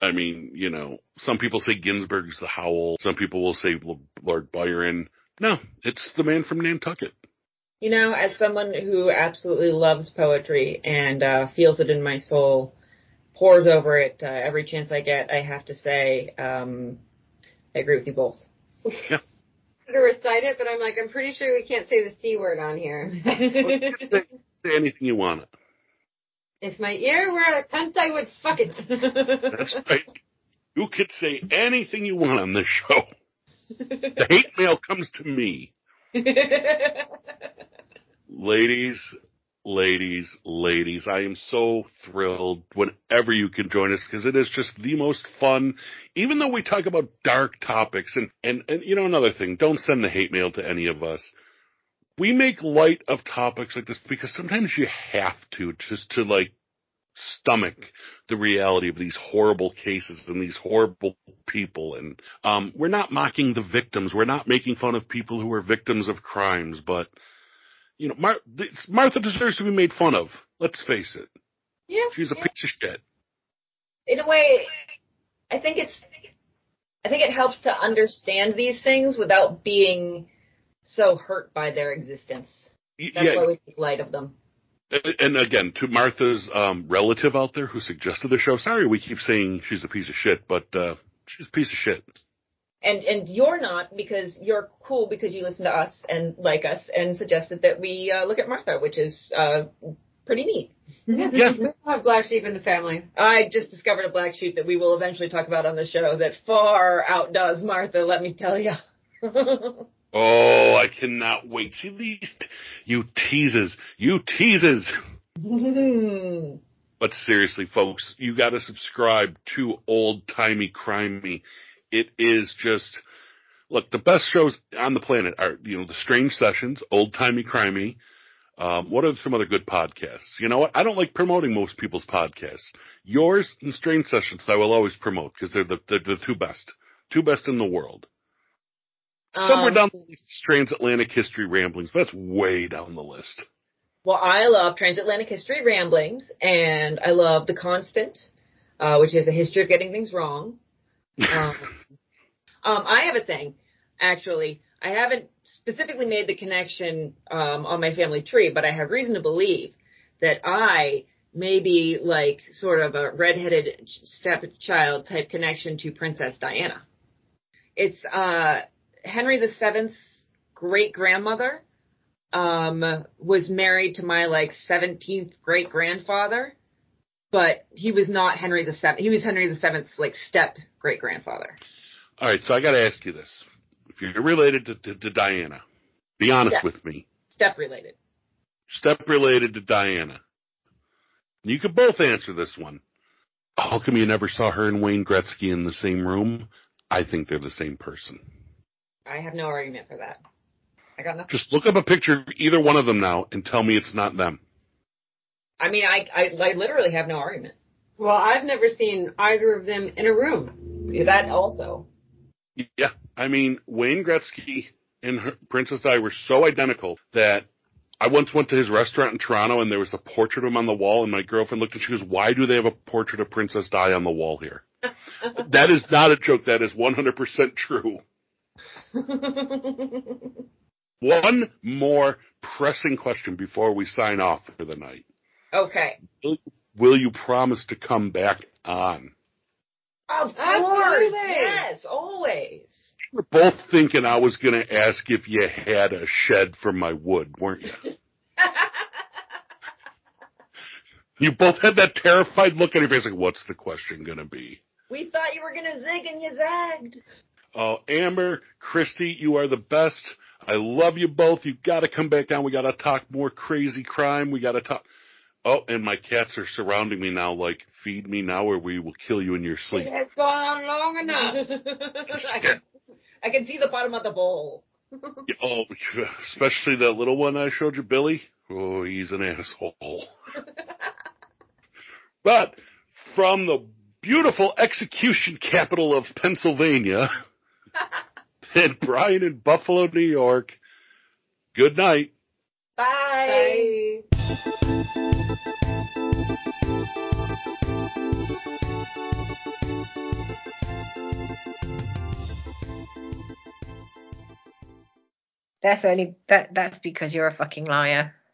Speaker 1: I mean, you know, some people say Ginsberg's the Howl. Some people will say L- Lord Byron. No, it's the man from Nantucket.
Speaker 4: You know, as someone who absolutely loves poetry and uh, feels it in my soul, pores over it uh, every chance I get, I have to say, um, I agree with you both.
Speaker 5: To recite it, but I'm like, I'm pretty sure we can't say the C word on here.
Speaker 1: say, say anything you want.
Speaker 5: If my ear were a cunt, I would fuck it.
Speaker 1: That's right. You could say anything you want on this show. The hate mail comes to me. Ladies, ladies, ladies, I am so thrilled whenever you can join us because it is just the most fun. Even though we talk about dark topics and, and, and you know, another thing, don't send the hate mail to any of us. We make light of topics like this because sometimes you have to just to like stomach the reality of these horrible cases and these horrible people. And, um, we're not mocking the victims. We're not making fun of people who are victims of crimes, but you know, Mar- Martha deserves to be made fun of. Let's face it.
Speaker 5: yeah.
Speaker 1: She's a piece of shit.
Speaker 4: in a way, I think it's I think it helps to understand these things without being so hurt by their existence. That's
Speaker 1: yeah,
Speaker 4: why we make light of them.
Speaker 1: and again, to Martha's um, relative out there who suggested the show, sorry we keep saying she's a piece of shit, but uh, she's a piece of shit.
Speaker 4: And and you're not because you're cool because you listen to us and like us and suggested that we uh, look at Martha, which is uh, pretty neat.
Speaker 1: Yeah.
Speaker 5: We don't have black sheep in the family.
Speaker 4: I just discovered a black sheep that we will eventually talk about on the show that far outdoes Martha. Let me tell you.
Speaker 1: Oh, I cannot wait. See these, you teases, you teases. But seriously, folks, you got to subscribe to Old Timey Crimey. It is just look the best shows on the planet are you know the Strange Sessions, Old Timey Crimey. Um, what are some other good podcasts? You know what? I don't like promoting most people's podcasts. Yours and Strange Sessions, I will always promote because they're the they're the two best, two best in the world. Somewhere
Speaker 4: Um,
Speaker 1: down the list is Transatlantic History Ramblings, but that's way down the list.
Speaker 4: Well, I love Transatlantic History Ramblings, and I love The Constant, uh, which is a history of getting things wrong. Um, um, I have a thing, actually. I haven't specifically made the connection um, on my family tree, but I have reason to believe that I may be like sort of a redheaded stepchild type connection to Princess Diana. It's uh, Henry VII's great grandmother um, was married to my like 17th great grandfather, but he was not Henry the Seventh. He was Henry the Seventh's like step great grandfather.
Speaker 1: All right, so I got to ask you this: if you're related to, to, to Diana, be honest
Speaker 4: Yeah.
Speaker 1: with me.
Speaker 4: Step related.
Speaker 1: Step related to Diana. You could both answer this one. How come you never saw her and Wayne Gretzky in the same room? I think they're the same person.
Speaker 4: I have no argument for that. I got nothing.
Speaker 1: Just look up a picture of either one of them now and tell me it's not them.
Speaker 4: I mean, I, I, I literally have no argument.
Speaker 5: Well, I've never seen either of them in a room.
Speaker 4: That also.
Speaker 1: Yeah, I mean Wayne Gretzky and her, Princess Di were so identical that I once went to his restaurant in Toronto and there was a portrait of him on the wall, and my girlfriend looked and she goes, "Why do they have a portrait of Princess Di on the wall here?" that is not a joke. That is 100% true. One more pressing question before we sign off for the night.
Speaker 4: okay.
Speaker 1: Will you promise to come back on?
Speaker 4: Of course.
Speaker 5: Absolutely.
Speaker 4: Yes, always.
Speaker 1: We're both thinking I was going to ask if you had a shed for my wood, weren't you? You both had that terrified look on your face, like, what's the question going to be?
Speaker 4: we thought you were gonna zig and you zagged.
Speaker 1: Oh, Amber, Kristy, you are the best. I love you both. You got to come back down. We got to talk more crazy crime. We got to talk. Oh, and my cats are surrounding me now, like, feed me now or we will kill you in your sleep.
Speaker 5: It has gone on long enough.
Speaker 4: I, can, I can see the bottom of the bowl.
Speaker 1: Oh, especially that little one I showed you, Billy. Oh, he's an asshole. but from the beautiful execution capital of Pennsylvania, and Brian in Buffalo, New York, good night.
Speaker 4: Bye.
Speaker 5: Bye.
Speaker 2: That's only that. That's because you're a fucking liar.